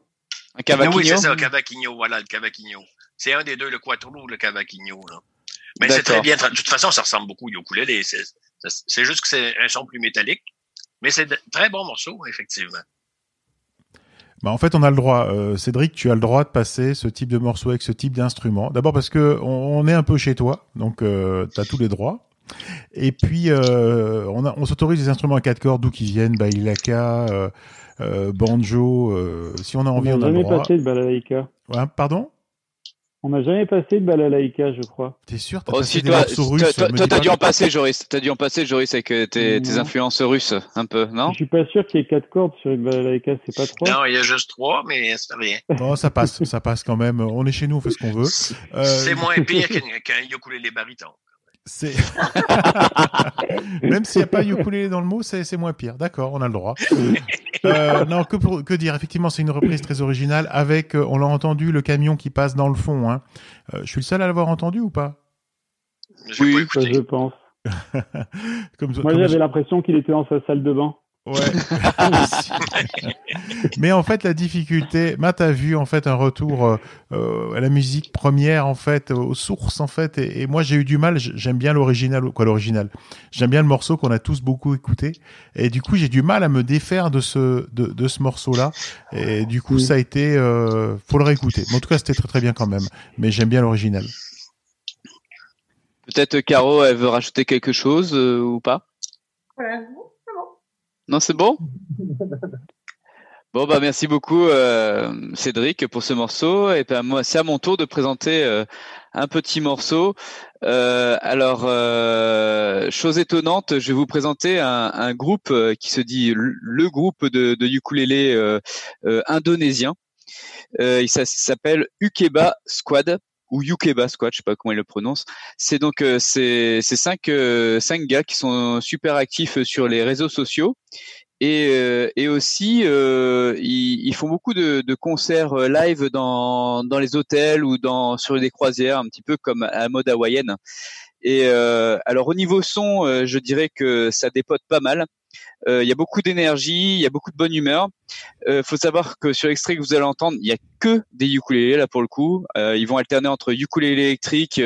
[SPEAKER 6] Un cavaquinho?
[SPEAKER 2] Oui, c'est ça, le cavaquinho. Voilà, le cavaquinho. C'est un des deux, le quattro ou le cavaquinho. Là. Mais c'est très bien. De toute façon, ça ressemble beaucoup au ukulélé. C'est juste que c'est un son plus métallique. Mais c'est de très bon morceau, effectivement.
[SPEAKER 1] Bah, en fait, on a le droit, euh, Cédric, tu as le droit de passer ce type de morceau avec ce type d'instrument. D'abord parce que on, on est un peu chez toi, donc euh, tu as tous les droits. Et puis, euh, on, a- on s'autorise des instruments à quatre cordes, d'où qu'ils viennent, bailaka, euh, euh, banjo. euh, si on a
[SPEAKER 9] On
[SPEAKER 1] envie, on a le
[SPEAKER 9] jamais
[SPEAKER 1] droit.
[SPEAKER 9] passé de balalaïka.
[SPEAKER 1] Ouais, pardon?
[SPEAKER 9] On n'a jamais passé de balalaïka, je crois.
[SPEAKER 1] T'es sûr?
[SPEAKER 6] Oh, si toi, t'as dû en passer, Joris. T'as dû en passer, Joris, avec euh, tes, influences russes, un peu, non?
[SPEAKER 9] Je suis pas sûr qu'il y ait quatre cordes sur une balalaïka, c'est pas trois.
[SPEAKER 2] Non, il y a juste trois, mais c'est rien.
[SPEAKER 1] Bon, ça passe, ça passe quand même. On est chez nous, on fait ce qu'on veut. Euh,
[SPEAKER 2] C'est moins pire qu'un qu'un ukulélé baryton.
[SPEAKER 1] C'est même s'il n'y a pas ukulélé dans le mot, c'est c'est moins pire. D'accord, on a le droit. Euh, non, que, pour, que dire? Effectivement, c'est une reprise très originale avec, euh, on l'a entendu, le camion qui passe dans le fond. Hein. Euh, je suis le seul à l'avoir entendu ou pas?
[SPEAKER 9] Oui, je pense.
[SPEAKER 1] Comme-
[SPEAKER 9] Moi,
[SPEAKER 1] comme-
[SPEAKER 9] j'avais l'impression qu'il était dans sa salle de bain.
[SPEAKER 1] Ouais. Mais en fait, la difficulté, Matt a vu en fait un retour euh, euh, à la musique première en fait, aux sources en fait, et, et moi j'ai eu du mal. J'aime bien l'original, quoi l'original. J'aime bien le morceau qu'on a tous beaucoup écouté, et du coup j'ai du mal à me défaire de ce de, de ce morceau-là. Et du coup, ça a été, euh, faut le réécouter. Mais en tout cas, c'était très très bien quand même. Mais j'aime bien l'original.
[SPEAKER 6] Peut-être Caro, elle veut rajouter quelque chose euh, ou pas? Non, c'est bon? Bon, bah merci beaucoup, euh, Cédric, pour ce morceau. Et ben moi, c'est à mon tour de présenter euh, un petit morceau. Euh, alors, chose étonnante, je vais vous présenter un, groupe qui se dit le, groupe de, de ukulélé indonésien. Il s'a- s'appelle Ukeba Squad ou Ukeba Squad, je sais pas comment il le prononce. C'est donc euh, c'est cinq euh, cinq gars qui sont super actifs sur les réseaux sociaux et euh, et aussi euh, ils, ils font beaucoup de, de concerts euh, live dans dans les hôtels ou dans sur des croisières, un petit peu comme à mode hawaïenne. Et euh, alors au niveau son, euh, je dirais que ça dépote pas mal. Euh, Il y a beaucoup d'énergie, il y a beaucoup de bonne humeur. Euh, faut savoir que sur l'extrait que vous allez entendre, il y a que des ukulélés là pour le coup. Euh, ils vont alterner entre ukulélé électrique,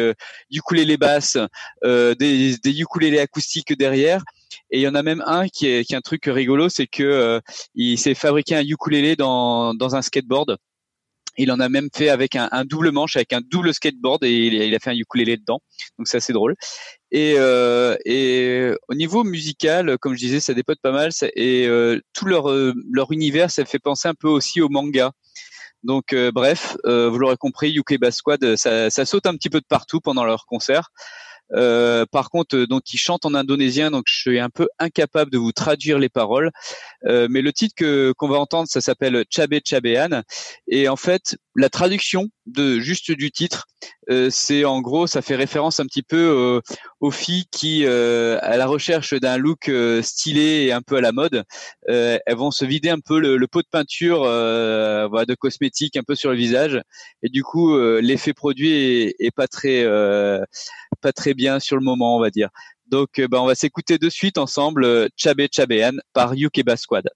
[SPEAKER 6] ukulélé basse, des, des ukulélés acoustiques derrière. Et il y en a même un qui est, qui est un truc rigolo, c'est que euh, il s'est fabriqué un ukulélé dans, dans un skateboard. Il en a même fait avec un, un double manche, avec un double skateboard, et il, il a fait un ukulélé dedans. Donc c'est assez drôle. Et, euh, et au niveau musical, comme je disais, ça dépote pas mal. Et euh, tout leur euh, leur univers, ça fait penser un peu aussi au manga. Donc euh, bref, euh, vous l'aurez compris, Ukeba Squad, ça, ça saute un petit peu de partout pendant leur concert. Euh, par contre, donc ils chantent en indonésien, donc je suis un peu incapable de vous traduire les paroles. Mais le titre que qu'on va entendre, ça s'appelle Chabe Chabean, et en fait, la traduction de juste du titre, euh, c'est en gros, ça fait référence un petit peu euh, aux filles qui, euh, à la recherche d'un look euh, stylé et un peu à la mode, euh, elles vont se vider un peu le, le pot de peinture, euh, voilà, de cosmétiques un peu sur le visage, et du coup, l'effet produit est, est pas très, pas très bien sur le moment, on va dire. Donc, bah, on va s'écouter de suite ensemble Chabe Chabean par Yukeba Squad.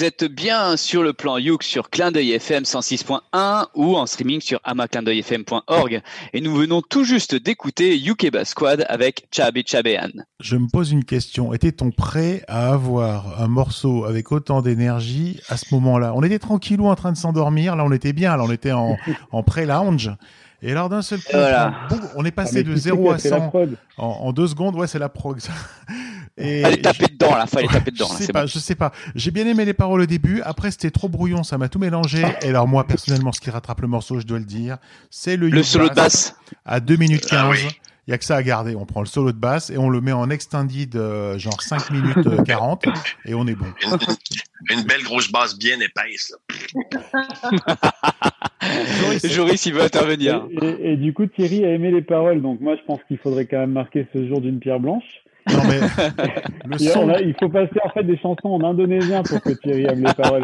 [SPEAKER 6] Vous êtes bien sur le plan Youk sur Clin d'œil FM 106.1 ou en streaming sur amaclindeuilfm.org. Et nous venons tout juste d'écouter Yukeba Squad avec Chabi Chabean.
[SPEAKER 1] Je me pose une question. Était-on prêt à avoir un morceau avec autant d'énergie à ce moment-là? On était tranquillou en train de s'endormir. Là, on était bien. Là, on était en, en pré-lounge. Et alors d'un seul coup,
[SPEAKER 6] Voilà.
[SPEAKER 1] on est passé
[SPEAKER 9] Ah,
[SPEAKER 1] de
[SPEAKER 9] qui c'est
[SPEAKER 1] 0
[SPEAKER 9] qui a
[SPEAKER 1] à
[SPEAKER 9] fait la
[SPEAKER 1] 100
[SPEAKER 9] prod
[SPEAKER 1] en, en deux secondes. Ouais, c'est la prog. Et
[SPEAKER 6] Allez taper dedans là, fallait taper dedans
[SPEAKER 1] je
[SPEAKER 6] là,
[SPEAKER 1] sais pas,
[SPEAKER 6] bon.
[SPEAKER 1] je sais pas. J'ai bien aimé les paroles au début. Après, c'était trop brouillon, ça m'a tout mélangé. Et alors moi, personnellement, ce qui rattrape le morceau, je dois le dire, c'est le,
[SPEAKER 6] solo de basse.
[SPEAKER 1] à 2 minutes 15.
[SPEAKER 2] Ah oui.
[SPEAKER 1] Il y a que ça à garder. On prend le solo de basse et on le met en extended, euh, genre 5 minutes euh, 40 et on est bon.
[SPEAKER 2] Une, une belle grosse basse bien épaisse.
[SPEAKER 6] Joris, il veut intervenir.
[SPEAKER 9] Et, et- et du coup, Thierry a aimé les paroles, donc moi je pense qu'il faudrait quand même marquer ce jour d'une pierre blanche.
[SPEAKER 1] Non mais le
[SPEAKER 9] Et on
[SPEAKER 1] son,
[SPEAKER 9] a- il faut passer en fait des chansons en indonésien pour que Thierry aime les paroles.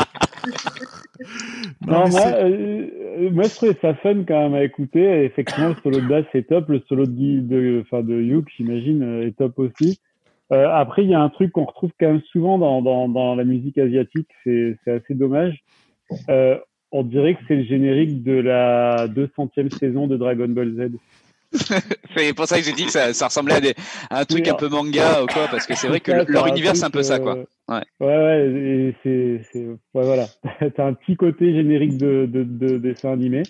[SPEAKER 1] non,
[SPEAKER 9] moi, euh, moi je trouvais ça fun quand même à écouter. Effectivement, le solo de basse c'est top, le solo de, de, enfin de Youk, j'imagine, euh, est top aussi. Euh, après, il y a un truc qu'on retrouve quand même souvent dans, dans, dans la musique asiatique, c'est c'est assez dommage. Euh, on dirait que c'est le générique de la 200e saison de Dragon Ball Z.
[SPEAKER 6] C'est pour ça que j'ai dit que ça, ça ressemblait à, des, à un truc
[SPEAKER 9] Oui,
[SPEAKER 6] un peu manga ou quoi, parce que c'est vrai que
[SPEAKER 9] Ça,
[SPEAKER 6] leur
[SPEAKER 9] un
[SPEAKER 6] univers c'est un peu ça quoi.
[SPEAKER 9] euh,
[SPEAKER 6] Ouais.
[SPEAKER 9] Ouais, ouais, et c'est, c'est, ouais, voilà. T'as un petit côté générique de, de, de dessin animé.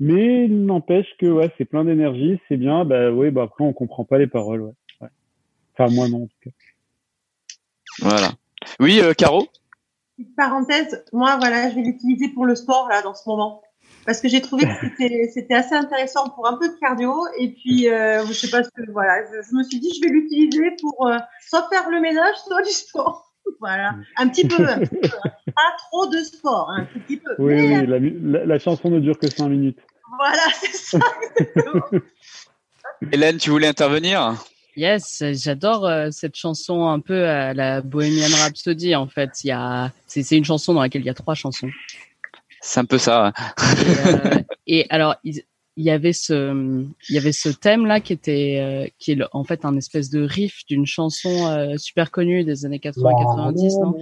[SPEAKER 9] Mais n'empêche que, ouais, c'est plein d'énergie, c'est bien. Bah, oui, bah, après, on comprend pas les paroles, ouais. ouais. Enfin, moi, non, en tout cas.
[SPEAKER 6] Voilà. Oui, euh, Caro?
[SPEAKER 4] Petite parenthèse, moi, voilà, je vais l'utiliser pour le sport, là, dans ce moment. Parce que j'ai trouvé que c'était, c'était assez intéressant pour un peu de cardio. Et puis, euh, je sais pas ce que, voilà, je, je me suis dit, je vais l'utiliser pour euh, soit faire le ménage, soit du sport. voilà. Un petit peu, un petit peu. hein. Pas trop de sport, hein, un petit peu.
[SPEAKER 9] Oui,
[SPEAKER 4] Mais,
[SPEAKER 9] oui, la, mu- la, la chanson ne dure que 5 minutes.
[SPEAKER 4] Voilà, c'est ça.
[SPEAKER 6] Hélène, tu voulais intervenir?
[SPEAKER 3] Yes, j'adore euh, cette chanson un peu à la Bohemian Rhapsody en fait. Il y a, c'est, c'est une chanson dans laquelle il y a trois chansons.
[SPEAKER 6] C'est un peu ça.
[SPEAKER 3] Et, alors, il, y avait ce il y avait ce thème là qui était qui est en fait un espèce de riff d'une chanson super connue des années
[SPEAKER 5] 80 90 non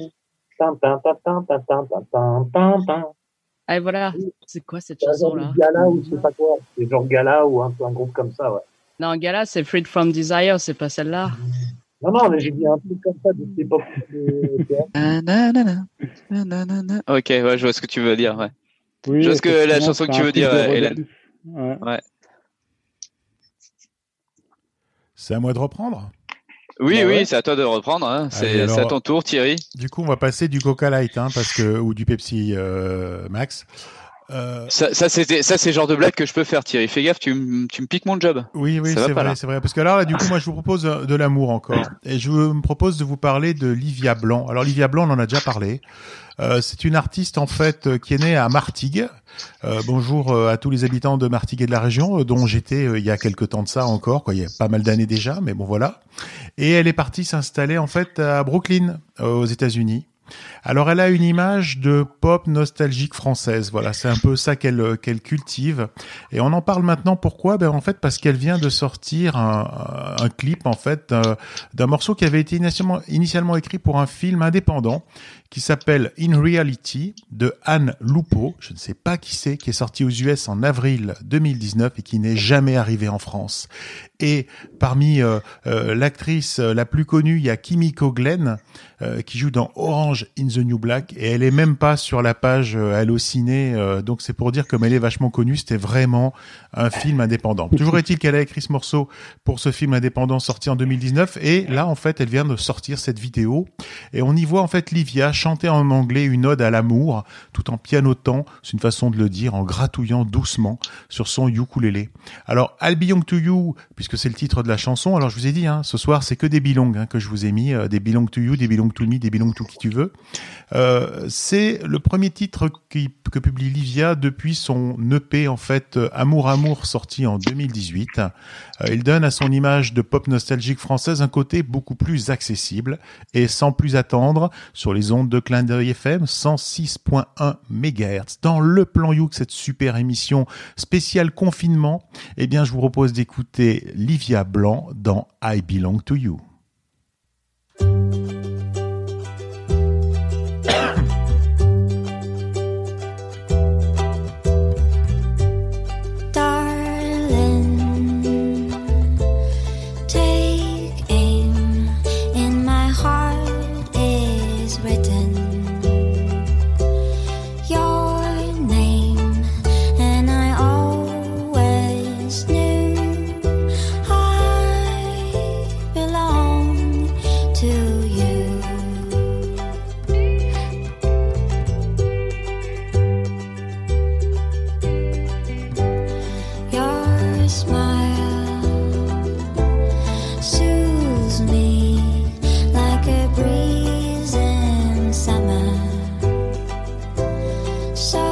[SPEAKER 3] ah voilà c'est quoi cette chanson là
[SPEAKER 5] gala ou je sais pas quoi c'est genre gala ou un, un groupe comme ça ouais
[SPEAKER 3] non gala c'est freed from desire c'est pas celle là
[SPEAKER 5] non, non, mais j'ai dit un truc comme ça de cette époque. de
[SPEAKER 6] nanana. Ok, ouais, je vois ce que tu veux dire. Ouais.
[SPEAKER 9] Oui,
[SPEAKER 6] Je vois ce que la chanson que tu veux dire, euh. Hélène.
[SPEAKER 9] Ouais.
[SPEAKER 6] Ouais.
[SPEAKER 1] c'est à moi de reprendre?
[SPEAKER 6] Oui,
[SPEAKER 9] Bah
[SPEAKER 6] oui,
[SPEAKER 9] ouais.
[SPEAKER 6] c'est à toi de reprendre. Hein. C'est à ton tour, Thierry.
[SPEAKER 1] Du coup, on va passer du Coca Light, hein, parce que ou du Pepsi euh, Max. Euh,
[SPEAKER 6] Ça, ça c'est ça, c'est le genre de blague que je peux faire, Thierry. Fais gaffe, tu, me- tu me piques mon job.
[SPEAKER 1] Oui, oui, c'est vrai, c'est vrai. Parce que là, du coup, moi, je vous propose euh, de l'amour encore. Et je me propose de vous parler de Livia Blanc. Alors, Livia Blanc, on en a déjà parlé. Euh, c'est une artiste, en fait, euh, qui est née à Martigues. Euh, bonjour à tous les habitants de Martigues et de la région, dont j'étais euh, il y a quelques temps de ça encore, quoi. Il y a pas mal d'années déjà, mais bon, voilà. Et elle est partie s'installer, en fait, à Brooklyn, aux États-Unis. Alors elle a une image de pop nostalgique française, voilà, c'est un peu ça qu'elle euh, qu'elle cultive. Et on en parle maintenant. Pourquoi? Ben en fait parce qu'elle vient de sortir un, clip en fait euh, d'un morceau qui avait été initialement écrit pour un film indépendant qui s'appelle In Reality de Anne Lupo, je ne sais pas qui c'est, qui est sorti aux US en avril 2019 et qui n'est jamais arrivé en France. Et parmi euh, euh, l'actrice euh, la plus connue, il y a Kimiko Glenn qui joue dans Orange in the New Black et elle est même pas sur la page Allociné, donc c'est pour dire comme elle est vachement connue, c'était vraiment un film indépendant. Toujours est-il qu'elle a écrit ce morceau pour ce film indépendant sorti en 2019 et là en fait elle vient de sortir cette vidéo et on y voit en fait Livia chanter en anglais une ode à l'amour tout en pianotant, c'est une façon de le dire, en gratouillant doucement sur son ukulélé. Alors I'll Belong to You, puisque c'est le titre de la chanson, alors je vous ai dit, hein, ce soir c'est que des belongs hein, que je vous ai mis, euh, des belong to you, des belong to me, des belong to qui tu veux. Euh, c'est le premier titre que publie Livia depuis son EP en fait euh, Amour Amour sorti en 2018. Euh, il donne à son image de pop nostalgique française un côté beaucoup plus accessible et sans plus attendre sur les ondes de Clin d'œil FM 106.1 MHz dans le plan Youk cette super émission spéciale confinement. Eh bien, je vous propose d'écouter Livia Blanc dans I Belong to You. So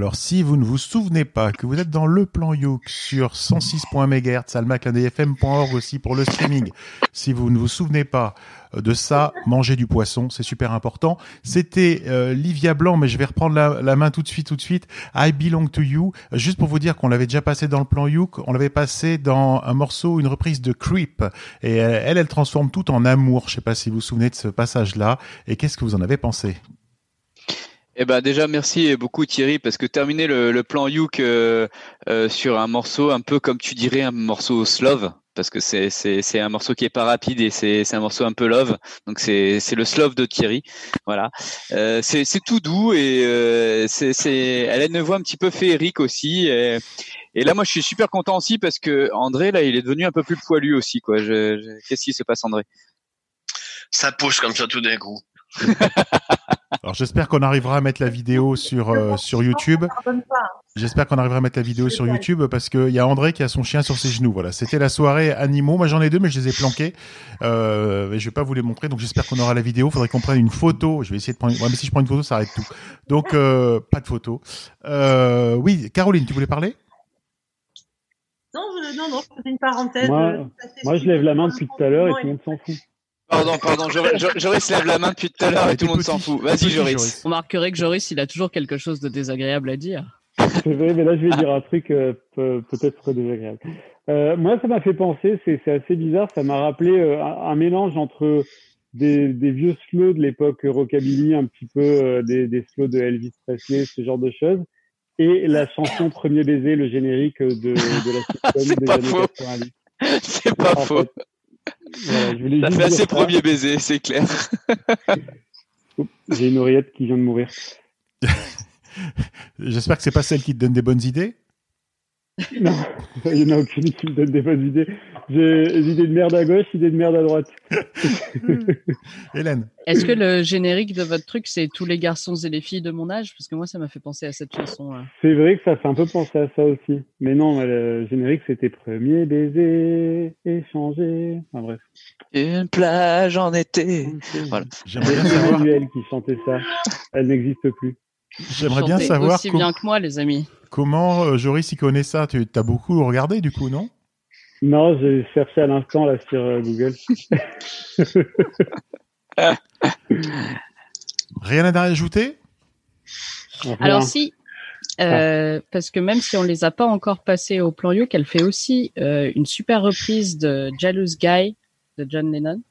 [SPEAKER 1] Alors, si vous ne vous souvenez pas que vous êtes dans le plan Youk sur 106.MHz, almaclandfm.org aussi pour le streaming, si vous ne vous souvenez pas euh, de ça, mangez du poisson, c'est super important. C'était euh, Livia Blanc, mais je vais reprendre la, la main tout de suite, tout de suite. I Belong to You, juste pour vous dire qu'on l'avait déjà passé dans le plan Youk, on l'avait passé dans un morceau, une reprise de Creep, et euh, elle, elle transforme tout en amour. Je sais pas si vous vous souvenez de ce passage-là, et qu'est-ce que vous en avez pensé?
[SPEAKER 6] Eh ben déjà merci beaucoup Thierry parce que terminer le, le plan Youk euh, euh, sur un morceau un peu comme tu dirais un morceau slove parce que c'est c'est c'est un morceau qui est pas rapide et c'est c'est un morceau un peu love. Donc c'est c'est le slove de Thierry. Voilà. Euh, c'est c'est tout doux et euh, c'est c'est elle a une voix un petit peu féerique aussi et, et là moi je suis super content aussi parce que André là il est devenu un peu plus poilu aussi quoi. Je, je- qu'est-ce qui se passe André?
[SPEAKER 2] Ça pousse comme ça tout d'un coup.
[SPEAKER 1] Alors j'espère qu'on arrivera à mettre la vidéo sur euh, sur YouTube. J'espère qu'on arrivera à mettre la vidéo sur YouTube parce qu'il y a André qui a son chien sur ses genoux. Voilà, c'était la soirée animaux. Moi j'en ai deux, mais je les ai planqués. Euh, et je vais pas vous les montrer, donc j'espère qu'on aura la vidéo. Faudrait qu'on prenne une photo. Je vais essayer de prendre. Ouais, mais si je prends une photo, ça arrête tout. Donc euh, pas de photo. Euh, oui, Caroline, tu voulais parler?
[SPEAKER 4] Non, je, non, non, je faisais une parenthèse.
[SPEAKER 9] Moi,
[SPEAKER 4] euh,
[SPEAKER 9] moi, je lève la main depuis tout à l'heure et tout le monde s'en fout.
[SPEAKER 6] Pardon, pardon, Joris, Joris lève la main depuis tout à l'heure et tout le monde s'en fout. Vas-y, Joris.
[SPEAKER 3] On remarquerait que Joris, il a toujours quelque chose de désagréable à dire.
[SPEAKER 9] C'est vrai, mais là, je vais dire un truc euh, peu- peut-être désagréable. Euh, moi, ça m'a fait penser, c'est assez bizarre, ça m'a rappelé euh, un, un mélange entre des, des vieux slows de l'époque rockabilly, un petit peu euh, des, des slows de Elvis Presley, ce genre de choses, et la chanson Premier baiser, le générique de, de la sitcom des
[SPEAKER 6] pas
[SPEAKER 9] années
[SPEAKER 6] faux.
[SPEAKER 9] 90.
[SPEAKER 6] C'est pas
[SPEAKER 9] En
[SPEAKER 6] faux.
[SPEAKER 9] fait, voilà, je
[SPEAKER 6] Ça fait assez
[SPEAKER 9] ça.
[SPEAKER 6] premier baiser, c'est clair.
[SPEAKER 9] J'ai une oreillette qui vient de mourir.
[SPEAKER 1] J'espère que c'est pas celle qui te donne des bonnes idées.
[SPEAKER 9] Non, il n'y en a aucune qui me donne des bonnes idées. J'ai des idées de merde à gauche, idées de merde à droite.
[SPEAKER 1] Hélène.
[SPEAKER 3] Est-ce que le générique de votre truc, c'est tous les garçons et les filles de mon âge? Parce que moi, ça m'a fait penser à cette chanson. là.
[SPEAKER 9] C'est vrai que ça fait un peu penser à ça aussi. Mais non, le générique, c'était premier baiser, échanger. Enfin bref.
[SPEAKER 6] Une plage en été. Voilà.
[SPEAKER 1] J'aimerais bien
[SPEAKER 9] C'est
[SPEAKER 1] savoir.
[SPEAKER 9] Emmanuel qui chantait ça. Elle n'existe plus.
[SPEAKER 1] J'aimerais bien savoir
[SPEAKER 3] aussi bien que moi, les amis.
[SPEAKER 1] Comment euh, Joris y connaît ça? Tu as beaucoup regardé du coup, non?
[SPEAKER 9] Non, j'ai cherché à l'instant là sur euh, Google.
[SPEAKER 1] Rien à rajouter?
[SPEAKER 3] Alors si, euh, parce que même si on les a pas encore passés au plan Youk, elle fait aussi euh, une super reprise de Jealous Guy de John Lennon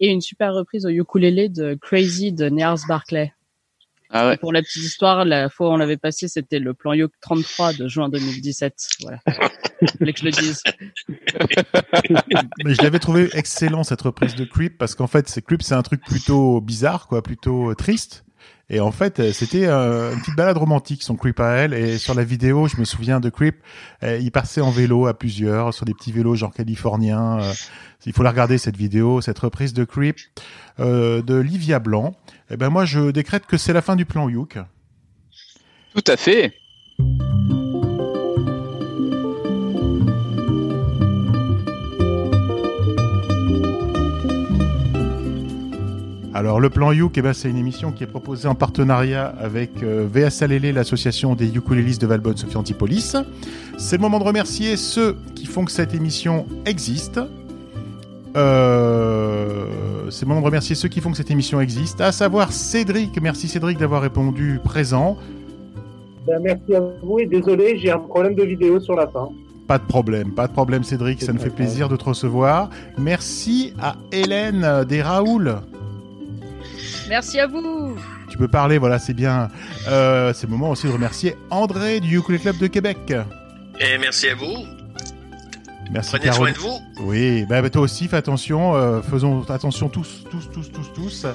[SPEAKER 3] et une super reprise au ukulélé de Crazy de Niels Barclay.
[SPEAKER 6] Ah ouais.
[SPEAKER 3] Pour la petite histoire, la fois où on l'avait passé, c'était le plan Youk 33 de juin 2017. Voilà. Je voulais que je le dise.
[SPEAKER 1] Mais je l'avais trouvé excellent cette reprise de Creep parce qu'en fait, c'est Creep, c'est un truc plutôt bizarre, quoi, plutôt euh, triste. Et en fait, euh, c'était euh, une petite balade romantique, son Creep à elle. Et sur la vidéo, je me souviens de Creep, euh, il passait en vélo à plusieurs, sur des petits vélos genre californiens. il faut la regarder cette vidéo, cette reprise de Creep de Livia Blanc. Et ben moi, je décrète que c'est la fin du plan Youk.
[SPEAKER 6] Tout à fait.
[SPEAKER 1] Alors le plan Youk, eh ben, c'est une émission qui est proposée en partenariat avec euh, VSLL, l'association des ukulélistes de Valbonne Sophie Antipolis. C'est le moment de remercier ceux qui font que cette émission existe. Euh, c'est le moment de remercier ceux qui font que cette émission existe, à savoir Cédric. Merci Cédric d'avoir répondu présent.
[SPEAKER 5] Ben, merci à vous et désolé, j'ai un problème de vidéo sur la fin.
[SPEAKER 1] Pas de problème, pas de problème Cédric, ça nous fait plaisir de te recevoir. Merci à Hélène euh, des Raoul.
[SPEAKER 3] Merci à vous.
[SPEAKER 1] Tu peux parler, voilà, c'est bien. Euh, c'est le moment aussi de remercier André du Ukulele Club de Québec.
[SPEAKER 2] Et merci à vous.
[SPEAKER 1] Merci
[SPEAKER 2] Prenez soin
[SPEAKER 1] Caroline.
[SPEAKER 2] de vous.
[SPEAKER 1] Oui, bah, bah, toi aussi, fais attention. euh, faisons attention tous, tous, tous, tous, tous.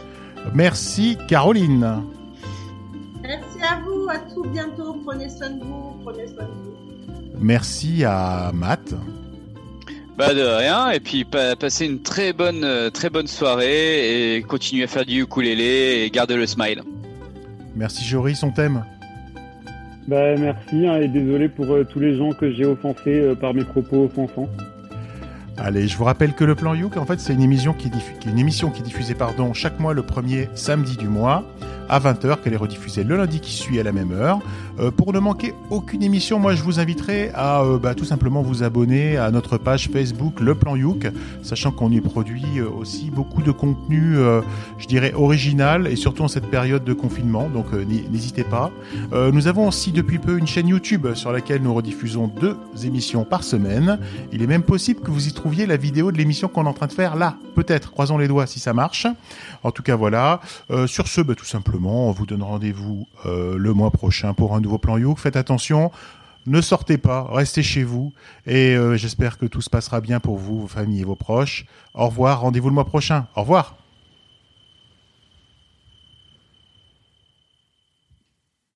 [SPEAKER 1] Merci Caroline.
[SPEAKER 4] Merci à vous, à tout bientôt. Prenez soin de vous, prenez soin de vous.
[SPEAKER 1] Merci à Matt.
[SPEAKER 6] Bah de rien et puis pa- passez une très bonne euh, très bonne soirée et continuez à faire du ukulélé et gardez le smile.
[SPEAKER 1] Merci Joris, on t'aime.
[SPEAKER 9] Bah, merci hein, et désolé pour euh, tous les gens que j'ai offensés euh, par mes propos offensants.
[SPEAKER 1] Allez, je vous rappelle que le plan Youk, en fait, c'est une émission qui, est diffu- qui est une émission qui est diffusée pardon, chaque mois le premier samedi du mois. À 20h, qu'elle est rediffusée le lundi qui suit à la même heure. Euh, pour ne manquer aucune émission, moi je vous inviterai à euh, bah, tout simplement vous abonner à notre page Facebook Le Plan Youk, sachant qu'on y produit euh, aussi beaucoup de contenu, je dirais, original, et surtout en cette période de confinement, donc n'hésitez pas. Nous avons aussi depuis peu une chaîne YouTube sur laquelle nous rediffusons deux émissions par semaine. Il est même possible que vous y trouviez la vidéo de l'émission qu'on est en train de faire là, peut-être, croisons les doigts si ça marche. En tout cas, voilà. Sur ce, bah, tout simplement, on vous donne rendez-vous euh, le mois prochain pour un nouveau plan Youk. Faites attention, ne sortez pas, restez chez vous, et euh, j'espère que tout se passera bien pour vous, vos familles et vos proches. Au revoir, rendez-vous le mois prochain. Au revoir.